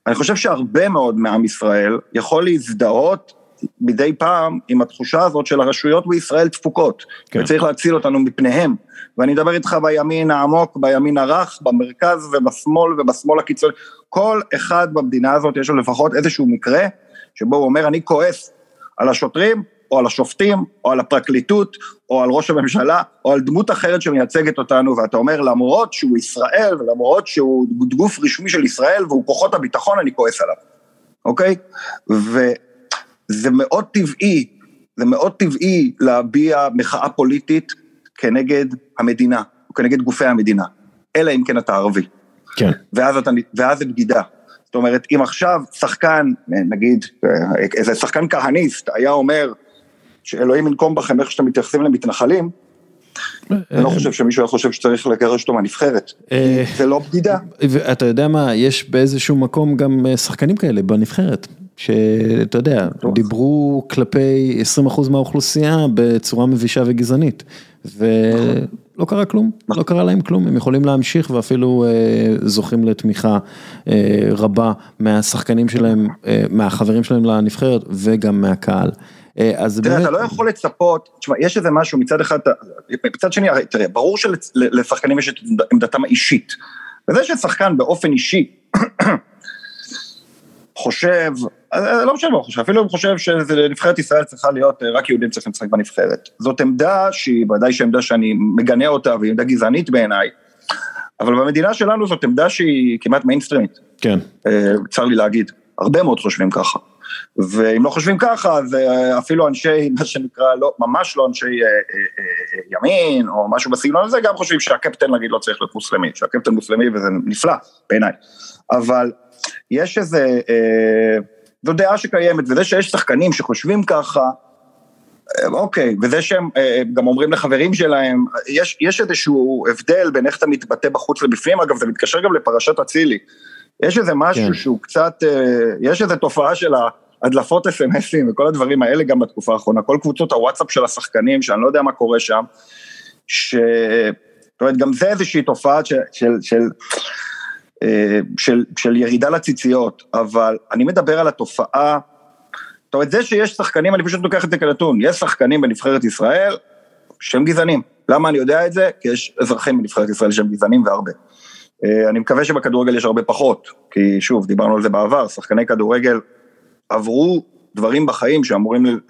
אני חושב שהרבה מאוד מעם ישראל יכול להזדהות מדי פעם עם התחושה הזאת של הרשויות בישראל תפוקות, כן. וצריך להציל אותנו מפניהם. ואני אדבר איתך בימין העמוק, בימין הרך, במרכז ובשמאל ובשמאל הקיצוני. כל אחד במדינה הזאת יש לו לפחות איזשהו מקרה שבו הוא אומר, אני כועס על השוטרים, או על השופטים, או על הפרקליטות, או על ראש הממשלה, או על דמות אחרת שמייצגת אותנו, ואתה אומר, למרות שהוא ישראל, ולמרות שהוא גוף רשמי של ישראל, והוא כוחות הביטחון, אני כועס עליו, אוקיי? וזה מאוד טבעי, זה מאוד טבעי להביע מחאה פוליטית כנגד המדינה, או כנגד גופי המדינה, אלא אם כן אתה ערבי. כן, ואז, אתה, ואז זה בגידה. זאת אומרת, אם עכשיו שחקן, נגיד, איזה שחקן כהניסט היה אומר, שאלוהים ינקום בכם איך שאתם מתייחסים למתנחלים, אני לא חושב שמישהו היה חושב שצריך לגרש אותו מהנבחרת. אה, זה לא בגידה. ואתה יודע מה, יש באיזשהו מקום גם אה, שחקנים כאלה בנבחרת, שאתה יודע, דיברו כלפי 20% מהאוכלוסייה בצורה מבישה וגזענית, ולא קרה כלום, לא קרה להם כלום, הם יכולים להמשיך ואפילו אה, זוכים לתמיכה אה, רבה מהשחקנים שלהם, אה, מהחברים שלהם לנבחרת וגם מהקהל. אה, אז תראה, באמת, אתה לא יכול לצפות, תשמע, יש איזה משהו מצד אחד, מצד שני, תראה, ברור שלשחקנים יש את עמדתם האישית. וזה ששחקן באופן אישי חושב, אה, לא משנה מה הוא חושב, אפילו אם חושב שנבחרת ישראל צריכה להיות, אה, רק יהודים צריכים לשחק בנבחרת. זאת עמדה שהיא ודאי שעמדה שאני מגנה אותה, והיא עמדה גזענית בעיניי, אבל במדינה שלנו זאת עמדה שהיא כמעט מיינסטרימית. כן, אה, צר לי להגיד, הרבה מאוד חושבים ככה. ואם לא חושבים ככה, אז אה, אפילו אנשי, מה שנקרא, לא, ממש לא אנשי אה, אה, אה, ימין, או משהו בסגנון הזה, גם חושבים שהקפטן, נגיד, לא צריך להיות מוסלמי, שהקפטן מוסלמי, וזה נפלא בעיניי. אבל יש איזה, אה, זו דעה שקיימת, וזה שיש שחקנים שחושבים ככה, אה, אוקיי, וזה שהם אה, גם אומרים לחברים שלהם, יש, יש איזשהו הבדל בין איך אתה מתבטא בחוץ לבפנים, אגב, זה מתקשר גם לפרשת אצילי. יש איזה משהו כן. שהוא קצת, אה, יש איזה תופעה של ההדלפות אס.אם.אסים וכל הדברים האלה גם בתקופה האחרונה, כל קבוצות הוואטסאפ של השחקנים, שאני לא יודע מה קורה שם, ש... זאת אומרת, גם זה איזושהי תופעה של, של, של, אה, של, של ירידה לציציות, אבל אני מדבר על התופעה זאת אומרת, זה שיש שחקנים, אני פשוט לוקח את זה כנתון, יש שחקנים בנבחרת ישראל שהם גזענים. למה אני יודע את זה? כי יש אזרחים בנבחרת ישראל שהם גזענים והרבה. אה, אני מקווה שבכדורגל יש הרבה פחות, כי שוב, דיברנו על זה בעבר, שחקני כדורגל עברו דברים בחיים שאמורים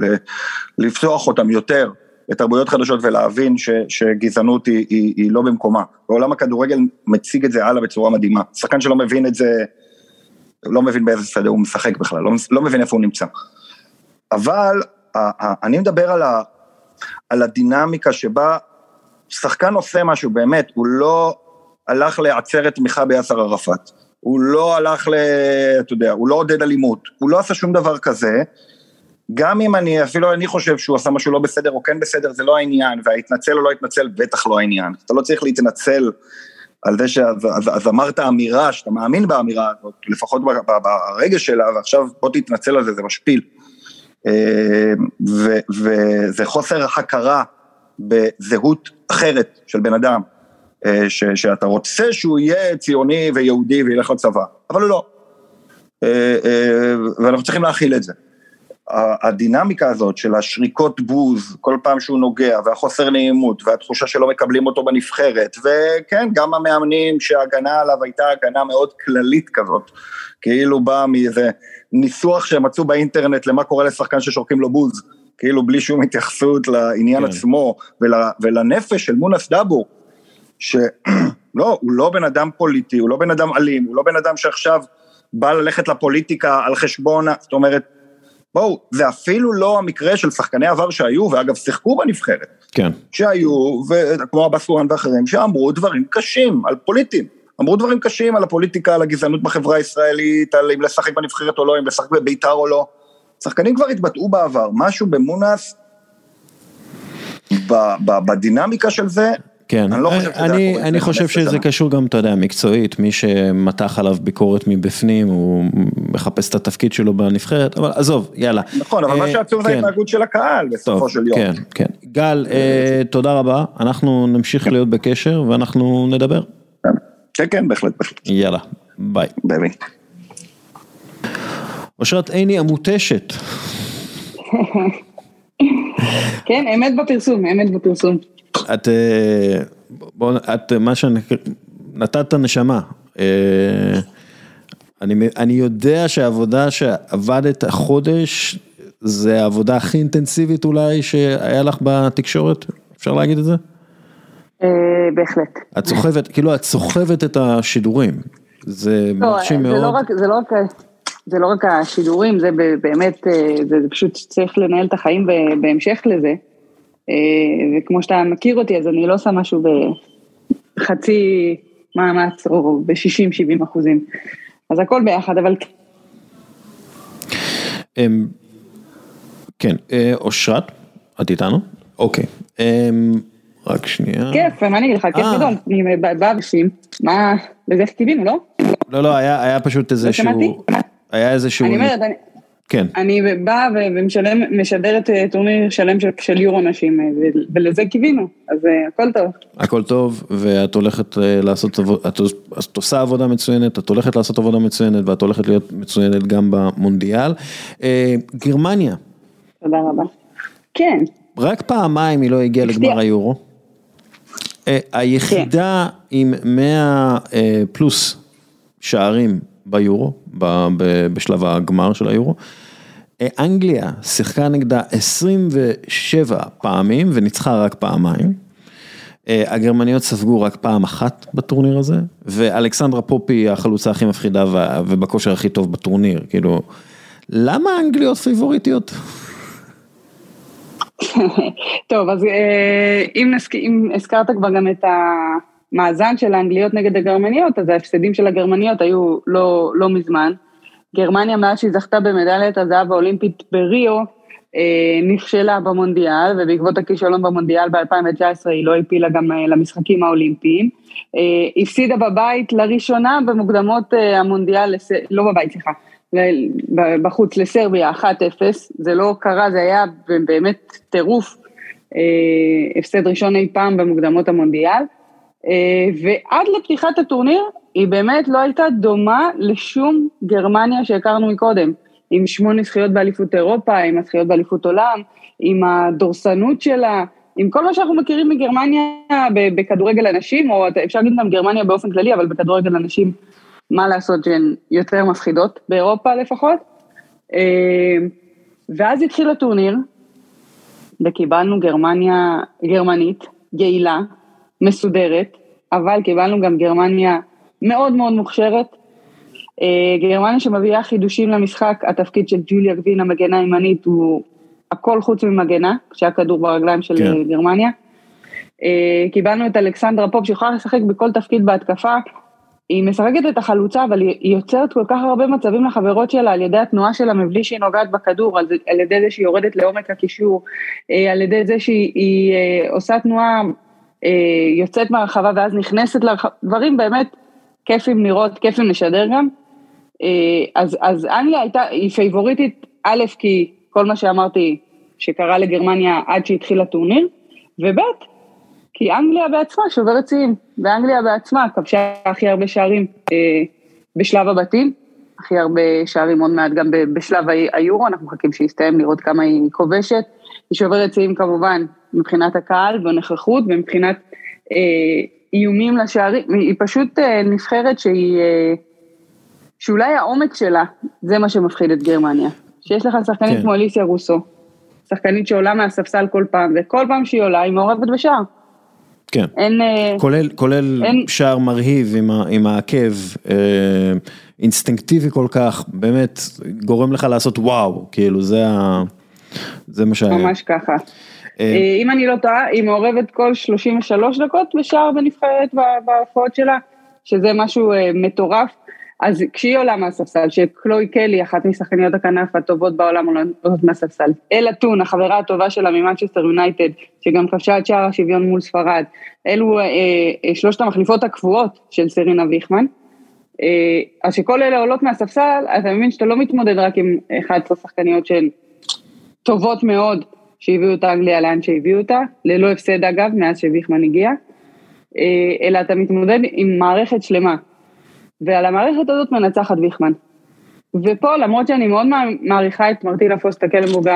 לפתוח אותם יותר לתרבויות חדשות ולהבין ש, שגזענות היא, היא, היא לא במקומה. ועולם הכדורגל מציג את זה הלאה בצורה מדהימה. שחקן שלא מבין את זה, לא מבין באיזה שדה הוא משחק בכלל, לא, לא מבין איפה הוא נמצא. אבל אני מדבר על, ה, על הדינמיקה שבה שחקן עושה משהו, באמת, הוא לא הלך לעצרת תמיכה ביאסר ערפאת, הוא לא הלך ל... אתה יודע, הוא לא עודד אלימות, הוא לא עשה שום דבר כזה, גם אם אני, אפילו אני חושב שהוא עשה משהו לא בסדר או כן בסדר, זה לא העניין, וההתנצל או לא התנצל, בטח לא העניין. אתה לא צריך להתנצל על זה שאז אז, אז אמרת אמירה, שאתה מאמין באמירה הזאת, לפחות ב- ב- ברגש שלה, ועכשיו בוא תתנצל על זה, זה משפיל. אה, וזה חוסר הכרה בזהות אחרת של בן אדם, ש- שאתה רוצה שהוא יהיה ציוני ויהודי וילך לצבא, אבל הוא לא. אה, אה, ואנחנו צריכים להכיל את זה. הדינמיקה הזאת של השריקות בוז כל פעם שהוא נוגע והחוסר נעימות והתחושה שלא מקבלים אותו בנבחרת וכן גם המאמנים שההגנה עליו הייתה הגנה מאוד כללית כזאת כאילו באה מאיזה ניסוח שהם מצאו באינטרנט למה קורה לשחקן ששורקים לו בוז כאילו בלי שום התייחסות לעניין כן. עצמו ול, ולנפש של מונס דאבור שלא הוא לא בן אדם פוליטי הוא לא בן אדם אלים הוא לא בן אדם שעכשיו בא ללכת לפוליטיקה על חשבון זאת אומרת בואו, זה אפילו לא המקרה של שחקני עבר שהיו, ואגב, שיחקו בנבחרת, כן. שהיו, כמו עבאס פורן ואחרים, שאמרו דברים קשים על פוליטים. אמרו דברים קשים על הפוליטיקה, על הגזענות בחברה הישראלית, על אם לשחק בנבחרת או לא, אם לשחק בביתר או לא. שחקנים כבר התבטאו בעבר, משהו במונס, ב- ב- בדינמיקה של זה, כן, אני לא חושב שזה אני, היה קורה אני חושב 15 שזה. קשור גם, אתה יודע, מקצועית, מי שמתח עליו ביקורת מבפנים, הוא מחפש את התפקיד שלו בנבחרת, אבל עזוב, יאללה. נכון, אבל מה אה, שעצוב זה כן. ההתנהגות של הקהל בסופו טוב, של יום. כן, כן. גל, אה, תודה רבה, אנחנו נמשיך להיות בקשר ואנחנו נדבר. כן, כן, בהחלט, בהחלט. יאללה, ביי. ביי. אושרת עיני המותשת, כן, אמת בפרסום, אמת בפרסום. את, אה, בוא, את, מה שאני, נתת נשמה. אה, אני, אני יודע שהעבודה שעבדת החודש, זה העבודה הכי אינטנסיבית אולי שהיה לך בתקשורת, אפשר להגיד את זה? אה, בהחלט. את סוחבת, כאילו את סוחבת את השידורים, זה לא, מרשים מאוד. לא רק, זה לא רק, זה לא רק השידורים, זה באמת, זה פשוט צריך לנהל את החיים בהמשך לזה. אה, וכמו שאתה מכיר אותי, אז אני לא עושה משהו בחצי מאמץ או ב-60-70 אחוזים. אז הכל ביחד, אבל אמ, כן, אה, אושרת, את איתנו? אוקיי. אמ, רק שנייה. כיף, מה אני אגיד לך, כיף אה. גדול, אני באה בפנים, מה, לזה חיכינו, לא? לא, לא, היה פשוט איזשהו... שמעתי. היה איזשהו... אני אומרת, אני- כן. אני באה ו- ומשלם, משדרת אה, טורניר שלם של, של יורו נשים, אה, ולזה קיווינו, אז אה, הכל טוב. הכל טוב, ואת הולכת לעשות את את עושה עבודה מצוינת, את הולכת לעשות עבודה מצוינת, ואת הולכת להיות מצוינת גם במונדיאל. גרמניה, תודה רבה. כן, רק פעמיים היא לא הגיעה. לגמר היורו. היחידה עם 100 אה, פלוס שערים ביורו, ב- ב- בשלב הגמר של היורו. אה, אנגליה שיחקה נגדה 27 פעמים וניצחה רק פעמיים. אה, הגרמניות ספגו רק פעם אחת בטורניר הזה, ואלכסנדרה פופי היא החלוצה הכי מפחידה ובכושר הכי טוב בטורניר, כאילו, למה האנגליות פייבוריטיות? טוב, אז אה, אם, נסק... אם הזכרת כבר גם את המאזן של האנגליות נגד הגרמניות, אז ההפסדים של הגרמניות היו לא, לא מזמן. גרמניה, מאז שהיא זכתה במדליית הזהב האולימפית בריו, אה, נכשלה במונדיאל, ובעקבות הכישלון במונדיאל ב-2019 היא לא העפילה גם אה, למשחקים האולימפיים. אה, הפסידה בבית לראשונה במוקדמות אה, המונדיאל, לס... לא בבית, סליחה, בחוץ לסרביה 1-0, זה לא קרה, זה היה באמת טירוף, אה, הפסד ראשון אי פעם במוקדמות המונדיאל, ועד לפתיחת הטורניר היא באמת לא הייתה דומה לשום גרמניה שהכרנו מקודם. עם שמונה זכיות באליפות אירופה, עם הזכיות באליפות עולם, עם הדורסנות שלה, עם כל מה שאנחנו מכירים מגרמניה בכדורגל הנשים, או אפשר להגיד גם גרמניה באופן כללי, אבל בכדורגל הנשים, מה לעשות שהן יותר מפחידות, באירופה לפחות. אה, ואז התחיל הטורניר, וקיבלנו גרמניה גרמנית, יעילה, מסודרת, אבל קיבלנו גם גרמניה מאוד מאוד מוכשרת. אה, גרמניה שמביאה חידושים למשחק, התפקיד של ג'וליה גבין המגנה הימנית הוא הכל חוץ ממגנה, כשהכדור ברגליים של כן. גרמניה. אה, קיבלנו את אלכסנדרה פופ שיכולה לשחק בכל תפקיד בהתקפה. היא משחקת את החלוצה, אבל היא יוצרת כל כך הרבה מצבים לחברות שלה על ידי התנועה שלה מבלי שהיא נוגעת בכדור, על, על ידי זה שהיא יורדת לעומק הקישור, אה, על ידי זה שהיא היא, עושה תנועה, יוצאת מהרחבה ואז נכנסת לרחבה, דברים באמת כיפים לראות, כיפים לשדר גם. אה, אז, אז אנגליה הייתה, היא פייבוריטית, א', כי כל מה שאמרתי שקרה לגרמניה עד שהתחיל הטורניר, וב', כי אנגליה בעצמה שוברת שיאים, ואנגליה בעצמה כבשה הכי הרבה שערים אה, בשלב הבתים, הכי הרבה שערים עוד מעט גם בשלב היורו, אנחנו מחכים שיסתיים לראות כמה היא כובשת. היא שוברת שיאים כמובן מבחינת הקהל והנוכחות ומבחינת אה, איומים לשערים, היא פשוט אה, נבחרת שהיא, אה, שאולי העומק שלה זה מה שמפחיד את גרמניה. שיש לך שחקנית כן. כמו אליסיה רוסו, שחקנית שעולה מהספסל כל פעם, וכל פעם שהיא עולה היא מעורבת בשער. כן. אין... אה, כולל, כולל אין- שער מרהיב עם, ה, עם העקב, אה, אינסטינקטיבי כל כך, באמת גורם לך לעשות וואו, כאילו זה, ה, זה מה שהיה. ממש ככה. אה, אה, אם אני לא טועה, היא מעורבת כל 33 דקות בשער בנבחרת בהופעות שלה, שזה משהו אה, מטורף. אז כשהיא עולה מהספסל, שקלוי קלי, אחת משחקניות הכנף הטובות בעולם, עולות מהספסל. אלה טון, החברה הטובה שלה ממנצ'סטר יונייטד, שגם כבשה את שער השוויון מול ספרד. אלו אה, אה, שלושת המחליפות הקבועות של סרינה ויכמן. אה, אז שכל אלה עולות מהספסל, אתה מבין שאתה לא מתמודד רק עם 11 שחקניות שהן טובות מאוד, שהביאו את אנגליה לאן שהביאו אותה, ללא הפסד אגב, מאז שוויכמן הגיע, אה, אלא אתה מתמודד עם מערכת שלמה. ועל המערכת הזאת מנצחת ויכמן. ופה, למרות שאני מאוד מעריכה את מרטינה פוסטה קלנבורג,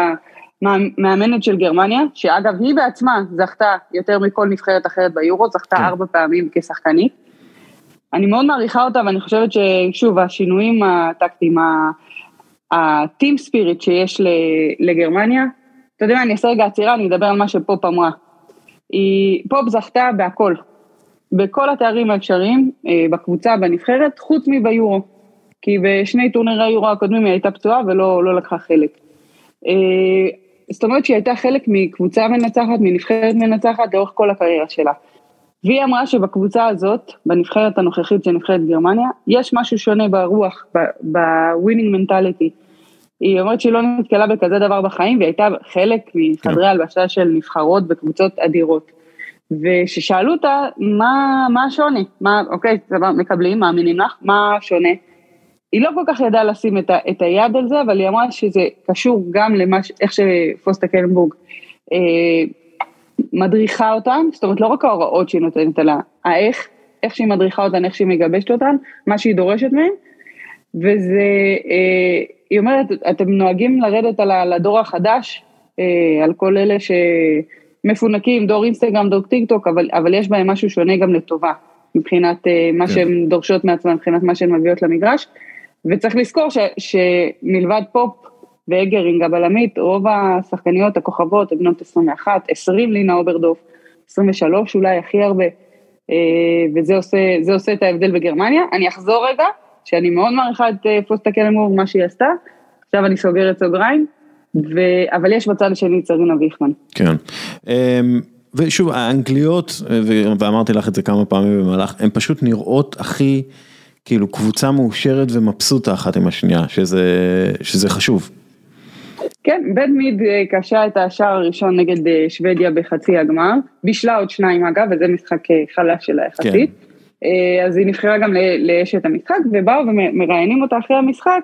המאמנת של גרמניה, שאגב, היא בעצמה זכתה יותר מכל נבחרת אחרת ביורו, זכתה כן. ארבע פעמים כשחקנית. אני מאוד מעריכה אותה, ואני חושבת ששוב, השינויים הטקטיים, ה team spirit שיש לגרמניה, אתה יודע מה, אני אעשה רגע עצירה, אני אדבר על מה שפופ אמרה. היא, פופ זכתה בהכל, בכל התארים האפשריים, אה, בקבוצה, בנבחרת, חוץ מביורו. כי בשני טורנירי היורו הקודמים היא הייתה פצועה ולא לא לקחה חלק. אה, זאת אומרת שהיא הייתה חלק מקבוצה מנצחת, מנבחרת מנצחת לאורך כל הקריירה שלה. והיא אמרה שבקבוצה הזאת, בנבחרת הנוכחית של נבחרת גרמניה, יש משהו שונה ברוח, ב winning mentality. היא אומרת שהיא לא נתקלה בכזה דבר בחיים, והיא הייתה חלק מחדרי הלבשה של נבחרות בקבוצות אדירות. וכששאלו אותה, מה, מה השוני? מה, אוקיי, סבבה, מקבלים, מאמינים לך, מה שונה? היא לא כל כך ידעה לשים את, ה, את היד על זה, אבל היא אמרה שזה קשור גם למה, ש- איך שפוס טקלנבורג אה, מדריכה אותן, זאת אומרת לא רק ההוראות שהיא נותנת, אלא האיך, איך שהיא מדריכה אותן, איך שהיא מגבשת אותן, מה שהיא דורשת מהן, וזה, אה, היא אומרת, אתם נוהגים לרדת על, הדור החדש, אה, על כל אלה שמפונקים, דור אינסטגרם, דור טיק טוק, אבל, אבל יש בהם משהו שונה גם לטובה, מבחינת אה, מה כן. שהן דורשות מעצמן, מבחינת מה שהן מביאות למגרש, וצריך לזכור ש, שמלבד פופ והגרינג הבלמית, רוב השחקניות, הכוכבות, הן בנות 21, 20 לינה אוברדורף, 23 אולי הכי הרבה, אה, וזה עושה, עושה את ההבדל בגרמניה. אני אחזור רגע, שאני מאוד מעריכה את אה, פוסטה קלמור, מה שהיא עשתה, עכשיו אני סוגרת סוגריים, ו... אבל יש בצד השני את סרינה ויכמן. כן. אמ, ושוב, האנגליות, ו- ואמרתי לך את זה כמה פעמים במהלך, הן פשוט נראות הכי, כאילו, קבוצה מאושרת ומבסוטה אחת עם השנייה, שזה, שזה חשוב. כן, בן מיד אה, קשה את השער הראשון נגד אה, שוודיה בחצי הגמר, בישלה עוד שניים אגב, וזה משחק אה, חלש שלה יחסית. אה, אז היא נבחרה גם לאשת המשחק, ובאו ומראיינים אותה אחרי המשחק,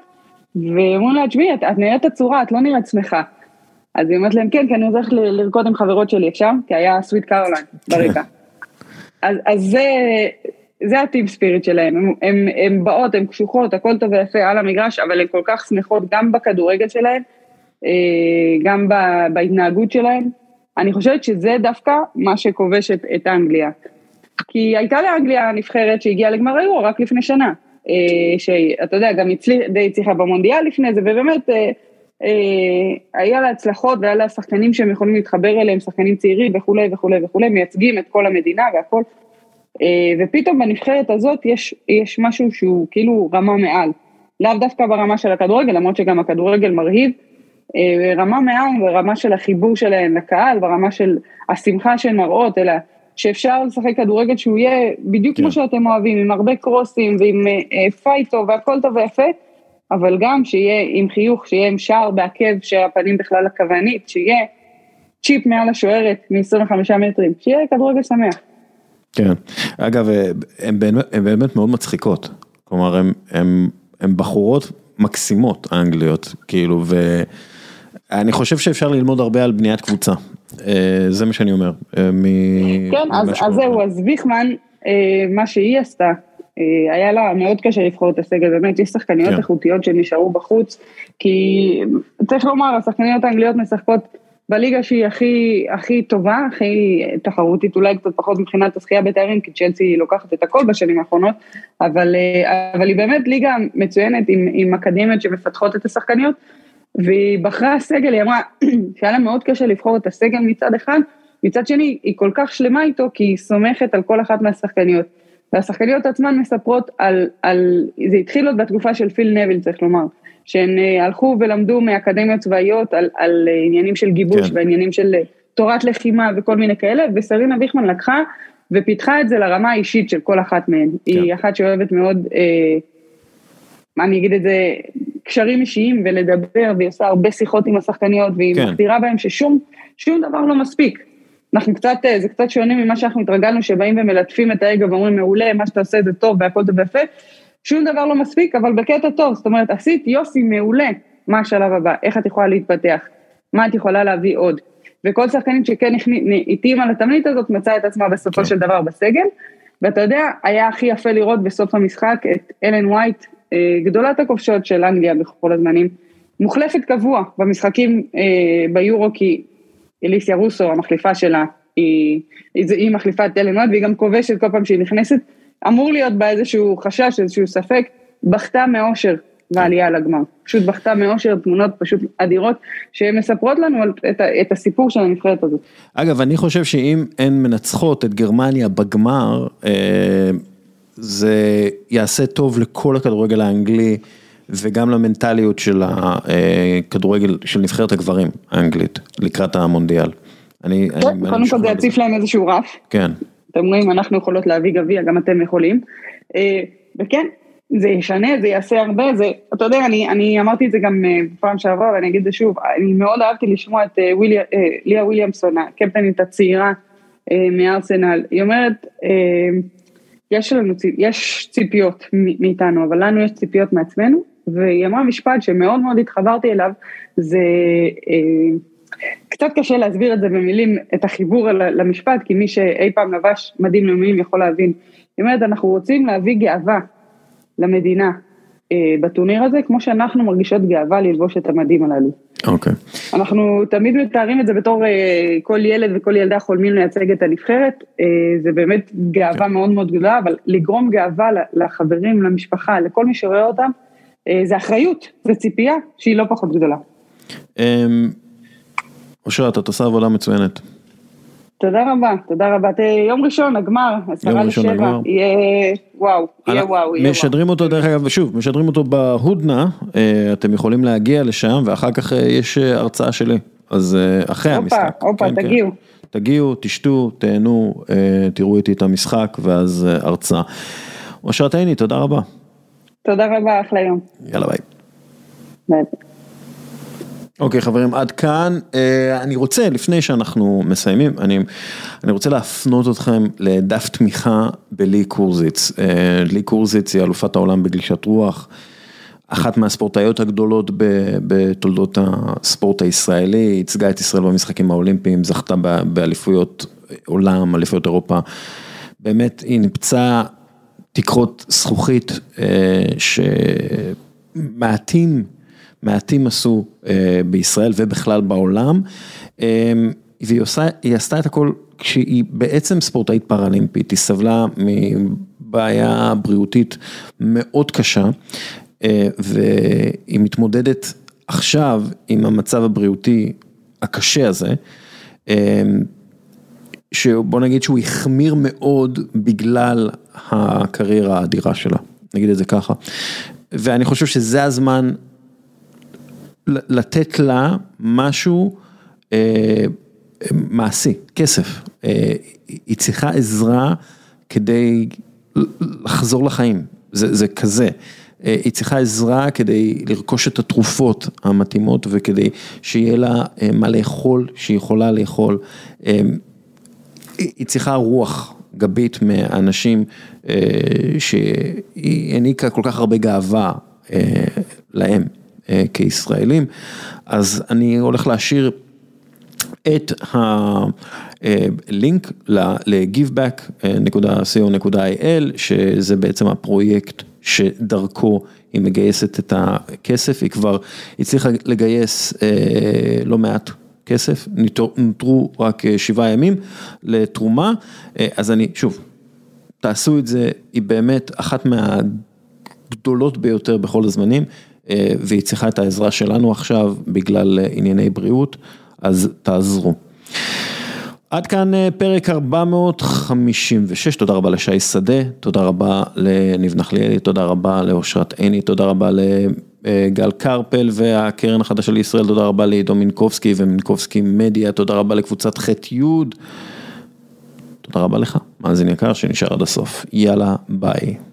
ואומרים לה, תשמעי, את, את נראית עצורה, את לא נראית שמחה. אז היא אומרת להם, כן, כי אני הולכת לרקוד עם חברות שלי, אפשר? כי היה סוויט קרוליין ברקע. אז, אז זה, זה הטים ספיריט שלהם, הם, הם, הם באות, הן קשוחות, הכל טוב ויפה על המגרש, אבל הן כל כך שמחות גם בכדורגל שלהן, אה, גם בהתנהגות שלהן. אני חושבת שזה דווקא מה שכובש את, את אנגליה. כי הייתה לאנגליה נבחרת שהגיעה לגמר היורו רק לפני שנה, אה, שאתה יודע, גם הצליח, די הצליחה במונדיאל לפני זה, ובאמת אה, אה, היה לה הצלחות והיה לה שחקנים שהם יכולים להתחבר אליהם, שחקנים צעירים וכולי וכולי וכולי, מייצגים את כל המדינה והכל. ופתאום בנבחרת הזאת יש, יש משהו שהוא כאילו רמה מעל. לאו דווקא ברמה של הכדורגל, למרות שגם הכדורגל מרהיב, רמה מעל ברמה של החיבור שלהם לקהל, ברמה של השמחה שהן מראות, אלא שאפשר לשחק כדורגל שהוא יהיה בדיוק כן. כמו שאתם אוהבים, עם הרבה קרוסים ועם אה, fight והכל טוב ויפה, אבל גם שיהיה עם חיוך, שיהיה עם שער בעקב שהפנים בכלל הכוונית, שיהיה צ'יפ מעל השוערת מ-25 מטרים, שיהיה כדורגל שמח. כן, אגב, אה, הן באמת, באמת מאוד מצחיקות, כלומר, הן בחורות מקסימות, האנגליות, כאילו, ואני חושב שאפשר ללמוד הרבה על בניית קבוצה. אה, זה מה שאני אומר. אה, כן, אז זהו, אז ויכמן, אה, מה שהיא עשתה, היה לה מאוד קשה לבחור את הסגל, באמת יש שחקניות כן. איכותיות שנשארו בחוץ, כי צריך לומר, השחקניות האנגליות משחקות בליגה שהיא הכי, הכי טובה, הכי תחרותית, אולי קצת פחות מבחינת הזכייה בתארים, כי צ'לסי לוקחת את הכל בשנים האחרונות, אבל, אבל היא באמת ליגה מצוינת עם, עם אקדמיות שמפתחות את השחקניות, והיא בחרה סגל, היא אמרה שהיה לה מאוד קשה לבחור את הסגל מצד אחד, מצד שני היא כל כך שלמה איתו כי היא סומכת על כל אחת מהשחקניות. והשחקניות עצמן מספרות על, על, זה התחיל עוד בתקופה של פיל נביל צריך לומר, שהן uh, הלכו ולמדו מאקדמיות צבאיות על, על uh, עניינים של גיבוש כן. ועניינים של uh, תורת לחימה וכל מיני כאלה, וסרינה ויכמן לקחה ופיתחה את זה לרמה האישית של כל אחת מהן. כן. היא אחת שאוהבת מאוד, uh, מה אני אגיד את זה, קשרים אישיים ולדבר, והיא עושה הרבה שיחות עם השחקניות, והיא כן. מחדירה בהם ששום שום דבר לא מספיק. אנחנו קצת, אה, זה קצת שונה ממה שאנחנו התרגלנו, שבאים ומלטפים את האגו ואומרים, מעולה, מה שאתה עושה זה טוב והכל טוב ויפה. שום דבר לא מספיק, אבל בקטע טוב, זאת אומרת, עשית יוסי מעולה, מה השלב הבא, איך את יכולה להתפתח, מה את יכולה להביא עוד. וכל שחקנית שכן התאימה לתמנית הזאת, מצאה את עצמה בסופו כן. של דבר בסגל. ואתה יודע, היה הכי יפה לראות בסוף המשחק את אלן וייט גדולת הכובשות של אנגליה בכל הזמנים, מוחלפת קבוע במשחקים אה, ביורו כי אליסיה רוסו המחליפה שלה היא, היא, מחליפה את אלן וייט והיא גם כובשת כל פעם שהיא נכנסת, אמור להיות בה איזשהו חשש, איזשהו ספק, בכתה מאושר בעלייה לגמר, פשוט בכתה מאושר, תמונות פשוט אדירות, שמספרות לנו את, את הסיפור של הנבחרת הזאת. אגב, אני חושב שאם הן מנצחות את גרמניה בגמר, אה... זה יעשה טוב לכל הכדורגל האנגלי וגם למנטליות של הכדורגל, של נבחרת הגברים האנגלית לקראת המונדיאל. אני, אני, קודם כל זה יציף להם איזשהו רף. כן. אתם אומרים, אנחנו יכולות להביא גביע, גם אתם יכולים. אה, וכן, זה ישנה, זה יעשה הרבה, זה, אתה יודע, אני, אני אמרתי את זה גם אה, פעם שעברה, ואני אגיד את זה שוב, אני מאוד אהבתי לשמוע את אה, ווילי, ליה וויליאמסון, הקפטנית הצעירה מארסנל, היא אומרת, יש לנו, יש ציפיות מאיתנו, אבל לנו יש ציפיות מעצמנו, והיא אמרה משפט שמאוד מאוד התחברתי אליו, זה אה, קצת קשה להסביר את זה במילים, את החיבור למשפט, כי מי שאי פעם לבש מדים לאומיים יכול להבין. היא אומרת, אנחנו רוצים להביא גאווה למדינה, אה, בטורניר הזה, כמו שאנחנו מרגישות גאווה ללבוש את המדים הללו. אוקיי. Okay. אנחנו תמיד מתארים את זה בתור אה, כל ילד וכל ילדה חולמים לייצג את הנבחרת, אה, זה באמת גאווה. כן. מאוד מאוד גדולה, אבל לגרום גאווה לחברים, למשפחה, לכל מי שרואה אותם, זה אחריות, זה ציפייה שהיא לא פחות גדולה. אמ, אושרת, את עושה עבודה מצוינת. תודה רבה, תודה רבה. יום ראשון, הגמר, עשרה לשבע, יהיה וואו, יהיה וואו, יהיה וואו. משדרים אותו, דרך אגב, שוב, משדרים אותו בהודנה, אה, אתם יכולים להגיע לשם, ואחר כך אה, יש אה, הרצאה שלי, אז אחרי המשחק. הופה, הופה, כן, כן. תגיעו. תגיעו, תשתו, תהנו, תראו איתי את המשחק, ואז הרצאה. אושרת עיני, תודה רבה. תודה רבה, אחלה יום. יאללה ביי. ביי. אוקיי חברים, עד כאן. אה, אני רוצה, לפני שאנחנו מסיימים, אני, אני רוצה להפנות אתכם לדף תמיכה בלי קורזיץ. אה, לי קורזיץ היא אלופת העולם בגלישת רוח, אחת מהספורטאיות הגדולות בתולדות הספורט הישראלי, ייצגה את ישראל במשחקים האולימפיים, זכתה באליפויות עולם, אליפויות אירופה. באמת, היא ניפצה תקרות זכוכית אה, שמעטים, מעטים עשו אה, בישראל ובכלל בעולם. אה, והיא עושה, היא עשתה את הכל כשהיא בעצם ספורטאית פראלימפית, היא סבלה מבעיה בריאותית מאוד קשה, והיא מתמודדת עכשיו עם המצב הבריאותי הקשה הזה. שבוא נגיד שהוא החמיר מאוד בגלל הקריירה האדירה שלה, נגיד את זה ככה. ואני חושב שזה הזמן לתת לה משהו אה, מעשי, כסף. אה, היא צריכה עזרה כדי לחזור לחיים, זה, זה כזה. אה, היא צריכה עזרה כדי לרכוש את התרופות המתאימות וכדי שיהיה לה אה, מה לאכול, שהיא יכולה לאכול. אה, היא צריכה רוח גבית מאנשים אה, שהיא העניקה כל כך הרבה גאווה אה, להם כישראלים, אז אני הולך להשאיר את הלינק ל-giveback.co.il, שזה בעצם הפרויקט שדרכו היא מגייסת את הכסף, היא כבר הצליחה לגייס לא מעט כסף, נותרו רק אה, שבעה ימים לתרומה, אה, אז אני, שוב, תעשו את זה, היא באמת אחת מהגדולות ביותר בכל הזמנים, אה, והיא צריכה את העזרה שלנו עכשיו בגלל ענייני בריאות, אז תעזרו. עד כאן פרק 456, תודה רבה לשי שדה, תודה רבה לניב נחליאלי, תודה רבה לאושרת עיני, תודה רבה גל קרפל והקרן החדשה לישראל, תודה רבה לעידו מינקובסקי ומינקובסקי מדיה, תודה רבה לקבוצת ח' י', תודה רבה לך, מאזין יקר שנשאר עד הסוף, יאללה ביי.